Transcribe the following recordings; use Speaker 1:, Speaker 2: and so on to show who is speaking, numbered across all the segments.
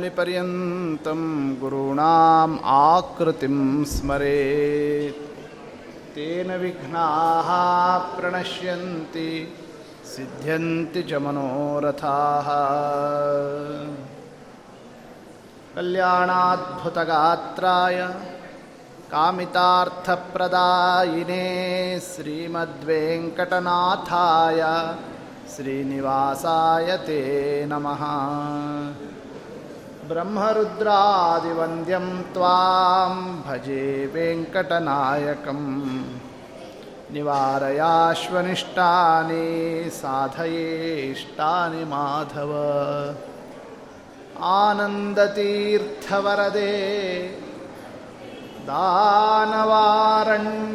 Speaker 1: आपादमौलिपर्यन्तं गुरूणाम् आकृतिं स्मरेत् तेन विघ्नाः प्रणश्यन्ति सिद्ध्यन्ति च मनोरथाः कल्याणाद्भुतगात्राय कामितार्थप्रदायिने श्रीमद्वेङ्कटनाथाय श्रीनिवासाय ते नमः ब्रह्मरुद्रादिवन्द्यं त्वां भजे वेङ्कटनायकम् निवारयाश्वनिष्टानि साधयेष्टानि माधव आनन्दतीर्थवरदे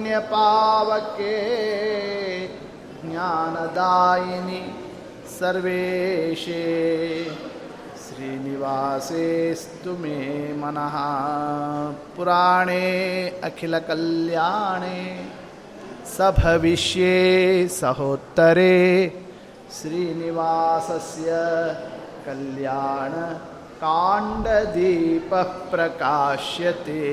Speaker 1: दानवारण्यपावके ज्ञानदायिनि सर्वेशे श्रीनिवासेस्तु मे मनः पुराणे अखिलकल्याणे सभविष्ये सहोत्तरे श्रीनिवासस्य कल्याणकाण्डदीपः प्रकाश्यते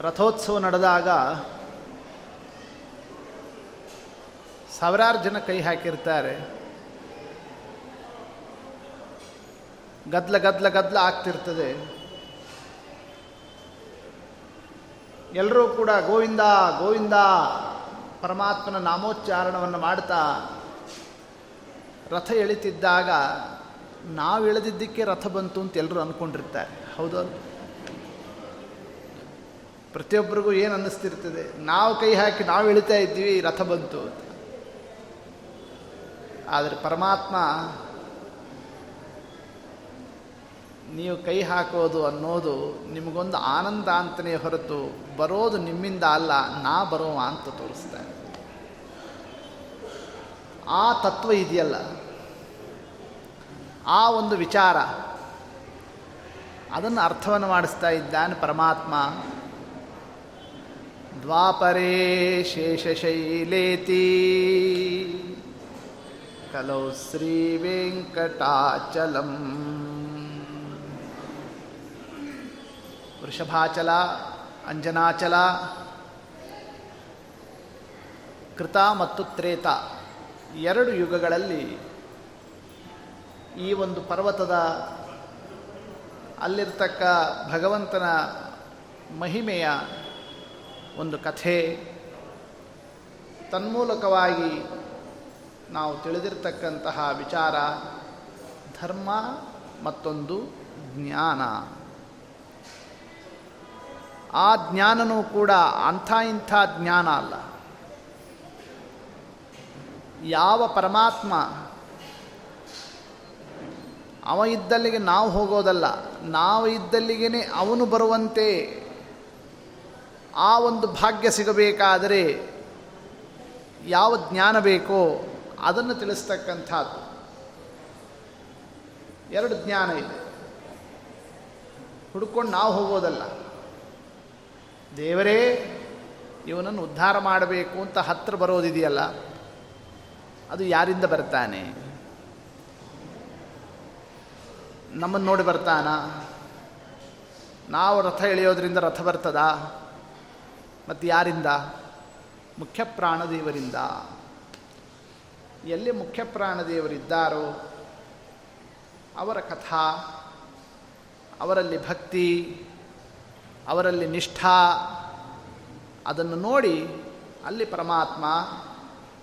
Speaker 1: ರಥೋತ್ಸವ ನಡೆದಾಗ ಸಾವಿರಾರು ಜನ ಕೈ ಹಾಕಿರ್ತಾರೆ. ಗದ್ಲ ಗದ್ಲ ಗದ್ಲ ಆಗ್ತಿರ್ತದೆ. ಎಲ್ಲರೂ ಕೂಡ ಗೋವಿಂದ ಗೋವಿಂದ ಪರಮಾತ್ಮನ ನಾಮೋಚ್ಚಾರಣವನ್ನು ಮಾಡ್ತಾ ರಥ ಎಳಿತಿದ್ದಾಗ ನಾವು ಎಳೆದಿದ್ದಕ್ಕೆ ರಥ ಬಂತು ಅಂತ ಎಲ್ಲರೂ ಅಂದ್ಕೊಂಡಿರ್ತಾರೆ ಹೌದು ಪ್ರತಿಯೊಬ್ಬರಿಗೂ ಏನು ಅನ್ನಿಸ್ತಿರ್ತದೆ? ನಾವು ಕೈ ಹಾಕಿ ನಾವು ಇಳಿತಾ ಇದ್ದೀವಿ, ರಥ ಬಂತು ಅಂತ. ಆದರೆ ಪರಮಾತ್ಮ, ನೀವು ಕೈ ಹಾಕೋದು ಅನ್ನೋದು ನಿಮಗೊಂದು ಆನಂದ ಅಂತನೇ ಹೊರತು ಬರೋದು ನಿಮ್ಮಿಂದ ಅಲ್ಲ, ನಾ ಬರೋ ಅಂತ ತೋರಿಸ್ತಾನೆ ಆ ತತ್ವ ಇದೆಯಲ್ಲ. ಆ ಒಂದು ವಿಚಾರ, ಅದನ್ನು ಅರ್ಥವನ್ನು ಮಾಡಿಸ್ತಾ ಇದ್ದಾನೆ ಪರಮಾತ್ಮ. ಶೇಷಶೈಲೇತಿ. ಕಲೋ ಶ್ರೀ ವೆಂಕಟಾಚಲಂ. ವೃಷಭಾಚಲ, ಅಂಜನಾಚಲ, ಕೃತ ಮತ್ತು ತ್ರೇತ ಎರಡು ಯುಗಗಳಲ್ಲಿ ಈ ಒಂದು ಪರ್ವತದ ಅಲ್ಲಿರ್ತಕ್ಕ ಭಗವಂತನ ಮಹಿಮೆಯ ಒಂದು ಕಥೆ ತನ್ಮೂಲಕವಾಗಿ ನಾವು ತಿಳಿದಿರ್ತಕ್ಕಂತಹ ವಿಚಾರ ಧರ್ಮ ಮತ್ತೊಂದು ಜ್ಞಾನ. ಆ ಜ್ಞಾನನೂ ಕೂಡ ಅಂಥ ಇಂಥ ಜ್ಞಾನ ಅಲ್ಲ. ಯಾವ ಪರಮಾತ್ಮ ಅವ ಇದ್ದಲ್ಲಿಗೆ ನಾವು ಹೋಗೋದಲ್ಲ, ನಾವು ಇದ್ದಲ್ಲಿಗೇ ಅವನು ಬರುವಂತೆ ಆ ಒಂದು ಭಾಗ್ಯ ಸಿಗಬೇಕಾದರೆ ಯಾವ ಜ್ಞಾನ ಬೇಕೋ ಅದನ್ನು ತಿಳಿಸ್ತಕ್ಕಂಥದ್ದು. ಎರಡು ಜ್ಞಾನ ಇದೆ. ಹುಡ್ಕೊಂಡು ನಾವು ಹೋಗೋದಲ್ಲ. ದೇವರೇ, ಇವನನ್ನು ಉದ್ಧಾರ ಮಾಡಬೇಕು ಅಂತ ಹತ್ರ ಬರೋದಿದೆಯಲ್ಲ, ಅದು ಯಾರಿಂದ ಬರ್ತಾನೆ? ನಮ್ಮನ್ನು ನೋಡಿ ಬರ್ತಾನ? ನಾವು ರಥ ಎಳೆಯೋದ್ರಿಂದ ರಥ ಬರ್ತದ? ಮತ್ತು ಯಾರಿಂದ? ಮುಖ್ಯ ಪ್ರಾಣದೇವರಿಂದ. ಎಲ್ಲಿ ಮುಖ್ಯ ಪ್ರಾಣದೇವರಿದ್ದಾರೋ ಅವರ ಕಥಾ, ಅವರಲ್ಲಿ ಭಕ್ತಿ, ಅವರಲ್ಲಿ ನಿಷ್ಠಾ, ಅದನ್ನು ನೋಡಿ ಅಲ್ಲಿ ಪರಮಾತ್ಮ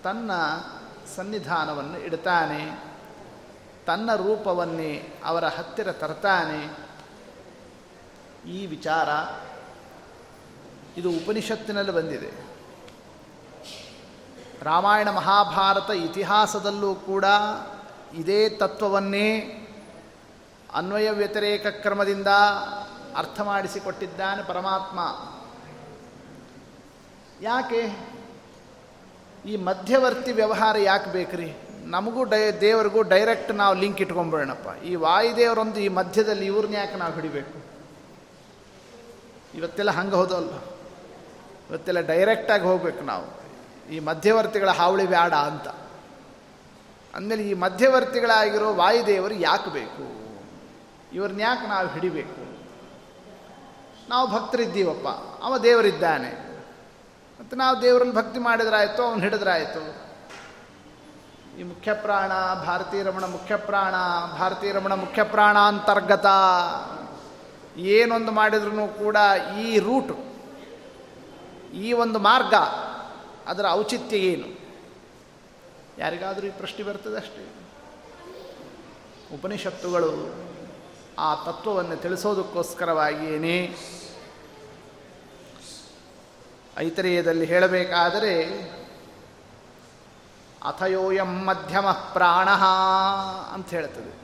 Speaker 1: ತನ್ನ ಸನ್ನಿಧಾನವನ್ನು ಇಡ್ತಾನೆ, ತನ್ನ ರೂಪವನ್ನೇ ಅವರ ಹತ್ತಿರ ತರ್ತಾನೆ. ಈ ವಿಚಾರ ಇದು ಉಪನಿಷತ್ತಿನಲ್ಲಿ ಬಂದಿದೆ. ರಾಮಾಯಣ ಮಹಾಭಾರತ ಇತಿಹಾಸದಲ್ಲೂ ಕೂಡ ಇದೇ ತತ್ವವನ್ನೇ ಅನ್ವಯ ವ್ಯತಿರೇಕ ಕ್ರಮದಿಂದ ಅರ್ಥ ಮಾಡಿಸಿಕೊಟ್ಟಿದ್ದಾನೆ ಪರಮಾತ್ಮ. ಯಾಕೆ? ಈ ಮಧ್ಯವರ್ತಿ ವ್ಯವಹಾರ ಯಾಕೆ ಬೇಕ್ರಿ? ನಮಗೂ ಡೈ, ದೇವರಿಗೂ ಡೈರೆಕ್ಟ್ ನಾವು ಲಿಂಕ್ ಇಟ್ಕೊಂಬಿಡೋಣಪ್ಪ. ಈ ವಾಯುದೇವರೊಂದು ಈ ಮಧ್ಯದಲ್ಲಿ ಇವ್ರನ್ನ ಯಾಕೆ ನಾವು ಹಿಡಿಬೇಕು? ಇವತ್ತೆಲ್ಲ ಹಂಗೆ ಹೋದಲ್ಲ ಇವತ್ತೆಲ್ಲ ಡೈರೆಕ್ಟಾಗಿ ಹೋಗ್ಬೇಕು ನಾವು. ಈ ಮಧ್ಯವರ್ತಿಗಳ ಹಾವಳಿ ಬೇಡ ಅಂತ. ಅಂದಮೇಲೆ ಈ ಮಧ್ಯವರ್ತಿಗಳಾಗಿರೋ ವಾಯುದೇವರು ಯಾಕೆ ಬೇಕು? ಇವ್ರನ್ನ ಯಾಕೆ ನಾವು ಹಿಡಿಬೇಕು? ನಾವು ಭಕ್ತರಿದ್ದೀವಪ್ಪ. ಅವ ದೇವರಿದ್ದಾನೆ. ಮತ್ತು ನಾವು ದೇವರಲ್ಲಿ ಭಕ್ತಿ ಮಾಡಿದ್ರಾಯ್ತು, ಅವನು ಹಿಡಿದ್ರಾಯ್ತು. ಈ ಮುಖ್ಯ ಪ್ರಾಣ ಭಾರತೀಯ ರಮಣ ಮುಖ್ಯ ಪ್ರಾಣ ಭಾರತೀಯ ರಮಣ ಮುಖ್ಯ ಪ್ರಾಣ ಅಂತರ್ಗತ ಏನೊಂದು ಮಾಡಿದ್ರೂ ಕೂಡ ಈ ರೂಟು ಈ ಒಂದು ಮಾರ್ಗ ಅದರ ಔಚಿತ್ಯ ಏನು? ಯಾರಿಗಾದರೂ ಈ ಪ್ರಶ್ನೆ ಬರ್ತದೆ ಅಷ್ಟೇ. ಉಪನಿಷತ್ತುಗಳು ಆ ತತ್ವವನ್ನು ತಿಳಿಸೋದಕ್ಕೋಸ್ಕರವಾಗಿಯೇ ಐತರೇಯದಲ್ಲಿ ಹೇಳಬೇಕಾದರೆ ಅಥಯೋಯಂ ಮಧ್ಯಮ ಪ್ರಾಣ ಅಂತ ಹೇಳ್ತದೆ.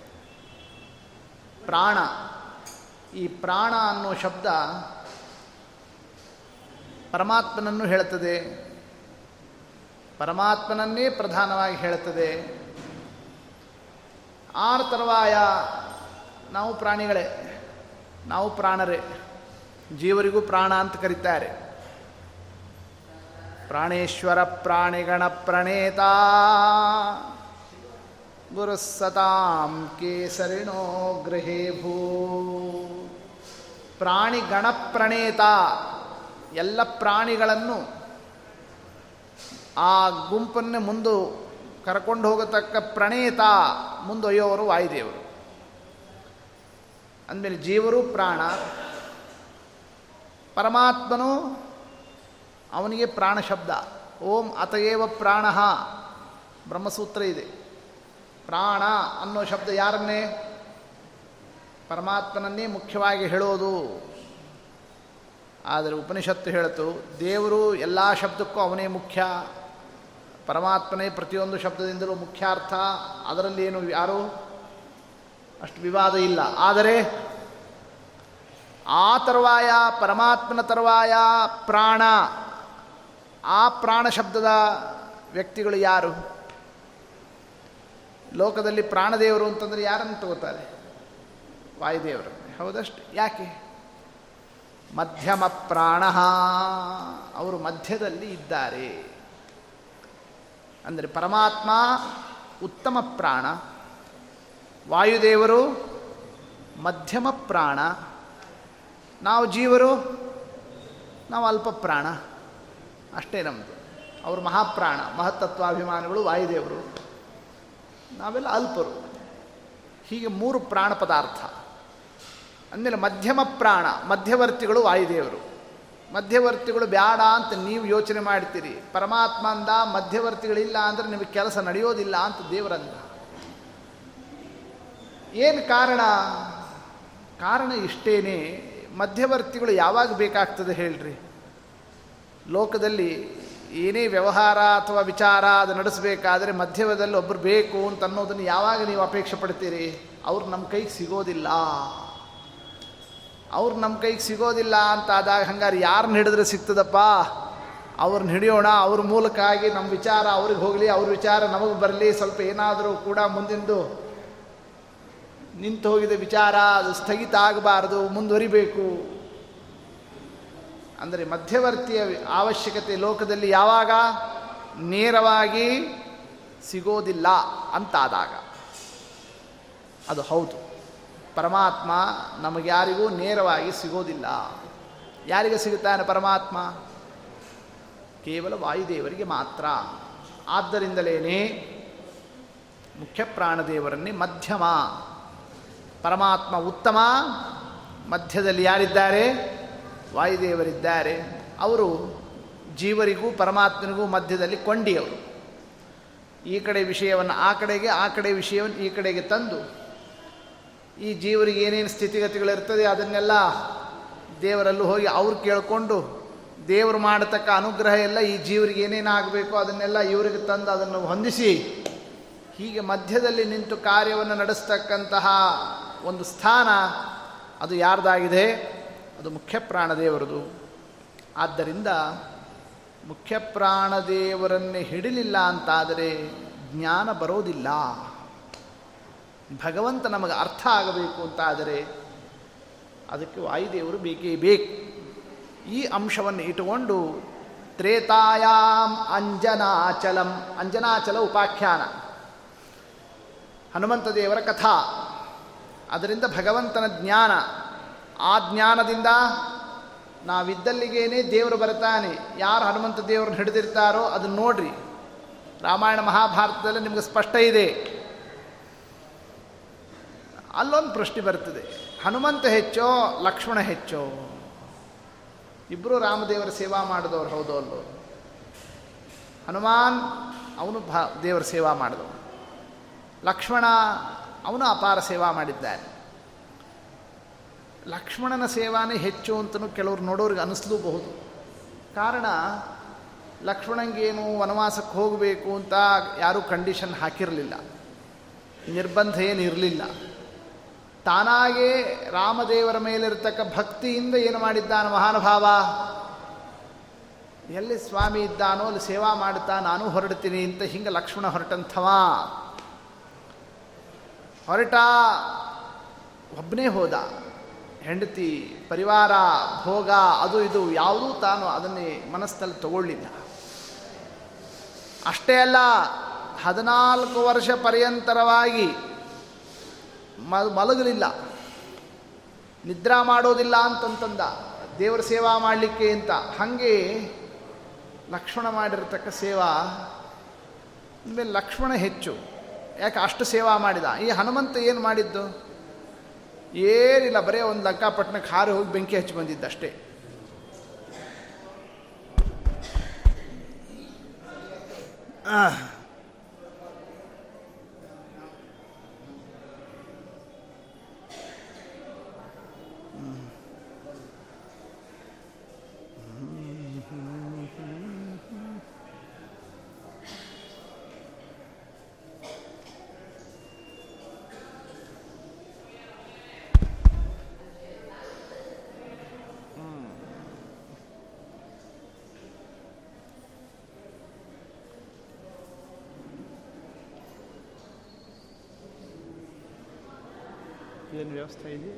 Speaker 1: ಪ್ರಾಣ, ಈ ಪ್ರಾಣ ಅನ್ನೋ ಶಬ್ದ ಪರಮಾತ್ಮನನ್ನು ಹೇಳುತ್ತದೆ. ಪರಮಾತ್ಮನನ್ನೇ ಪ್ರಧಾನವಾಗಿ ಹೇಳುತ್ತದೆ. ಆರು ತರುವಾಯ ನಾವು ಪ್ರಾಣಿಗಳೇ, ನಾವು ಪ್ರಾಣರೇ, ಜೀವರಿಗೂ ಪ್ರಾಣ ಅಂತ ಕರೀತಾರೆ. ಪ್ರಾಣೇಶ್ವರ ಪ್ರಾಣಿಗಣ ಪ್ರಣೇತ, ಗುರುಸತಾಂ ಕೇಸರಿಣೋ ಗೃಹೇ ಭೂ. ಪ್ರಾಣಿಗಣ ಪ್ರಣೇತ ಎಲ್ಲ ಪ್ರಾಣಿಗಳನ್ನು ಆ ಗುಂಪನ್ನೇ ಮುಂದು ಕರ್ಕೊಂಡು ಹೋಗತಕ್ಕ ಪ್ರಣೇತ ಮುಂದೊಯ್ಯೋರು ವಾಯುದೇವರು. ಅಂದಮೇಲೆ ಜೀವರು ಪ್ರಾಣ, ಪರಮಾತ್ಮನು ಅವನಿಗೆ ಪ್ರಾಣ ಶಬ್ದ. ಓಂ ಅತಯೇವ ಪ್ರಾಣ ಬ್ರಹ್ಮಸೂತ್ರ ಇದೆ. ಪ್ರಾಣ ಅನ್ನೋ ಶಬ್ದ ಯಾರನ್ನೇ? ಪರಮಾತ್ಮನನ್ನೇ ಮುಖ್ಯವಾಗಿ ಹೇಳೋದು. ಆದರೆ ಉಪನಿಷತ್ತು ಹೇಳಿತು, ದೇವರು ಎಲ್ಲ ಶಬ್ದಕ್ಕೂ ಅವನೇ ಮುಖ್ಯ. ಪರಮಾತ್ಮನೇ ಪ್ರತಿಯೊಂದು ಶಬ್ದದಿಂದಲೂ ಮುಖ್ಯಾರ್ಥ. ಅದರಲ್ಲಿ ಏನು ಯಾರು? ಅಷ್ಟು ವಿವಾದ ಇಲ್ಲ. ಆದರೆ ಆ ತರುವಾಯ, ಪರಮಾತ್ಮನ ತರುವಾಯ, ಪ್ರಾಣ, ಆ ಪ್ರಾಣ ಶಬ್ದದ ವ್ಯಕ್ತಿಗಳು ಯಾರು? ಲೋಕದಲ್ಲಿ ಪ್ರಾಣದೇವರು ಅಂತಂದರೆ ಯಾರನ್ನು ತಗೋತಾರೆ? ವಾಯುದೇವರು. ಹೌದಷ್ಟು? ಯಾಕೆ? ಮಧ್ಯಮ ಪ್ರಾಣ. ಅವರು ಮಧ್ಯದಲ್ಲಿ ಇದ್ದಾರೆ. ಅಂದರೆ ಪರಮಾತ್ಮ ಉತ್ತಮ ಪ್ರಾಣ. ವಾಯುದೇವರು ಮಧ್ಯಮ ಪ್ರಾಣ. ನಾವು ಜೀವರು ನಾವು ಅಲ್ಪ ಪ್ರಾಣ. ಅಷ್ಟೇ ನಮ್ಮದು ಅವರು ಮಹಾಪ್ರಾಣ, ಮಹತ್ತತ್ವಾಭಿಮಾನಿಗಳು ವಾಯುದೇವರು. ನಾವೆಲ್ಲ ಅಲ್ಪರು. ಹೀಗೆ ಮೂರು ಪ್ರಾಣ ಪದಾರ್ಥ. ಅಂದಮೇಲೆ ಮಧ್ಯಮ ಪ್ರಾಣ, ಮಧ್ಯವರ್ತಿಗಳು ವಾಯುದೇವರು. ಮಧ್ಯವರ್ತಿಗಳು ಬೇಡ ಅಂತ ನೀವು ಯೋಚನೆ ಮಾಡ್ತೀರಿ. ಪರಮಾತ್ಮ ಅಂದ, ಮಧ್ಯವರ್ತಿಗಳಿಲ್ಲ ಅಂದರೆ ನಿಮಗೆ ಕೆಲಸ ನಡೆಯೋದಿಲ್ಲ ಅಂತ ದೇವರಂದ ಏನು ಕಾರಣ? ಕಾರಣ ಇಷ್ಟೇನೆ. ಮಧ್ಯವರ್ತಿಗಳು ಯಾವಾಗ ಬೇಕಾಗ್ತದೆ ಹೇಳ್ರಿ? ಲೋಕದಲ್ಲಿ ಏನೇ ವ್ಯವಹಾರ ಅಥವಾ ವಿಚಾರ ಅದು ನಡೆಸಬೇಕಾದ್ರೆ ಮಧ್ಯದಲ್ಲಿ ಒಬ್ಬರು ಬೇಕು ಅಂತ ಅನ್ನೋದನ್ನು ಯಾವಾಗ ನೀವು ಅಪೇಕ್ಷೆ ಪಡ್ತೀರಿ? ಅವ್ರು ನಮ್ಮ ಕೈಗೆ ಸಿಗೋದಿಲ್ಲ. ಅವ್ರು ನಮ್ಮ ಕೈಗೆ ಸಿಗೋದಿಲ್ಲ ಅಂತ ಆದಾಗ ಹಂಗಾರೆ ಯಾರನ್ನ ಹಿಡಿದ್ರೆ ಸಿಗ್ತದಪ್ಪ? ಅವ್ರನ್ನ ಹಿಡಿಯೋಣ, ಅವ್ರ ಮೂಲಕ ಆಗಿ ನಮ್ಮ ವಿಚಾರ ಅವ್ರಿಗೆ ಹೋಗಲಿ, ಅವ್ರ ವಿಚಾರ ನಮಗೆ ಬರಲಿ, ಸ್ವಲ್ಪ ಏನಾದರೂ ಕೂಡ ಮುಂದಿಂದು ನಿಂತು ಹೋಗಿದ ವಿಚಾರ, ಅದು ಸ್ಥಗಿತ ಆಗಬಾರ್ದು, ಮುಂದುವರಿಬೇಕು. ಅಂದರೆ ಮಧ್ಯವರ್ತಿಯ ಅವಶ್ಯಕತೆ ಲೋಕದಲ್ಲಿ ಯಾವಾಗ? ನೇರವಾಗಿ ಸಿಗೋದಿಲ್ಲ ಅಂತಾದಾಗ. ಅದು ಹೌದು. ಪರಮಾತ್ಮ ನಮಗ್ಯಾರಿಗೂ ನೇರವಾಗಿ ಸಿಗೋದಿಲ್ಲ. ಯಾರಿಗೆ ಸಿಗುತ್ತಾನೆ ಪರಮಾತ್ಮ? ಕೇವಲ ವಾಯುದೇವರಿಗೆ ಮಾತ್ರ. ಆದ್ದರಿಂದಲೇ ಮುಖ್ಯ ಪ್ರಾಣದೇವರನ್ನೇ ಮಧ್ಯಮ. ಪರಮಾತ್ಮ ಉತ್ತಮ. ಮಧ್ಯದಲ್ಲಿ ಯಾರಿದ್ದಾರೆ? ವಾಯುದೇವರಿದ್ದಾರೆ. ಅವರು ಜೀವರಿಗೂ ಪರಮಾತ್ಮನಿಗೂ ಮಧ್ಯದಲ್ಲಿ ಕೊಂಡಿಯವರು. ಈ ಕಡೆ ವಿಷಯವನ್ನು ಆ ಕಡೆಗೆ, ಆ ಕಡೆ ವಿಷಯವನ್ನು ಈ ಕಡೆಗೆ ತಂದು ಈ ಜೀವರಿಗೆ ಏನೇನು ಸ್ಥಿತಿಗತಿಗಳಿರ್ತದೆ ಅದನ್ನೆಲ್ಲ ದೇವರಲ್ಲೂ ಹೋಗಿ ಅವ್ರು ಕೇಳಿಕೊಂಡು ದೇವರು ಮಾಡತಕ್ಕ ಅನುಗ್ರಹ ಎಲ್ಲ ಈ ಜೀವರಿಗೆ ಏನೇನು ಆಗಬೇಕು ಅದನ್ನೆಲ್ಲ ಇವರಿಗೆ ತಂದು ಅದನ್ನು ಹೊಂದಿಸಿ ಹೀಗೆ ಮಧ್ಯದಲ್ಲಿ ನಿಂತು ಕಾರ್ಯವನ್ನು ನಡೆಸ್ತಕ್ಕಂತಹ ಒಂದು ಸ್ಥಾನ ಅದು ಯಾರ್ದಾಗಿದೆ? ಅದು ಮುಖ್ಯ ಪ್ರಾಣದೇವರದು ಆದ್ದರಿಂದ ಮುಖ್ಯ ಪ್ರಾಣದೇವರನ್ನೇ ಹಿಡಿಲಿಲ್ಲ ಅಂತಾದರೆ ಜ್ಞಾನ ಬರೋದಿಲ್ಲ. ಭಗವಂತ ನಮಗೆ ಅರ್ಥ ಆಗಬೇಕು ಅಂತಾದರೆ ಅದಕ್ಕೆ ವಾಯುದೇವರು ಬೇಕೇ ಬೇಕು. ಈ ಅಂಶವನ್ನು ಇಟ್ಟುಕೊಂಡು ತ್ರೇತಾಯಾಮ್ ಅಂಜನಾಚಲಂ, ಅಂಜನಾಚಲ ಉಪಾಖ್ಯಾನ. ಹನುಮಂತ ದೇವರ ಕಥಾ. ಅದರಿಂದ ಭಗವಂತನ ಜ್ಞಾನ. ಆ ಜ್ಞಾನದಿಂದ ನಾವಿದ್ದಲ್ಲಿಗೇನೆ ದೇವರು ಬರ್ತಾನೆ ಯಾರು ಹನುಮಂತ ದೇವ್ರನ್ನ ಹಿಡಿದಿರ್ತಾರೋ ಅದನ್ನು ನೋಡ್ರಿ. ರಾಮಾಯಣ ಮಹಾಭಾರತದಲ್ಲಿ ನಿಮಗೆ ಸ್ಪಷ್ಟ ಇದೆ. ಅಲ್ಲೊಂದು ಪ್ರಶ್ನೆ ಬರ್ತದೆ. ಹನುಮಂತ ಹೆಚ್ಚೋ, ಲಕ್ಷ್ಮಣ ಹೆಚ್ಚೋ? ಇಬ್ಬರು ರಾಮದೇವರ ಸೇವಾ ಮಾಡಿದವ್ರು ಹೌದು ಅಲ್ಲೋ? ಹನುಮಾನ್ ಅವನು ಭ, ದೇವರ ಸೇವಾ ಮಾಡಿದವನು. ಲಕ್ಷ್ಮಣ ಅವನು ಅಪಾರ ಸೇವಾ ಮಾಡಿದ್ದಾನೆ. ಲಕ್ಷ್ಮಣನ ಸೇವಾನೇ ಹೆಚ್ಚು ಅಂತಲೂ ಕೆಲವರು ನೋಡೋರಿಗೆ ಅನಿಸ್ಲೂಬಹುದು. ಕಾರಣ, ಲಕ್ಷ್ಮಣಂಗೇನು ವನವಾಸಕ್ಕೆ ಹೋಗಬೇಕು ಅಂತ ಯಾರೂ ಕಂಡೀಷನ್ ಹಾಕಿರಲಿಲ್ಲ. ನಿರ್ಬಂಧ ಏನು ಇರಲಿಲ್ಲ ತಾನಾಗೇ ರಾಮದೇವರ ಮೇಲಿರ್ತಕ್ಕ ಭಕ್ತಿಯಿಂದ ಏನು ಮಾಡಿದ್ದಾನೆ ಮಹಾನುಭಾವ? ಎಲ್ಲಿ ಸ್ವಾಮಿ ಇದ್ದಾನೋ ಅಲ್ಲಿ ಸೇವಾ ಮಾಡುತ್ತಾ ನಾನು ಹೊರಡ್ತೀನಿ ಅಂತ ಹಿಂಗೆ ಲಕ್ಷ್ಮಣ ಹೊರಟಂಥವ? ಹೊರಟ ಒಬ್ಬನೇ ಹೋದ. ಹೆಂಡತಿ, ಪರಿವಾರ, ಭೋಗ, ಅದು ಇದು ಯಾವುದೂ ತಾನು ಅದನ್ನೇ ಮನಸ್ಸಲ್ಲಿ ತಗೊಳ್ಳಿಲ್ಲ. ಅಷ್ಟೇ ಅಲ್ಲ, ಹದಿನಾಲ್ಕು ವರ್ಷ ಪರ್ಯಂತರವಾಗಿ ಮಲಗಲಿಲ್ಲ. ನಿದ್ರಾ ಮಾಡೋದಿಲ್ಲ ಅಂತಂತಂದ, ದೇವರ ಸೇವಾ ಮಾಡಲಿಕ್ಕೆ ಅಂತ. ಹಾಗೆ ಲಕ್ಷ್ಮಣ ಮಾಡಿರತಕ್ಕ ಸೇವಾ ಆಮೇಲೆ ಲಕ್ಷ್ಮಣ ಹೆಚ್ಚು. ಯಾಕೆ ಅಷ್ಟು ಸೇವಾ ಮಾಡಿದ? ಈ ಹನುಮಂತ ಏನು ಮಾಡಿದ್ದು? ಏನಿಲ್ಲ, ಬರೇ ಒಂದು ಲಂಕಾಪಟ್ಟಣಕ್ಕೆ ಹಾರಿ ಹೋಗಿ ಬೆಂಕಿ ಹಚ್ಚಿ ಬಂದಿದ್ದಷ್ಟೇ ಏನು ವ್ಯವಸ್ಥೆ ಇದೆ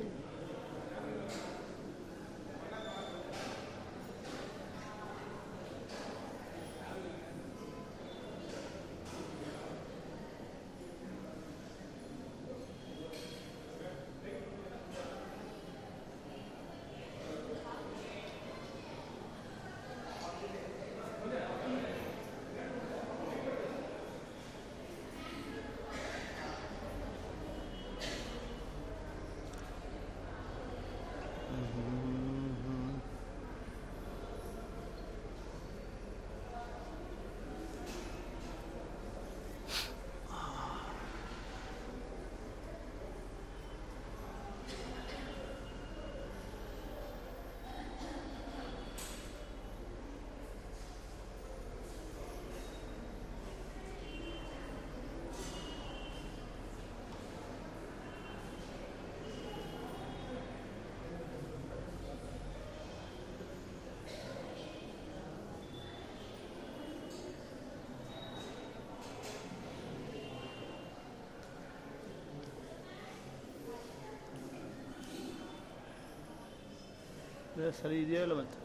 Speaker 1: ಸರಿ ಇದೆಯೋ ಇಲ್ಲ ಮತ್ತೆ?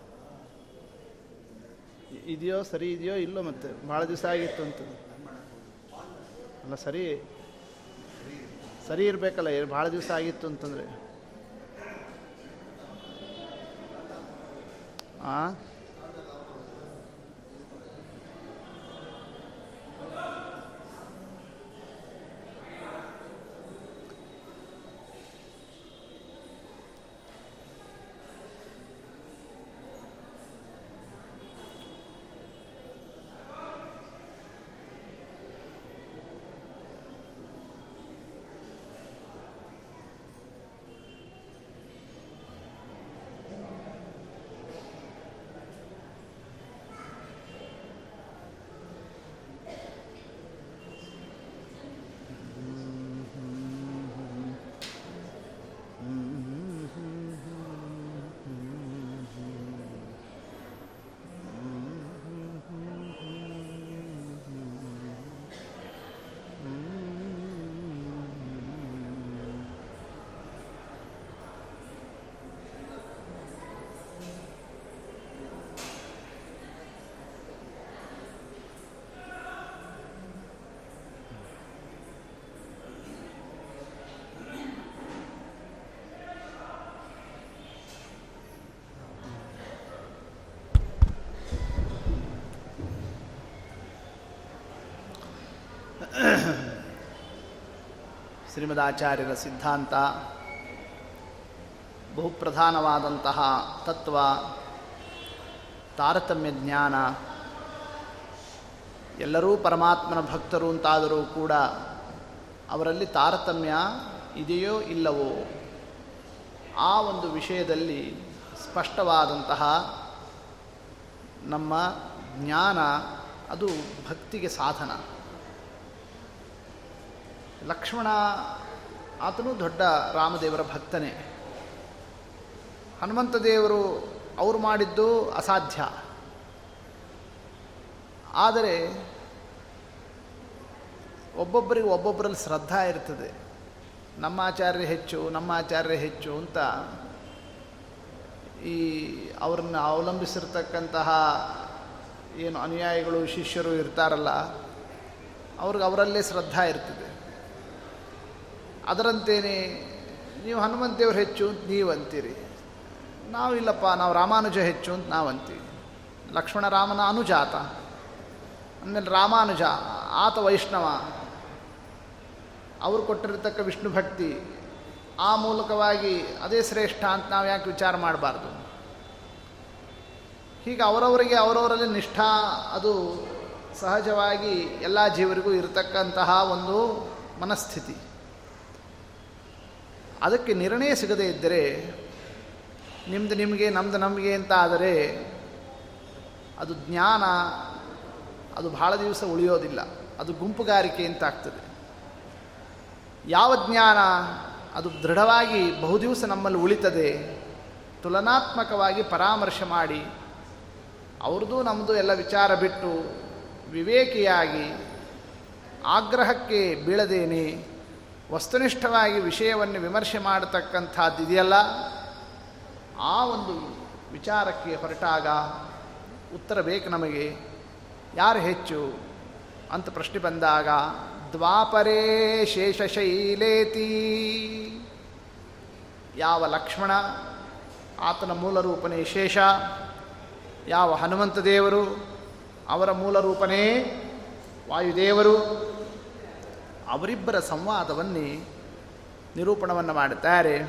Speaker 1: ಇದೆಯೋ ಸರಿ ಇದೆಯೋ ಇಲ್ಲೋ ಮತ್ತೆ? ಭಾಳ ದಿವಸ ಆಗಿತ್ತು ಅಂತ. ಅಲ್ಲ, ಸರಿ. ಸರಿ ಇರಬೇಕಲ್ಲ ಭಾಳ ದಿವಸ ಆಗಿತ್ತು ಅಂತಂದರೆ. ಆ? ಶ್ರೀಮದಾಚಾರ್ಯರ ಸಿದ್ಧಾಂತ. ಬಹುಪ್ರಧಾನವಾದಂತಹ ತತ್ವ, ತಾರತಮ್ಯ ಜ್ಞಾನ. ಎಲ್ಲರೂ ಪರಮಾತ್ಮನ ಭಕ್ತರು ಅಂತಾದರೂ ಕೂಡ ಅವರಲ್ಲಿ ತಾರತಮ್ಯ ಇದೆಯೋ ಇಲ್ಲವೋ ಆ ಒಂದು ವಿಷಯದಲ್ಲಿ ಸ್ಪಷ್ಟವಾದಂತಹ ನಮ್ಮ ಜ್ಞಾನ ಅದು ಭಕ್ತಿಗೆ ಸಾಧನ. ಲಕ್ಷ್ಮಣ ಆತನು ದೊಡ್ಡ ರಾಮದೇವರ ಭಕ್ತನೇ. ಹನುಮಂತ ದೇವರು ಅವರು ಮಾಡಿದ್ದು ಅಸಾಧ್ಯ. ಆದರೆ ಒಬ್ಬೊಬ್ಬರಿಗೆ ಒಬ್ಬೊಬ್ಬರಲ್ಲಿ ಶ್ರದ್ಧಾ ಇರ್ತದೆ. ನಮ್ಮ ಆಚಾರ್ಯ ಹೆಚ್ಚು, ನಮ್ಮ ಆಚಾರ್ಯ ಹೆಚ್ಚು ಅಂತ ಈ ಅವ್ರನ್ನ ಅವಲಂಬಿಸಿರ್ತಕ್ಕಂತಹ ಏನು ಅನುಯಾಯಿಗಳು, ಶಿಷ್ಯರು ಇರ್ತಾರಲ್ಲ, ಅವ್ರಿಗೆ ಅವರಲ್ಲೇ ಶ್ರದ್ಧಾ ಇರ್ತದೆ. ಅದರಂತೇನೆ, ನೀವು ಹನುಮಂತೇವ್ರು ಹೆಚ್ಚು ಅಂತ ನೀವು ಅಂತೀರಿ ನಾವು ಇಲ್ಲಪ್ಪ ನಾವು ರಾಮಾನುಜ ಹೆಚ್ಚು ಅಂತ ನಾವು ಅಂತೀವಿ ಲಕ್ಷ್ಮಣ ರಾಮನ ಅನುಜಾತ. ಆಮೇಲೆ ರಾಮಾನುಜ, ಆತ ವೈಷ್ಣವ. ಅವರು ಕೊಟ್ಟಿರತಕ್ಕ ವಿಷ್ಣು ಭಕ್ತಿ, ಆ ಮೂಲಕವಾಗಿ ಅದೇ ಶ್ರೇಷ್ಠ ಅಂತ ನಾವು ಯಾಕೆ ವಿಚಾರ ಮಾಡಬಾರ್ದು? ಹೀಗೆ ಅವರವರಿಗೆ ಅವರವರಲ್ಲಿ ನಿಷ್ಠಾ, ಅದು ಸಹಜವಾಗಿ ಎಲ್ಲ ಜೀವರಿಗೂ ಇರತಕ್ಕಂತಹ ಒಂದು ಮನಸ್ಥಿತಿ. ಅದಕ್ಕೆ ನಿರ್ಣಯ ಸಿಗದೇ ಇದ್ದರೆ ನಿಮ್ಮದು ನಿಮಗೆ ನಮ್ಮದು ನಮಗೆ ಅಂತ ಆದರೆ ಅದು ಜ್ಞಾನ, ಅದು ಬಹಳ ದಿವಸ ಉಳಿಯೋದಿಲ್ಲ. ಅದು ಗುಂಪುಗಾರಿಕೆ ಅಂತ ಆಗ್ತದೆ. ಯಾವ ಜ್ಞಾನ ಅದು ದೃಢವಾಗಿ ಬಹುದಿವಸ ನಮ್ಮಲ್ಲಿ ಉಳಿತದೆ, ತುಲನಾತ್ಮಕವಾಗಿ ಪರಾಮರ್ಶೆ ಮಾಡಿ, ಅವ್ರದ್ದು ನಮ್ಮದು ಎಲ್ಲ ವಿಚಾರ ಬಿಟ್ಟು ವಿವೇಕಿಯಾಗಿ, ಆಗ್ರಹಕ್ಕೆ ಬೀಳದೇನೆ ವಸ್ತುನಿಷ್ಠವಾಗಿ ವಿಷಯವನ್ನು ವಿಮರ್ಶೆ ಮಾಡತಕ್ಕಂಥದ್ದು ಇದೆಯಲ್ಲ? ಆ ಒಂದು ವಿಚಾರಕ್ಕೆ ಹೊರಟಾಗ ಉತ್ತರ ಬೇಕು ನಮಗೆ. ಯಾರು ಹೆಚ್ಚು? ಅಂತ ಪ್ರಶ್ನೆ ಬಂದಾಗ, ದ್ವಾಪರೇ ಶೇಷಶೈಲೇತಿ. ಯಾವ ಲಕ್ಷ್ಮಣ? ಆತನ ಮೂಲ ರೂಪನೇ ಶೇಷ. ಯಾವ ಹನುಮಂತ ದೇವರು? ಅವರ ಮೂಲ ರೂಪನೇ ವಾಯುದೇವರು. ಅವರಿಬ್ಬರ ಸಂವಾದವನ್ನೇ ನಿರೂಪಣವನ್ನು ಮಾಡುತ್ತಾರೆ.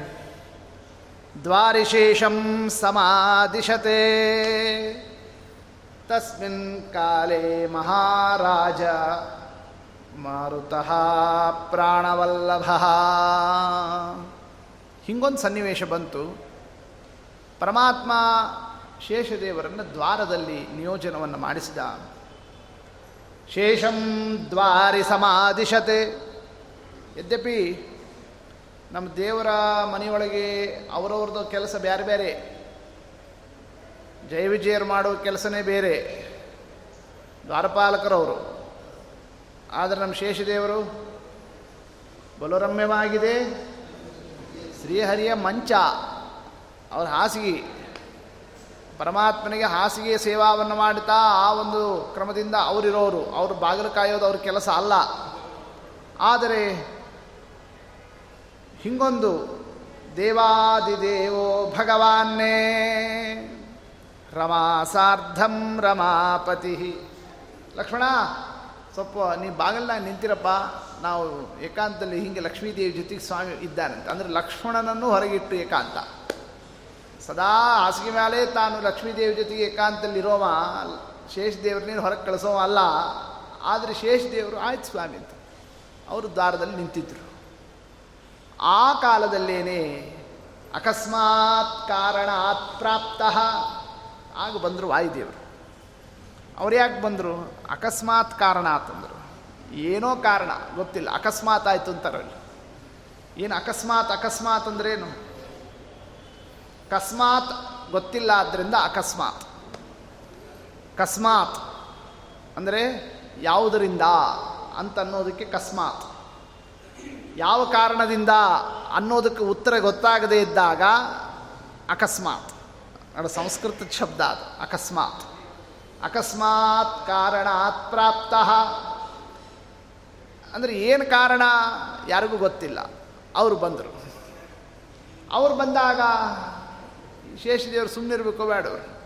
Speaker 1: ದ್ವಾರಿಶೇಷಂ ಸಮಾದಿಶತೆ ತಸ್ಮಿನ್ ಕಾಲೇ ಮಹಾರಾಜ ಮಾರುತಃ ಪ್ರಾಣವಲ್ಲಭ. ಹಿಂಗೊಂದು ಸನ್ನಿವೇಶ ಬಂತು. ಪರಮಾತ್ಮ ಶೇಷದೇವರನ್ನು ದ್ವಾರದಲ್ಲಿ ನಿಯೋಜನವನ್ನು ಮಾಡಿಸಿದ. ಶೇಷಂ ದ್ವಾರಿ ಸಮಾಧಿಶತೆ. ಯದ್ಯಪಿ ನಮ್ಮ ದೇವರ ಮನೆಯೊಳಗೆ ಅವರವ್ರದ್ದು ಕೆಲಸ ಬೇರೆ ಬೇರೆ ಜಯ ವಿಜಯರು ಮಾಡೋ ಕೆಲಸನೇ ಬೇರೆ. ದ್ವಾರಪಾಲಕರವರು. ಆದರೆ ನಮ್ಮ ಶೇಷದೇವರು ಬಲರಮ್ಯವಾಗಿದೆ. ಶ್ರೀಹರಿಯ ಮಂಚ. ಅವ್ರ ಹಾಸಿಗೆ. ಪರಮಾತ್ಮನಿಗೆ ಹಾಸಿಗೆ ಸೇವಾವನ್ನು ಮಾಡುತ್ತಾ ಆ ಒಂದು ಕ್ರಮದಿಂದ ಅವರಿರೋರು, ಅವರು ಬಾಗಿಲು ಕಾಯೋದು ಅವ್ರ ಕೆಲಸ ಅಲ್ಲ. ಆದರೆ ಹಿಂಗೊಂದು, ದೇವಾದಿದೇವೋ ಭಗವಾನ್ನೇ ರಮಾಸಾರ್ಧಂ ರಮಾಪತಿ ಲಕ್ಷ್ಮಣ ಸ್ವಲ್ಪ ನೀ ಬಾಗಿಲ್ನಾಗ ನಿಂತಿರಪ್ಪ. ನಾವು ಏಕಾಂತದಲ್ಲಿ ಹಿಂಗೆ ಲಕ್ಷ್ಮೀದೇವಿ ಜೊತೆಗೆ ಸ್ವಾಮಿ ಇದ್ದಾನಂತ. ಅಂದರೆ ಲಕ್ಷ್ಮಣನನ್ನು ಹೊರಗಿಟ್ಟು ಏಕಾಂತ. ಸದಾ ಹಾಸಿಗೆ ಮೇಲೆ ತಾನು ಲಕ್ಷ್ಮೀದೇವಿ ಜೊತೆಗೆ ಏಕಾಂತದಲ್ಲಿರೋವ. ಶೇಷದೇವ್ರನ್ನೇನು ಹೊರಗೆ ಕಳಿಸೋವ ಅಲ್ಲ. ಆದರೆ ಶೇಷದೇವರು ಆಯ್ತು ಸ್ವಾಮಿ ಅಂತ. ಅವರು ದ್ವಾರದಲ್ಲಿ ನಿಂತಿದ್ದರು ಆ ಕಾಲದಲ್ಲೇನೆ ಅಕಸ್ಮಾತ್ ಕಾರಣಾತ್ ಪ್ರಾಪ್ತ ಆಗ ಬಂದರು ವಾಯುದೇವರು. ಅವ್ರು ಯಾಕೆ ಬಂದರು? ಅಕಸ್ಮಾತ್ ಕಾರಣ ಅಂತಂದರು ಏನೋ ಕಾರಣ, ಗೊತ್ತಿಲ್ಲ. ಅಕಸ್ಮಾತ್ ಆಯಿತು ಅಂತಾರಲ್ಲಿ ಏನು ಅಕಸ್ಮಾತ್ ಅಕಸ್ಮಾತ್ ಅಂದ್ರೇನು? ಕಸ್ಮಾತ್ ಗೊತ್ತಿಲ್ಲ ಆದ್ದರಿಂದ ಅಕಸ್ಮಾತ್ ಕಸ್ಮಾತ್ ಅಂದರೆ ಯಾವುದರಿಂದ ಅಂತ ಅನ್ನೋದಕ್ಕೆ ಕಸ್ಮಾತ್ ಯಾವ ಕಾರಣದಿಂದ ಅನ್ನೋದಕ್ಕೆ ಉತ್ತರ ಗೊತ್ತಾಗದೇ ಇದ್ದಾಗ ಅಕಸ್ಮಾತ್. ಅದು ಸಂಸ್ಕೃತ ಶಬ್ದ ಅದು, ಅಕಸ್ಮಾತ್. ಅಕಸ್ಮಾತ್ ಕಾರಣಾತ್ ಪ್ರಾಪ್ತ. ಅಂದರೆ ಏನು ಕಾರಣ ಯಾರಿಗೂ ಗೊತ್ತಿಲ್ಲ. ಅವರು ಬಂದರು. ಅವ್ರು ಬಂದಾಗ ಶೇಷದೇವರು ಸುಮ್ಮನಿರ್ಬೇಕು ಬೇಡವರು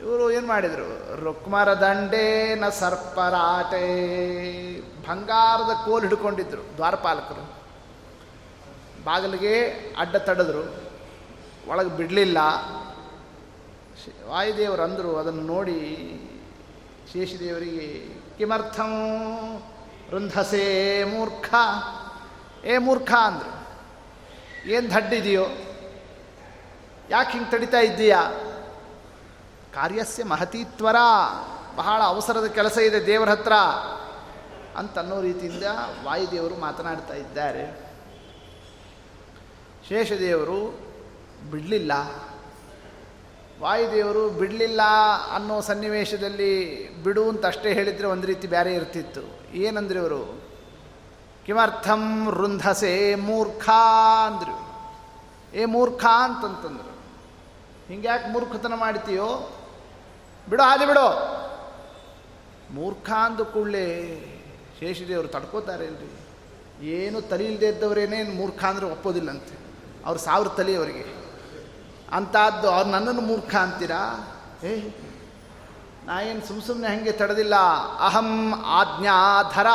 Speaker 1: ಇವರು ಏನು ಮಾಡಿದರು? ರುಕ್ಮರ ದಂಡೇನ ಸರ್ಪರಾಟೆ. ಬಂಗಾರದ ಕೋಲು ಹಿಡ್ಕೊಂಡಿದ್ರು ದ್ವಾರಪಾಲಕರು. ಬಾಗಿಲಿಗೆ ಅಡ್ಡ ತಡೆದ್ರು. ಒಳಗೆ ಬಿಡಲಿಲ್ಲ. ವಾಯುದೇವರು ಅಂದರು, ಅದನ್ನು ನೋಡಿ ಶೇಷದೇವರಿಗೆ, ಕಿಮರ್ಥಂ ರುಂಧಸೇ ಮೂರ್ಖ. ಏ ಮೂರ್ಖ ಅಂದರು. ಏನು ದಡ್ಡಿದೆಯೋ? ಯಾಕೆ ಹಿಂಗೆ ತಡಿತಾ ಇದ್ದೀಯಾ? ಕಾರ್ಯಸ್ಯ ಮಹತೀತ್ವರ ಬಹಳ ಅವಸರದ ಕೆಲಸ ಇದೆ ದೇವರ ಹತ್ರ ಅಂತನ್ನೋ ರೀತಿಯಿಂದ ವಾಯುದೇವರು ಮಾತನಾಡ್ತಾ ಇದ್ದಾರೆ. ಶೇಷದೇವರು ಬಿಡಲಿಲ್ಲ. ವಾಯುದೇವರು ಬಿಡಲಿಲ್ಲ ಅನ್ನೋ ಸನ್ನಿವೇಶದಲ್ಲಿ ಬಿಡು ಅಂತ ಅಷ್ಟೇ ಹೇಳಿದರೆ ಒಂದು ರೀತಿ ಬೇರೆ ಇರ್ತಿತ್ತು. ಏನಂದ್ರೆ ಇವರು? ಕಿಮರ್ಥಂ ರುಂಧಸೆ ಮೂರ್ಖ ಅಂದರು. ಏ ಮೂರ್ಖ ಅಂತಂತಂದರು. ಹಿಂಗ್ಯಾಕೆ ಮೂರ್ಖತನ ಮಾಡ್ತೀಯೋ? ಬಿಡು ಹಾದಿ ಬಿಡು. ಮೂರ್ಖ ಅಂದ ಕೂಡಲೇ ಶೇಷದೇವರು ತಡ್ಕೋತಾರೆ ಅಲ್ರಿ ಏನು ತಲೆ ಇಲ್ಲದೆ ಇದ್ದವರೇನೇ ಮೂರ್ಖ ಅಂದರೆ ಒಪ್ಪೋದಿಲ್ಲಂತೆ. ಅವ್ರು ಸಾವಿರ ತಲೆ ಅವರಿಗೆ ಅಂಥದ್ದು ಅವ್ರು ನನ್ನನ್ನು ಮೂರ್ಖ ಅಂತೀರಾ? ಏ, ನಾ ಏನು ಸುಮ್ ಸುಮ್ಮನೆ ಹಾಗೆ ತಡೆದಿಲ್ಲ. ಅಹಂ ಆಜ್ಞಾಧರ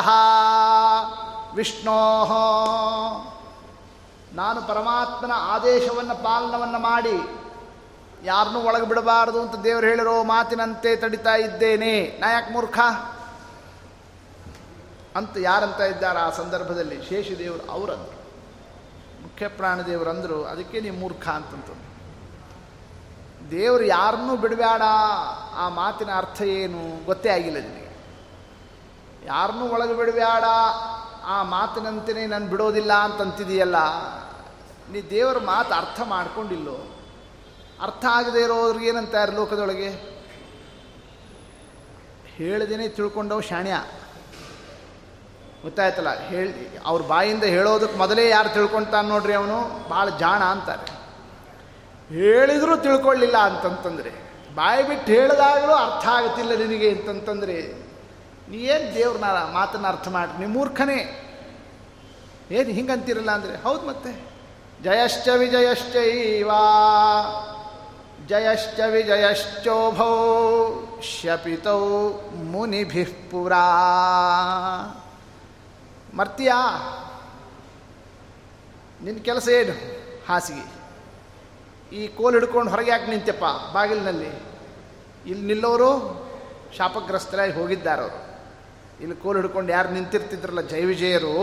Speaker 1: ವಿಷ್ಣೋ. ನಾನು ಪರಮಾತ್ಮನ ಆದೇಶವನ್ನು ಪಾಲನವನ್ನು ಮಾಡಿ ಯಾರನ್ನೂ ಒಳಗೆ ಬಿಡಬಾರದು ಅಂತ ದೇವರು ಹೇಳಿರೋ ಮಾತಿನಂತೆ ತಡಿತಾ ಇದ್ದೇನೆ. ನಾ ಯಾಕೆ ಮೂರ್ಖ? ಅಂತ ಯಾರಂತ ಇದ್ದಾರೆ ಆ ಸಂದರ್ಭದಲ್ಲಿ ಶೇಷದೇವರು ಅವರಂದರು. ಮುಖ್ಯ ಪ್ರಾಣದೇವರು ಅಂದರು ಅದಕ್ಕೆ ನೀವು ಮೂರ್ಖ ಅಂತಂತಂದು ದೇವರು ಯಾರನ್ನೂ ಬಿಡಬೇಡ ಆ ಮಾತಿನ ಅರ್ಥ ಏನು? ಗೊತ್ತೇ ಆಗಿಲ್ಲ ನಿನಗೆ. ಯಾರನ್ನೂ ಒಳಗೆ ಬಿಡಬೇಡ ಆ ಮಾತಿನಂತೆಯೇ ನಾನು ಬಿಡೋದಿಲ್ಲ ಅಂತಂತಿದೆಯಲ್ಲ. ನೀ ದೇವರ ಮಾತು ಅರ್ಥ ಮಾಡ್ಕೊಂಡಿಲ್ಲೋ? ಅರ್ಥ ಆಗದೆ ಇರೋರಿಗೆ ಏನಂತಾರೆ ಲೋಕದೊಳಗೆ? ಹೇಳ್ದೇನೆ ತಿಳ್ಕೊಂಡವು ಶಾಣ್ಯ. ಗೊತ್ತಾಯ್ತಲ್ಲ, ಹೇಳಿ, ಅವ್ರ ಬಾಯಿಂದ ಹೇಳೋದಕ್ಕೆ ಮೊದಲೇ ಯಾರು ತಿಳ್ಕೊಳ್ತಾನೆ ನೋಡ್ರಿ ಅವನು? ಭಾಳ ಜಾಣ ಅಂತಾರೆ. ಹೇಳಿದರೂ ತಿಳ್ಕೊಳ್ಳಿಲ್ಲ ಅಂತಂತಂದರೆ, ಬಾಯಿ ಬಿಟ್ಟು ಹೇಳಿದಾಗಲೂ ಅರ್ಥ ಆಗುತ್ತಿಲ್ಲ ನಿನಗೆ ಅಂತಂತಂದರೆ, ನೀ ಏನು ದೇವ್ರನ್ನ ಮಾತನ್ನ ಅರ್ಥ ಮಾಡಿ ನೀವು ಮೂರ್ಖನೇ. ಏನು ಹಿಂಗಂತಿರಲ್ಲ ಅಂದರೆ, ಹೌದು ಮತ್ತೆ? ಜಯಶ್ಚ ವಿಜಯಶ್ಚೈವಾ ಜಯಶ್ಚ ವಿಜಯಶ್ಚೋಭೌ ಶಪಿತೌ ಮುನಿಭಿ ಪುರಾ ಮರ್ತೀಯಾ ನಿನ್ನ ಕೆಲಸ ಏನು? ಹಾಸಿಗೆ. ಈ ಕೋಲು ಹಿಡ್ಕೊಂಡು ಹೊರಗೆ ಯಾಕೆ ನಿಂತೆಪ್ಪ ಬಾಗಿಲಿನಲ್ಲಿ. ಇಲ್ಲಿ ನಿಲ್ಲೋರು, ಶಾಪಗ್ರಸ್ತರಾಗಿ ಹೋಗಿದ್ದಾರೆ ಅವರು ಇಲ್ಲಿ ಕೋಲು ಹಿಡ್ಕೊಂಡು ಯಾರು ನಿಂತಿರ್ತಿದ್ರಲ್ಲ ಜೈ ವಿಜಯರು?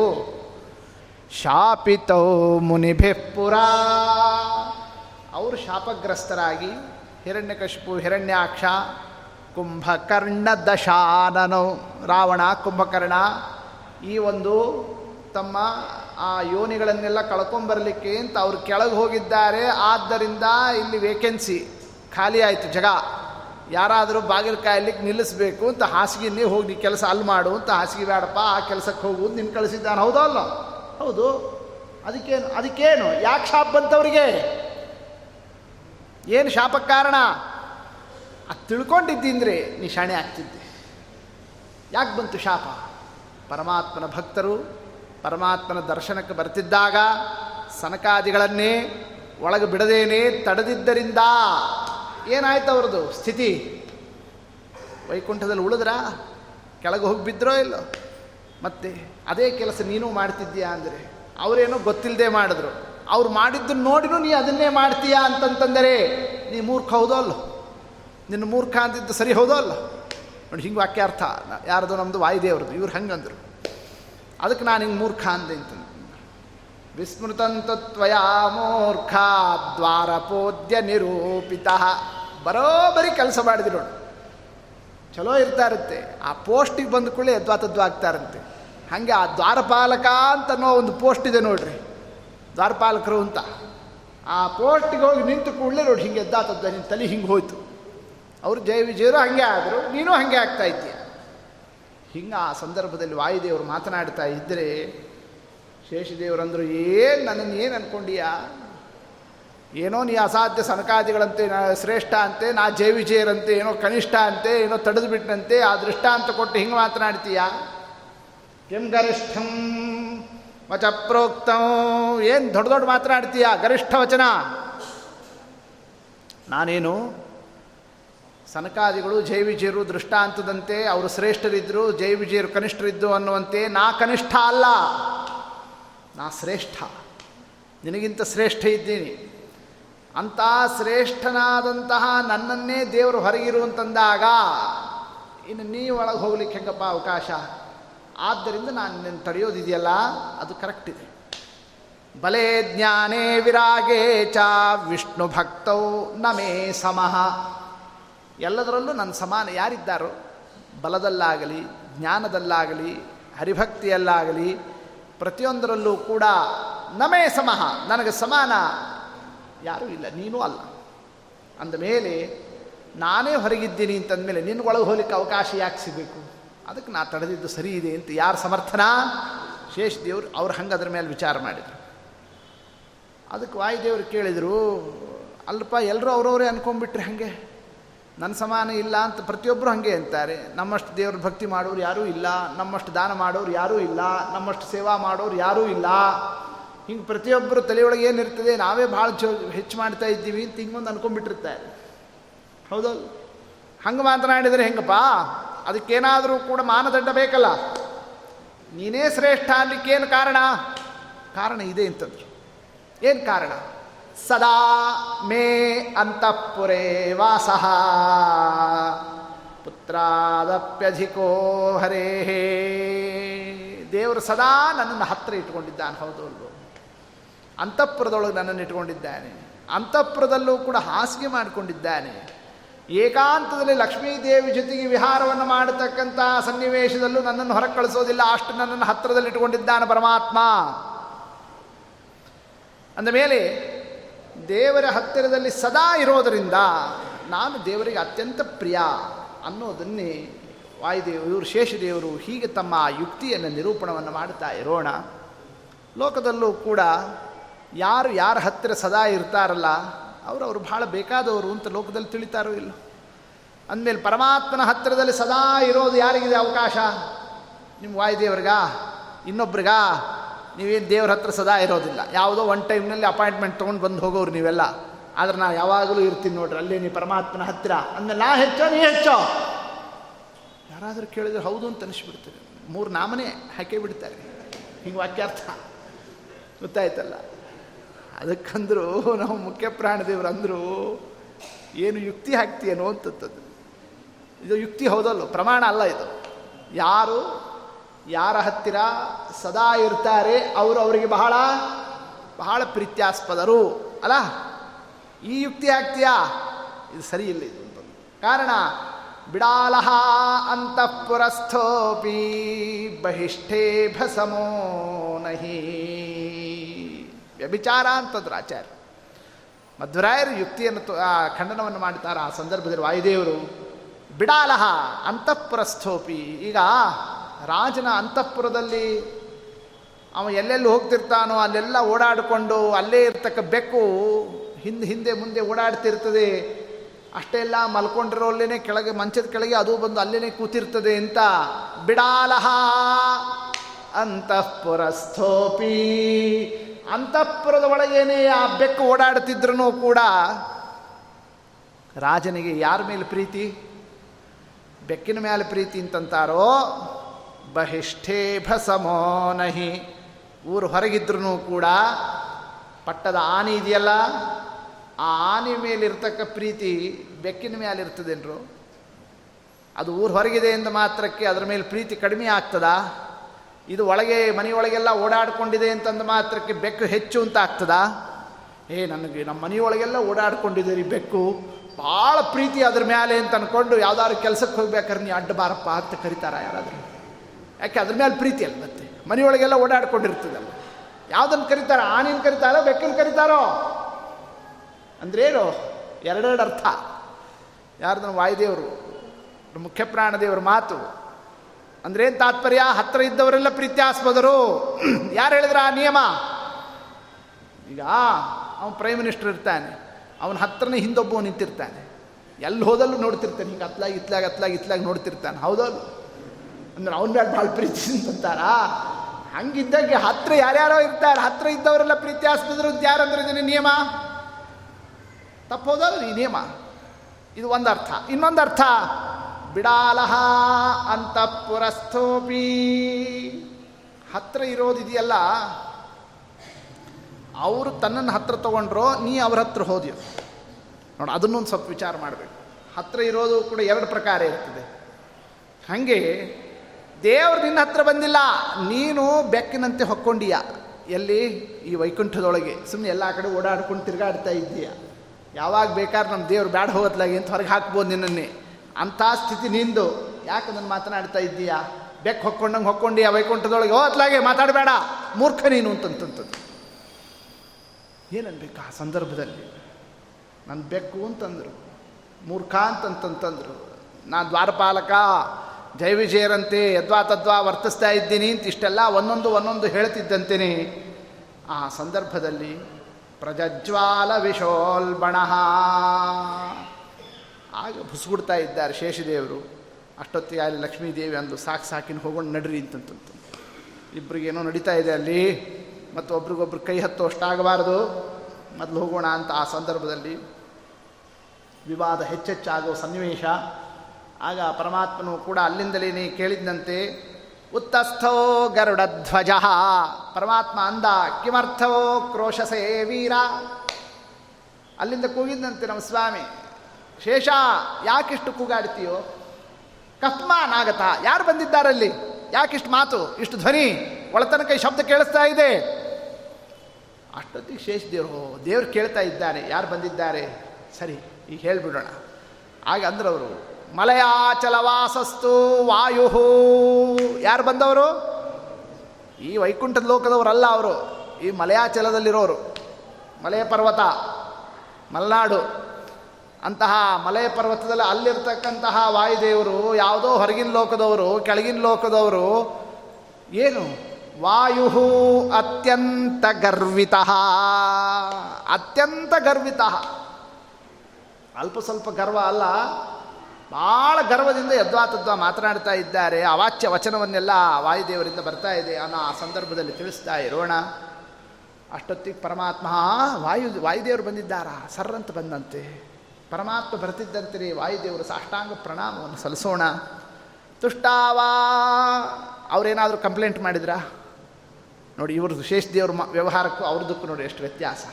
Speaker 1: ಶಾಪಿತೌ ಮುನಿಭೆ ಪುರಾ. ಅವರು ಶಾಪಗ್ರಸ್ತರಾಗಿ ಹಿರಣ್ಯಕಶಿಪು, ಹಿರಣ್ಯಾಕ್ಷ ಕುಂಭಕರ್ಣ ದಶಾನನು ರಾವಣ, ಕುಂಭಕರ್ಣ ಈ ಒಂದು ತಮ್ಮ ಆ ಯೋನಿಗಳನ್ನೆಲ್ಲ ಕಳ್ಕೊಂಬರಲಿಕ್ಕೆ ಅಂತ ಅವ್ರು ಕೆಳಗೆ ಹೋಗಿದ್ದಾರೆ. ಆದ್ದರಿಂದ ಇಲ್ಲಿ ವೇಕೆನ್ಸಿ ಖಾಲಿ ಆಯಿತು ಜಗ. ಯಾರಾದರೂ ಬಾಗಿಲು ಕಾಯಲಿಕ್ಕೆ ನಿಲ್ಲಿಸಬೇಕು ಅಂತ ಹಾಸಿಗೆನೇ ಹೋಗಿ ಕೆಲಸ ಅಲ್ಲಿ ಮಾಡು ಅಂತ ಹಾಸಿಗೆ ಬೇಡಪ್ಪ ಆ ಕೆಲಸಕ್ಕೆ ಹೋಗು ನಿನ್ನ ಕಳಿಸಿದ್ದಾನೆ. ಹೌದಾ ಅಲ್ಲ? ಹೌದು. ಅದಕ್ಕೇನು ಅದಕ್ಕೇನು? ಯಾಕೆ ಶಾಪ್ ಬಂತವರಿಗೆ? ಏನು ಶಾಪಕ್ಕೆ ಕಾರಣ? ಅದು ತಿಳ್ಕೊಂಡಿದ್ದಿಂದ್ರೆ ನೀ ಶಾಣೆ ಆಗ್ತಿದ್ದೆ. ಯಾಕೆ ಬಂತು ಶಾಪ? ಪರಮಾತ್ಮನ ಭಕ್ತರು ಪರಮಾತ್ಮನ ದರ್ಶನಕ್ಕೆ ಬರ್ತಿದ್ದಾಗ ಸನಕಾದಿಗಳನ್ನೇ ಒಳಗೆ ಬಿಡದೇನೆ ತಡೆದಿದ್ದರಿಂದ ಏನಾಯ್ತು ಅವ್ರದ್ದು ಸ್ಥಿತಿ? ವೈಕುಂಠದಲ್ಲಿ ಉಳಿದ್ರ? ಕೆಳಗೆ ಹೋಗಿ ಬಿದ್ದರೋ ಇಲ್ಲೋ? ಮತ್ತೆ ಅದೇ ಕೆಲಸ ನೀನು ಮಾಡ್ತಿದ್ದೀಯಾ ಅಂದರೆ ಅವರೇನೋ ಗೊತ್ತಿಲ್ಲದೆ ಮಾಡಿದ್ರು. ಅವ್ರು ಮಾಡಿದ್ದನ್ನು ನೋಡಿನೂ ನೀ ಅದನ್ನೇ ಮಾಡ್ತೀಯಾ ಅಂತಂತಂದರೆ, ನೀ ಮೂರ್ಖ ಹೌದೋ ಅಲ್ಲ? ನಿನ್ನ ಮೂರ್ಖ ಅಂತಿದ್ದು ಸರಿ ಹೌದೋ ಅಲ್ಲ? ನೋಡಿ, ಹಿಂಗೆ ವಾಕ್ಯಾರ್ಥ ಯಾರದೋ ನಮ್ಮದು ವಾಯುದೇವ್ರದ್ದು, ಇವ್ರು ಹಂಗಂದರು ಅದಕ್ಕೆ ನಾನು ಹಿಂಗೆ ಮೂರ್ಖ ಅಂದೆ ಅಂತ ವಿಸ್ಮೃತಂತತ್ವಯ ಮೂರ್ಖ ದ್ವಾರಪೋದ್ಯ ನಿರೂಪಿತ. ಬರೋಬರಿ ಕೆಲಸ ಮಾಡಿದ್ರು ನೋಡು. ಚಲೋ ಇರ್ತಾ ಇರುತ್ತೆ. ಆ ಪೋಸ್ಟಿಗೆ ಬಂದ ಕೂಡಲೇ ಯದ್ವಾತದ್ವಾಗ್ತಾರಂತೆ ತದ್ವಾ ಆಗ್ತಾ ಹಾಗೆ ಆ ದ್ವಾರಪಾಲಕ ಅಂತನೋ ಒಂದು ಪೋಸ್ಟ್ ಇದೆ ನೋಡ್ರಿ. ದ್ವಾರಪಾಲಕರು ಅಂತ. ಆ ಪೋಸ್ಟಿಗೆ ಹೋಗಿ ನಿಂತು ಕೂಡಲೇ ನೋಡಿ ಹಿಂಗೆ ಎದ್ದಾತದ್ದ ನಿನ್ನ ತಲೆ ಹಿಂಗೆ ಹೋಯ್ತು. ಅವರು ಜಯ ವಿಜಯರು ಹಾಗೆ ಆದರು, ನೀನು ಹಾಗೆ ಆಗ್ತಾ ಇದ್ದೀಯ. ಹಿಂಗೆ ಆ ಸಂದರ್ಭದಲ್ಲಿ ವಾಯುದೇವರು ಮಾತನಾಡ್ತಾ ಇದ್ದರೆ ಶೇಷದೇವರಂದರು, ಏನು ನನ್ನನ್ನು ಏನು ಅನ್ಕೊಂಡೀಯಾ? ಏನೋ ನೀ ಅಸಾಧ್ಯ ಸನಕಾದಿಗಳಂತೆ ಶ್ರೇಷ್ಠ ಅಂತೆ, ನಾ ಜಯ ವಿಜಯರಂತೆ, ಏನೋ ಕನಿಷ್ಠ ಅಂತೆ, ಏನೋ ತಡೆದು ಬಿಟ್ಟಂತೆ ಆ ದೃಷ್ಟಾಂತ ಕೊಟ್ಟು ಹಿಂಗೆ ಮಾತನಾಡ್ತೀಯ? ಕೆಂ ಗರಿಷ್ಠಂ ವಚ ಪ್ರೋಕ್ತಂ ಏನು ದೊಡ್ಡ ದೊಡ್ಡ ಮಾತನಾಡ್ತೀಯ ಗರಿಷ್ಠ ವಚನ. ನಾನೇನು ಸನಕಾದಿಗಳು ಜೈ ವಿಜಯರು ದೃಷ್ಟಾಂತದಂತೆ ಅವರು ಶ್ರೇಷ್ಠರಿದ್ದರು ಜೈ ವಿಜಯರು ಕನಿಷ್ಠರಿದ್ದು ಅನ್ನುವಂತೆ ನಾ ಕನಿಷ್ಠ ಅಲ್ಲ. ನಾ ಶ್ರೇಷ್ಠ. ನಿನಗಿಂತ ಶ್ರೇಷ್ಠ ಇದ್ದೀನಿ. ಅಂಥ ಶ್ರೇಷ್ಠನಾದಂತಹ ನನ್ನನ್ನೇ ದೇವರು ಹೊರಗಿರುವಂತಂದಾಗ ಇನ್ನು ನೀ ಒಳಗೆ ಹೋಗ್ಲಿಕ್ಕೆ ಹೆಂಗಪ್ಪ ಅವಕಾಶ? ಆದ್ದರಿಂದ ನಾನು ನಿನ್ನ ತಡೆಯೋದಿದೆಯಲ್ಲ? ಅದು ಕರೆಕ್ಟ್ ಇದೆ. ಬಲೆ ಜ್ಞಾನೇ ವಿರಾಗೇ ಚ ವಿಷ್ಣು ಭಕ್ತೌ ನಮೇ ಸಮಃ. ಎಲ್ಲದರಲ್ಲೂ ನನ್ನ ಸಮಾನ ಯಾರಿದ್ದಾರೋ? ಬಲದಲ್ಲಾಗಲಿ, ಜ್ಞಾನದಲ್ಲಾಗಲಿ, ಹರಿಭಕ್ತಿಯಲ್ಲಾಗಲಿ, ಪ್ರತಿಯೊಂದರಲ್ಲೂ ಕೂಡ ನಮೇ ಸಮಃ. ನನಗೆ ಸಮಾನ ಯಾರೂ ಇಲ್ಲ, ನೀನೂ ಅಲ್ಲ. ಅಂದಮೇಲೆ, ನಾನೇ ಹೊರಗಿದ್ದೀನಿ ಅಂತಂದಮೇಲೆ ನಿನ್ನ ಒಳಗೆ ಹೋಗ್ಲಿಕ್ಕೆ ಅವಕಾಶ ಯಾಕೆ ಸಿಗಬೇಕು? ಅದಕ್ಕೆ ನಾ ತಡೆದಿದ್ದು ಸರಿ ಇದೆ ಅಂತ ಯಾರು ಸಮರ್ಥನ? ಶೇಷ ದೇವರು ಅವ್ರು ಹಂಗೆ ಅದ್ರ ಮೇಲೆ ವಿಚಾರ ಮಾಡಿದರು. ಅದಕ್ಕೆ ವಾಯುದೇವರು ಕೇಳಿದರು ಅಲ್ಪ ಎಲ್ಲರೂ ಅವ್ರವರೇ ಅನ್ಕೊಂಡ್ಬಿಟ್ರೆ ಹಾಗೆ? ನನ್ನ ಸಮಾನ ಇಲ್ಲ ಅಂತ ಪ್ರತಿಯೊಬ್ಬರು ಹಾಗೆ ಅಂತಾರೆ. ನಮ್ಮಷ್ಟು ದೇವ್ರ ಭಕ್ತಿ ಮಾಡೋರು ಯಾರೂ ಇಲ್ಲ, ನಮ್ಮಷ್ಟು ದಾನ ಮಾಡೋರು ಯಾರೂ ಇಲ್ಲ, ನಮ್ಮಷ್ಟು ಸೇವಾ ಮಾಡೋರು ಯಾರೂ ಇಲ್ಲ. ಹಿಂಗೆ ಪ್ರತಿಯೊಬ್ಬರು ತಲೆಯೊಳಗೆ ಏನಿರ್ತದೆ, ನಾವೇ ಭಾಳ ಚೋ ಹೆಚ್ಚು ಮಾಡ್ತಾ ಇದ್ದೀವಿ ಅಂತ ಹಿಂಗೊಂದು ಅನ್ಕೊಂಡ್ಬಿಟ್ಟಿರ್ತಾರೆ. ಹೌದೌದು. ಹಂಗೆ ಮಾತನಾಡಿದರೆ ಹೆಂಗಪ್ಪ? ಅದಕ್ಕೇನಾದರೂ ಕೂಡ ಮಾನದಂಡ ಬೇಕಲ್ಲ. ನೀನೇ ಶ್ರೇಷ್ಠ ಅನ್ಲಿಕ್ಕೇನು ಕಾರಣ? ಕಾರಣ ಇದೆ ಅಂತಂದ್ರು. ಏನು ಕಾರಣ? ಸದಾ ಮೇ ಅಂತಃಪುರೇ ವಾಸಃ. ಪುತ್ರಾದಪ್ಯಧಿಕೋ ಹರೇ. ದೇವರು ಸದಾ ನನ್ನನ್ನು ಹತ್ತಿರ ಇಟ್ಕೊಂಡಿದ್ದಾನೆ ಹೌದು ಅಂತಃಪುರದೊಳಗೆ ನನ್ನನ್ನು ಇಟ್ಕೊಂಡಿದ್ದಾನೆ ಅಂತಃಪುರದಲ್ಲೂ ಕೂಡ ಹಾಸಿಗೆ ಮಾಡಿಕೊಂಡಿದ್ದಾನೆ. ಏಕಾಂತದಲ್ಲಿ ಲಕ್ಷ್ಮೀದೇವಿ ಜೊತೆಗೆ ವಿಹಾರವನ್ನು ಮಾಡತಕ್ಕಂಥ ಸನ್ನಿವೇಶದಲ್ಲೂ ನನ್ನನ್ನು ಹೊರಗೆ ಕಳಿಸೋದಿಲ್ಲ ಅಷ್ಟು ನನ್ನನ್ನು ಹತ್ತಿರದಲ್ಲಿ ಇಟ್ಕೊಂಡಿದ್ದಾನೆ ಪರಮಾತ್ಮ. ಅಂದ ಮೇಲೆ ದೇವರ ಹತ್ತಿರದಲ್ಲಿ ಸದಾ ಇರೋದರಿಂದ ನಾನು ದೇವರಿಗೆ ಅತ್ಯಂತ ಪ್ರಿಯ ಅನ್ನೋದನ್ನೇ ವಾಯುದೇವರು ಇವರು ಶೇಷದೇವರು ಹೀಗೆ ತಮ್ಮ ಯುಕ್ತಿಯನ್ನು ನಿರೂಪಣವನ್ನು ಮಾಡ್ತಾ ಇರೋಣ. ಲೋಕದಲ್ಲೂ ಕೂಡ ಯಾರು ಯಾರ ಹತ್ತಿರ ಸದಾ ಇರ್ತಾರಲ್ಲ ಅವರು ಅವರು ಭಾಳ ಬೇಕಾದವರು ಅಂತ ಲೋಕದಲ್ಲಿ ತಿಳಿತಾರೋ ಇಲ್ಲ. ಅಂದಮೇಲೆ ಪರಮಾತ್ಮನ ಹತ್ತಿರದಲ್ಲಿ ಸದಾ ಇರೋದು ಯಾರಿಗಿದೆ ಅವಕಾಶ? ನಿಮ್ಮ ವಾಯುದೇವ್ರಿಗಾ? ಇನ್ನೊಬ್ರಿಗಾ? ನೀವೇನು ದೇವ್ರ ಹತ್ರ ಸದಾ ಇರೋದಿಲ್ಲ. ಯಾವುದೋ ಒನ್ ಟೈಮ್ನಲ್ಲಿ ಅಪಾಯಿಂಟ್ಮೆಂಟ್ ತೊಗೊಂಡು ಬಂದು ಹೋಗೋರು ನೀವೆಲ್ಲ. ಆದ್ರೆ ನಾವು ಯಾವಾಗಲೂ ಇರ್ತೀನಿ ನೋಡ್ರಿ, ಅಲ್ಲೇ ನೀ ಪರಮಾತ್ಮನ ಹತ್ತಿರ. ಅಂದ್ರೆ ನಾ ಹೆಚ್ಚೋ, ನೀ ಹೆಚ್ಚೋ? ಯಾರಾದರೂ ಕೇಳಿದ್ರೆ ಹೌದು ಅಂತ ಅನಿಸ್ಬಿಡ್ತಾರೆ ಮೂರು ನಾಮನೇ ಹಾಕೇ ಬಿಡ್ತಾರೆ. ಹಿಂಗೆ ವಾಕ್ಯಾರ್ಥ ಗೊತ್ತಾಯ್ತಲ್ಲ? ಅದಕ್ಕಂದ್ರು ನಾವು ಮುಖ್ಯ ಪ್ರಾಣದೇವ್ರು ಅಂದರು, ಏನು ಯುಕ್ತಿ ಹಾಕ್ತೀಯನೋ ಅಂತದ್ದು ಇದು ಯುಕ್ತಿ ಹೌದಲ್ಲೋ? ಪ್ರಮಾಣ ಅಲ್ಲ ಇದು. ಯಾರು, ಯಾರ ಹತ್ತಿರ ಸದಾ ಇರ್ತಾರೆ, ಅವರು ಅವರಿಗೆ ಬಹಳ ಬಹಳ ಪ್ರೀತ್ಯಾಸ್ಪದರು, ಅಲ್ಲ? ಈ ಯುಕ್ತಿ ಹಾಕ್ತೀಯಾ? ಇದು ಸರಿ ಇಲ್ಲ ಇದು ಅಂತಂದು ಕಾರಣ, ಬಿಡಾಲಹ ಅಂತಃಪುರಸ್ಥೋಪಿ ಬಹಿಷ್ಠೇ ಭಸಮೋ ನಹಿ. ವ್ಯಭಿಚಾರ ಅಂತಂದ್ರು ಆಚಾರ್ಯ. ಮಧ್ವರಾಯರು ಯುಕ್ತಿಯನ್ನು ಖಂಡನವನ್ನು ಮಾಡ್ತಾರೆ ಆ ಸಂದರ್ಭದಲ್ಲಿ ವಾಯುದೇವರು ಬಿಡಾಲಹ ಅಂತಃಪುರಸ್ಥೋಪಿ. ಈಗ ರಾಜನ ಅಂತಃಪುರದಲ್ಲಿ ಅವ ಎಲ್ಲೆಲ್ಲಿ ಹೋಗ್ತಿರ್ತಾನೋ, ಅಲ್ಲೆಲ್ಲ ಓಡಾಡಿಕೊಂಡು ಅಲ್ಲೇ ಇರ್ತಕ್ಕ ಬೆಕ್ಕು ಹಿಂದೆ ಹಿಂದೆ ಮುಂದೆ ಓಡಾಡ್ತಿರ್ತದೆ. ಅಷ್ಟೆಲ್ಲ ಮಲ್ಕೊಂಡಿರೋಲ್ಲೇ ಕೆಳಗೆ, ಮಂಚದ ಕೆಳಗೆ ಅದು ಬಂದು ಅಲ್ಲೇ ಕೂತಿರ್ತದೆ ಅಂತ. ಬಿಡಾಲಹ ಅಂತಃಪುರಸ್ಥೋಪಿ. ಅಂತಃಪುರದ ಒಳಗೇನೆ ಆ ಬೆಕ್ಕು ಓಡಾಡ್ತಿದ್ರು ಕೂಡ ರಾಜನಿಗೆ ಯಾರ ಮೇಲೆ ಪ್ರೀತಿ? ಬೆಕ್ಕಿನ ಮೇಲೆ ಪ್ರೀತಿ ಅಂತಂತಾರೋ? ಬಹಿಷ್ಠೇ ಭಸಮೋ ನಹಿ. ಊರು ಹೊರಗಿದ್ರು ಕೂಡ ಪಟ್ಟದ ಆನೆ ಇದೆಯಲ್ಲ, ಆ ಆನೆ ಮೇಲಿರ್ತಕ್ಕ ಪ್ರೀತಿ ಬೆಕ್ಕಿನ ಮೇಲೆ ಇರ್ತದೇನ್ರು? ಅದು ಊರು ಹೊರಗಿದೆ ಎಂದು ಮಾತ್ರಕ್ಕೆ ಅದರ ಮೇಲೆ ಪ್ರೀತಿ ಕಡಿಮೆ ಆಗ್ತದಾ? ಇದು ಒಳಗೆ, ಮನೆಯೊಳಗೆಲ್ಲ ಓಡಾಡಿಕೊಂಡಿದೆ ಅಂತಂದ ಮಾತ್ರಕ್ಕೆ ಬೆಕ್ಕು ಹೆಚ್ಚು ಅಂತ ಆಗ್ತದ? ಏ, ನನಗೆ ನಮ್ಮ ಮನೆಯೊಳಗೆಲ್ಲ ಓಡಾಡ್ಕೊಂಡಿದೆ ರೀ ಬೆಕ್ಕು. ಭಾಳ ಪ್ರೀತಿ ಅದ್ರ ಮೇಲೆ ಅಂತ ಅಂದ್ಕೊಂಡು ಯಾವ್ದಾದ್ರು ಕೆಲಸಕ್ಕೆ ಹೋಗ್ಬೇಕಾದ್ರೆ ನೀ ಅಡ್ಡ ಬಾರಪ್ಪ ಅಂತ ಕರೀತಾರ ಯಾರಾದರೂ. ಯಾಕೆ, ಅದ್ರ ಮೇಲೆ ಪ್ರೀತಿ ಅಲ್ಲ ಮತ್ತೆ? ಮನೆಯೊಳಗೆಲ್ಲ ಓಡಾಡ್ಕೊಂಡಿರ್ತದಲ್ಲ. ಯಾವುದನ್ನು ಕರೀತಾರ? ಆನಿನ ಕರೀತಾರೋ ಬೆಕ್ಕನ್ನು ಕರೀತಾರೋ? ಅಂದ್ರೇನು? ಎರಡೆರಡು ಅರ್ಥ. ಯಾರ್ದನ್ನು ವಾಯುದೇವರು, ಮುಖ್ಯ ಪ್ರಾಣದೇವರ ಮಾತು. ಅಂದ್ರೇನು ತಾತ್ಪರ್ಯ? ಹತ್ತಿರ ಇದ್ದವರೆಲ್ಲ ಪ್ರೀತ್ಯಾಸ್ಪದರು. ಯಾರು ಹೇಳಿದ್ರ ಆ ನಿಯಮ? ಈಗ ಅವನು ಪ್ರೈಮ್ ಮಿನಿಸ್ಟರ್ ಇರ್ತಾನೆ. ಅವನ ಹತ್ರನೇ ಹಿಂದೊಬ್ಬ ನಿಂತಿರ್ತಾನೆ. ಎಲ್ಲಿ ಹೋದಲ್ಲೂ ನೋಡ್ತಿರ್ತಾನೆ. ಹಿಂಗೆ ಅತ್ಲಾಗಿ, ಇತ್ಲಾಗ ಅತ್ಲಾಗಿ, ಇತ್ಲಾಗ ನೋಡ್ತಿರ್ತಾನೆ. ಹೌದಲ್ಲ ಅಂದ್ರೆ ಅವನ ಮೇಲೆ ಭಾಳ ಪ್ರೀತಿ ಅಂತಾರ ಹಂಗಿದ್ದಾಗ ಹತ್ರ ಯಾರ್ಯಾರೋ ಇರ್ತಾರೆ. ಹತ್ರ ಇದ್ದವರೆಲ್ಲ ಪ್ರೀತ್ಯಾಸ್ಪದರು ಯಾರಂದ್ರೆ ಇದನ್ನ ನಿಯಮ? ತಪ್ಪೋದಲ್ಲ ಈ ನಿಯಮ. ಇದು ಒಂದು ಅರ್ಥ ಇನ್ನೊಂದು ಅರ್ಥ ಬಿಡಾಲಹ ಅಂತಃಪುರಸ್ಥೋಪಿ. ಹತ್ರ ಇರೋದಿದೆಯಲ್ಲ? ಅವರು ತನ್ನನ್ನು ಹತ್ರ ತಗೊಂಡ್ರು ನೀ ಅವ್ರ ಹತ್ರ ಹೋದ್ಯೋ? ನೋಡಿ, ಅದನ್ನೊಂದು ಸ್ವಲ್ಪ ವಿಚಾರ ಮಾಡಬೇಕು. ಹತ್ರ ಇರೋದು ಕೂಡ ಎರಡು ಪ್ರಕಾರ ಇರ್ತದೆ. ಹಾಗೆ ದೇವರು ನಿನ್ನ ಹತ್ರ ಬಂದಿಲ್ಲ, ನೀನು ಬೆಕ್ಕಿನಂತೆ ಹೊಕ್ಕೊಂಡಿಯ? ಎಲ್ಲಿ? ಈ ವೈಕುಂಠದೊಳಗೆ. ಸುಮ್ಮನೆ ಎಲ್ಲ ಕಡೆ ಓಡಾಡ್ಕೊಂಡು ತಿರುಗಾಡ್ತಾ ಇದ್ದೀಯ? ಯಾವಾಗ ಬೇಕಾದ್ರೆ ನಮ್ಮ ದೇವ್ರು ಬ್ಯಾಡ ಹೋಗತ್ಲಾಗಿ ಅಂತ ಹೊರಗೆ ಹಾಕ್ಬೋದು ನಿನ್ನನ್ನೇ. ಅಂಥ ಸ್ಥಿತಿ ನಿಂದು. ಯಾಕೆ ನನ್ನ ಮಾತನಾಡ್ತಾ ಇದ್ದೀಯಾ? ಬೆಕ್ಕು ಹೊಕ್ಕೊಂಡಂಗೆ ಹೊಕ್ಕೊಂಡಿ ಆ ವೈಕುಂಠದೊಳಗೆ ಹೋತ್ಲಾಗೆ ಮಾತಾಡಬೇಡ. ಮೂರ್ಖ ನೀನು ಅಂತಂತಂತದ್ದು. ಏನನ್ಬೇಕು ಆ ಸಂದರ್ಭದಲ್ಲಿ? ನನ್ನ ಬೆಕ್ಕು ಅಂತಂದರು. ಮೂರ್ಖ ಅಂತಂತಂತಂದರು. ನಾ ದ್ವಾರಪಾಲಕ ಜೈ ವಿಜಯರಂತೆ, ಯದ್ವಾ ತದ್ವಾ ವರ್ತಿಸ್ತಾ ಇದ್ದೀನಿ ಅಂತ ಇಷ್ಟೆಲ್ಲ ಒಂದೊಂದು ಒಂದೊಂದು ಹೇಳ್ತಿದ್ದಂತೇನೆ. ಆ ಸಂದರ್ಭದಲ್ಲಿ ಪ್ರಜಜ್ವಾಲ ವಿಶೋಲ್ಬಣ ಆಗ ಬುಸ್ಬಿಡ್ತಾ ಇದ್ದಾರೆ ಶೇಷದೇವರು. ಅಷ್ಟೊತ್ತಿಗೆ ಅಲ್ಲಿ ಲಕ್ಷ್ಮೀದೇವಿ ಅಂದು ಸಾಕು ಸಾಕಿನ ಹೋಗೋಣ ನಡ್ರಿ ಅಂತಂತಂತ. ಇಬ್ಬರಿಗೇನೋ ನಡೀತಾ ಇದೆ ಅಲ್ಲಿ. ಮತ್ತು ಒಬ್ರಿಗೊಬ್ರು ಕೈ ಹತ್ತೋ ಅಷ್ಟಾಗಬಾರ್ದು. ಮೊದಲು ಹೋಗೋಣ ಅಂತ ಆ ಸಂದರ್ಭದಲ್ಲಿ ವಿವಾದ ಹೆಚ್ಚೆಚ್ಚಾಗೋ ಸನ್ನಿವೇಶ. ಆಗ ಪರಮಾತ್ಮನು ಕೂಡ ಅಲ್ಲಿಂದಲೇ ಕೇಳಿದಂತೆ ಉತ್ತಸ್ಥೋ ಗರುಡಧ್ವಜ. ಪರಮಾತ್ಮ ಅಂದ ಕಿಮರ್ಥವೋ ಕ್ರೋಶಸೇ ವೀರ. ಅಲ್ಲಿಂದ ಕೂಗಿದ್ದಂತೆ ನಮ್ಮ ಸ್ವಾಮಿ. ಶೇಷ, ಯಾಕಿಷ್ಟು ಕೂಗಾಡ್ತೀಯೋ? ನಾಗತ ಯಾರು ಬಂದಿದ್ದಾರಲ್ಲಿ? ಯಾಕಿಷ್ಟು ಮಾತು? ಇಷ್ಟು ಧ್ವನಿ? ಒಳತನಕ ಶಬ್ದ ಕೇಳಿಸ್ತಾ ಇದೆ. ಅಷ್ಟೊತ್ತಿಗೆ ಶೇಷ ದೇವರು, ದೇವ್ರು ಕೇಳ್ತಾ ಇದ್ದಾರೆ. ಯಾರು ಬಂದಿದ್ದಾರೆ? ಸರಿ, ಈಗ ಹೇಳಿಬಿಡೋಣ. ಆಗ ಅಂದ್ರವರು ಮಲಯಾಚಲವಾಸಸ್ತು ವಾಯು ಯಾರು ಬಂದವರು? ಈ ವೈಕುಂಠದ ಲೋಕದವರಲ್ಲ ಅವರು. ಈ ಮಲಯಾಚಲದಲ್ಲಿರೋರು. ಮಲೆಯ ಪರ್ವತ, ಮಲೆನಾಡು. ಅಂತಹ ಮಲಯ ಪರ್ವತದಲ್ಲಿ ಅಲ್ಲಿರ್ತಕ್ಕಂತಹ ವಾಯುದೇವರು ಯಾವುದೋ ಹೊರಗಿನ ಲೋಕದವರು, ಕೆಳಗಿನ ಲೋಕದವರು ಏನು? ವಾಯು ಅತ್ಯಂತ ಗರ್ವಿತ. ಅತ್ಯಂತ ಗರ್ವಿತ. ಅಲ್ಪ ಸ್ವಲ್ಪ ಗರ್ವ ಅಲ್ಲ ಭಾಳ ಗರ್ವದಿಂದ ಯದ್ವಾ ಮಾತನಾಡ್ತಾ ಇದ್ದಾರೆ. ಅವಾಚ್ಯ ವಚನವನ್ನೆಲ್ಲ ವಾಯುದೇವರಿಂದ ಬರ್ತಾ ಇದೆ ಅನ್ನೋ ಆ ಸಂದರ್ಭದಲ್ಲಿ ತಿಳಿಸ್ತಾ ಇರೋಣ ಅಷ್ಟೊತ್ತಿಗೆ ಪರಮಾತ್ಮ ವಾಯು, ವಾಯುದೇವರು ಬಂದಿದ್ದಾರಾ? ಸರ್ರಂತ ಬಂದಂತೆ. ಪರಮಾತ್ಮ ಬರ್ತಿದ್ದಂತೆ ವಾಯುದೇವರು ಸಾಷ್ಟಾಂಗ ಪ್ರಣಾಮವನ್ನು ಸಲ್ಲಿಸೋಣ. ತುಷ್ಟಾವಾ, ಅವರೇನಾದರೂ ಕಂಪ್ಲೇಂಟ್ ಮಾಡಿದ್ರಾ? ನೋಡಿ, ಇವ್ರದ್ದು ಶೇಷ ದೇವ್ರ ವ್ಯವಹಾರಕ್ಕೂ ಅವ್ರದಕ್ಕೂ ನೋಡಿ ಎಷ್ಟು ವ್ಯತ್ಯಾಸ.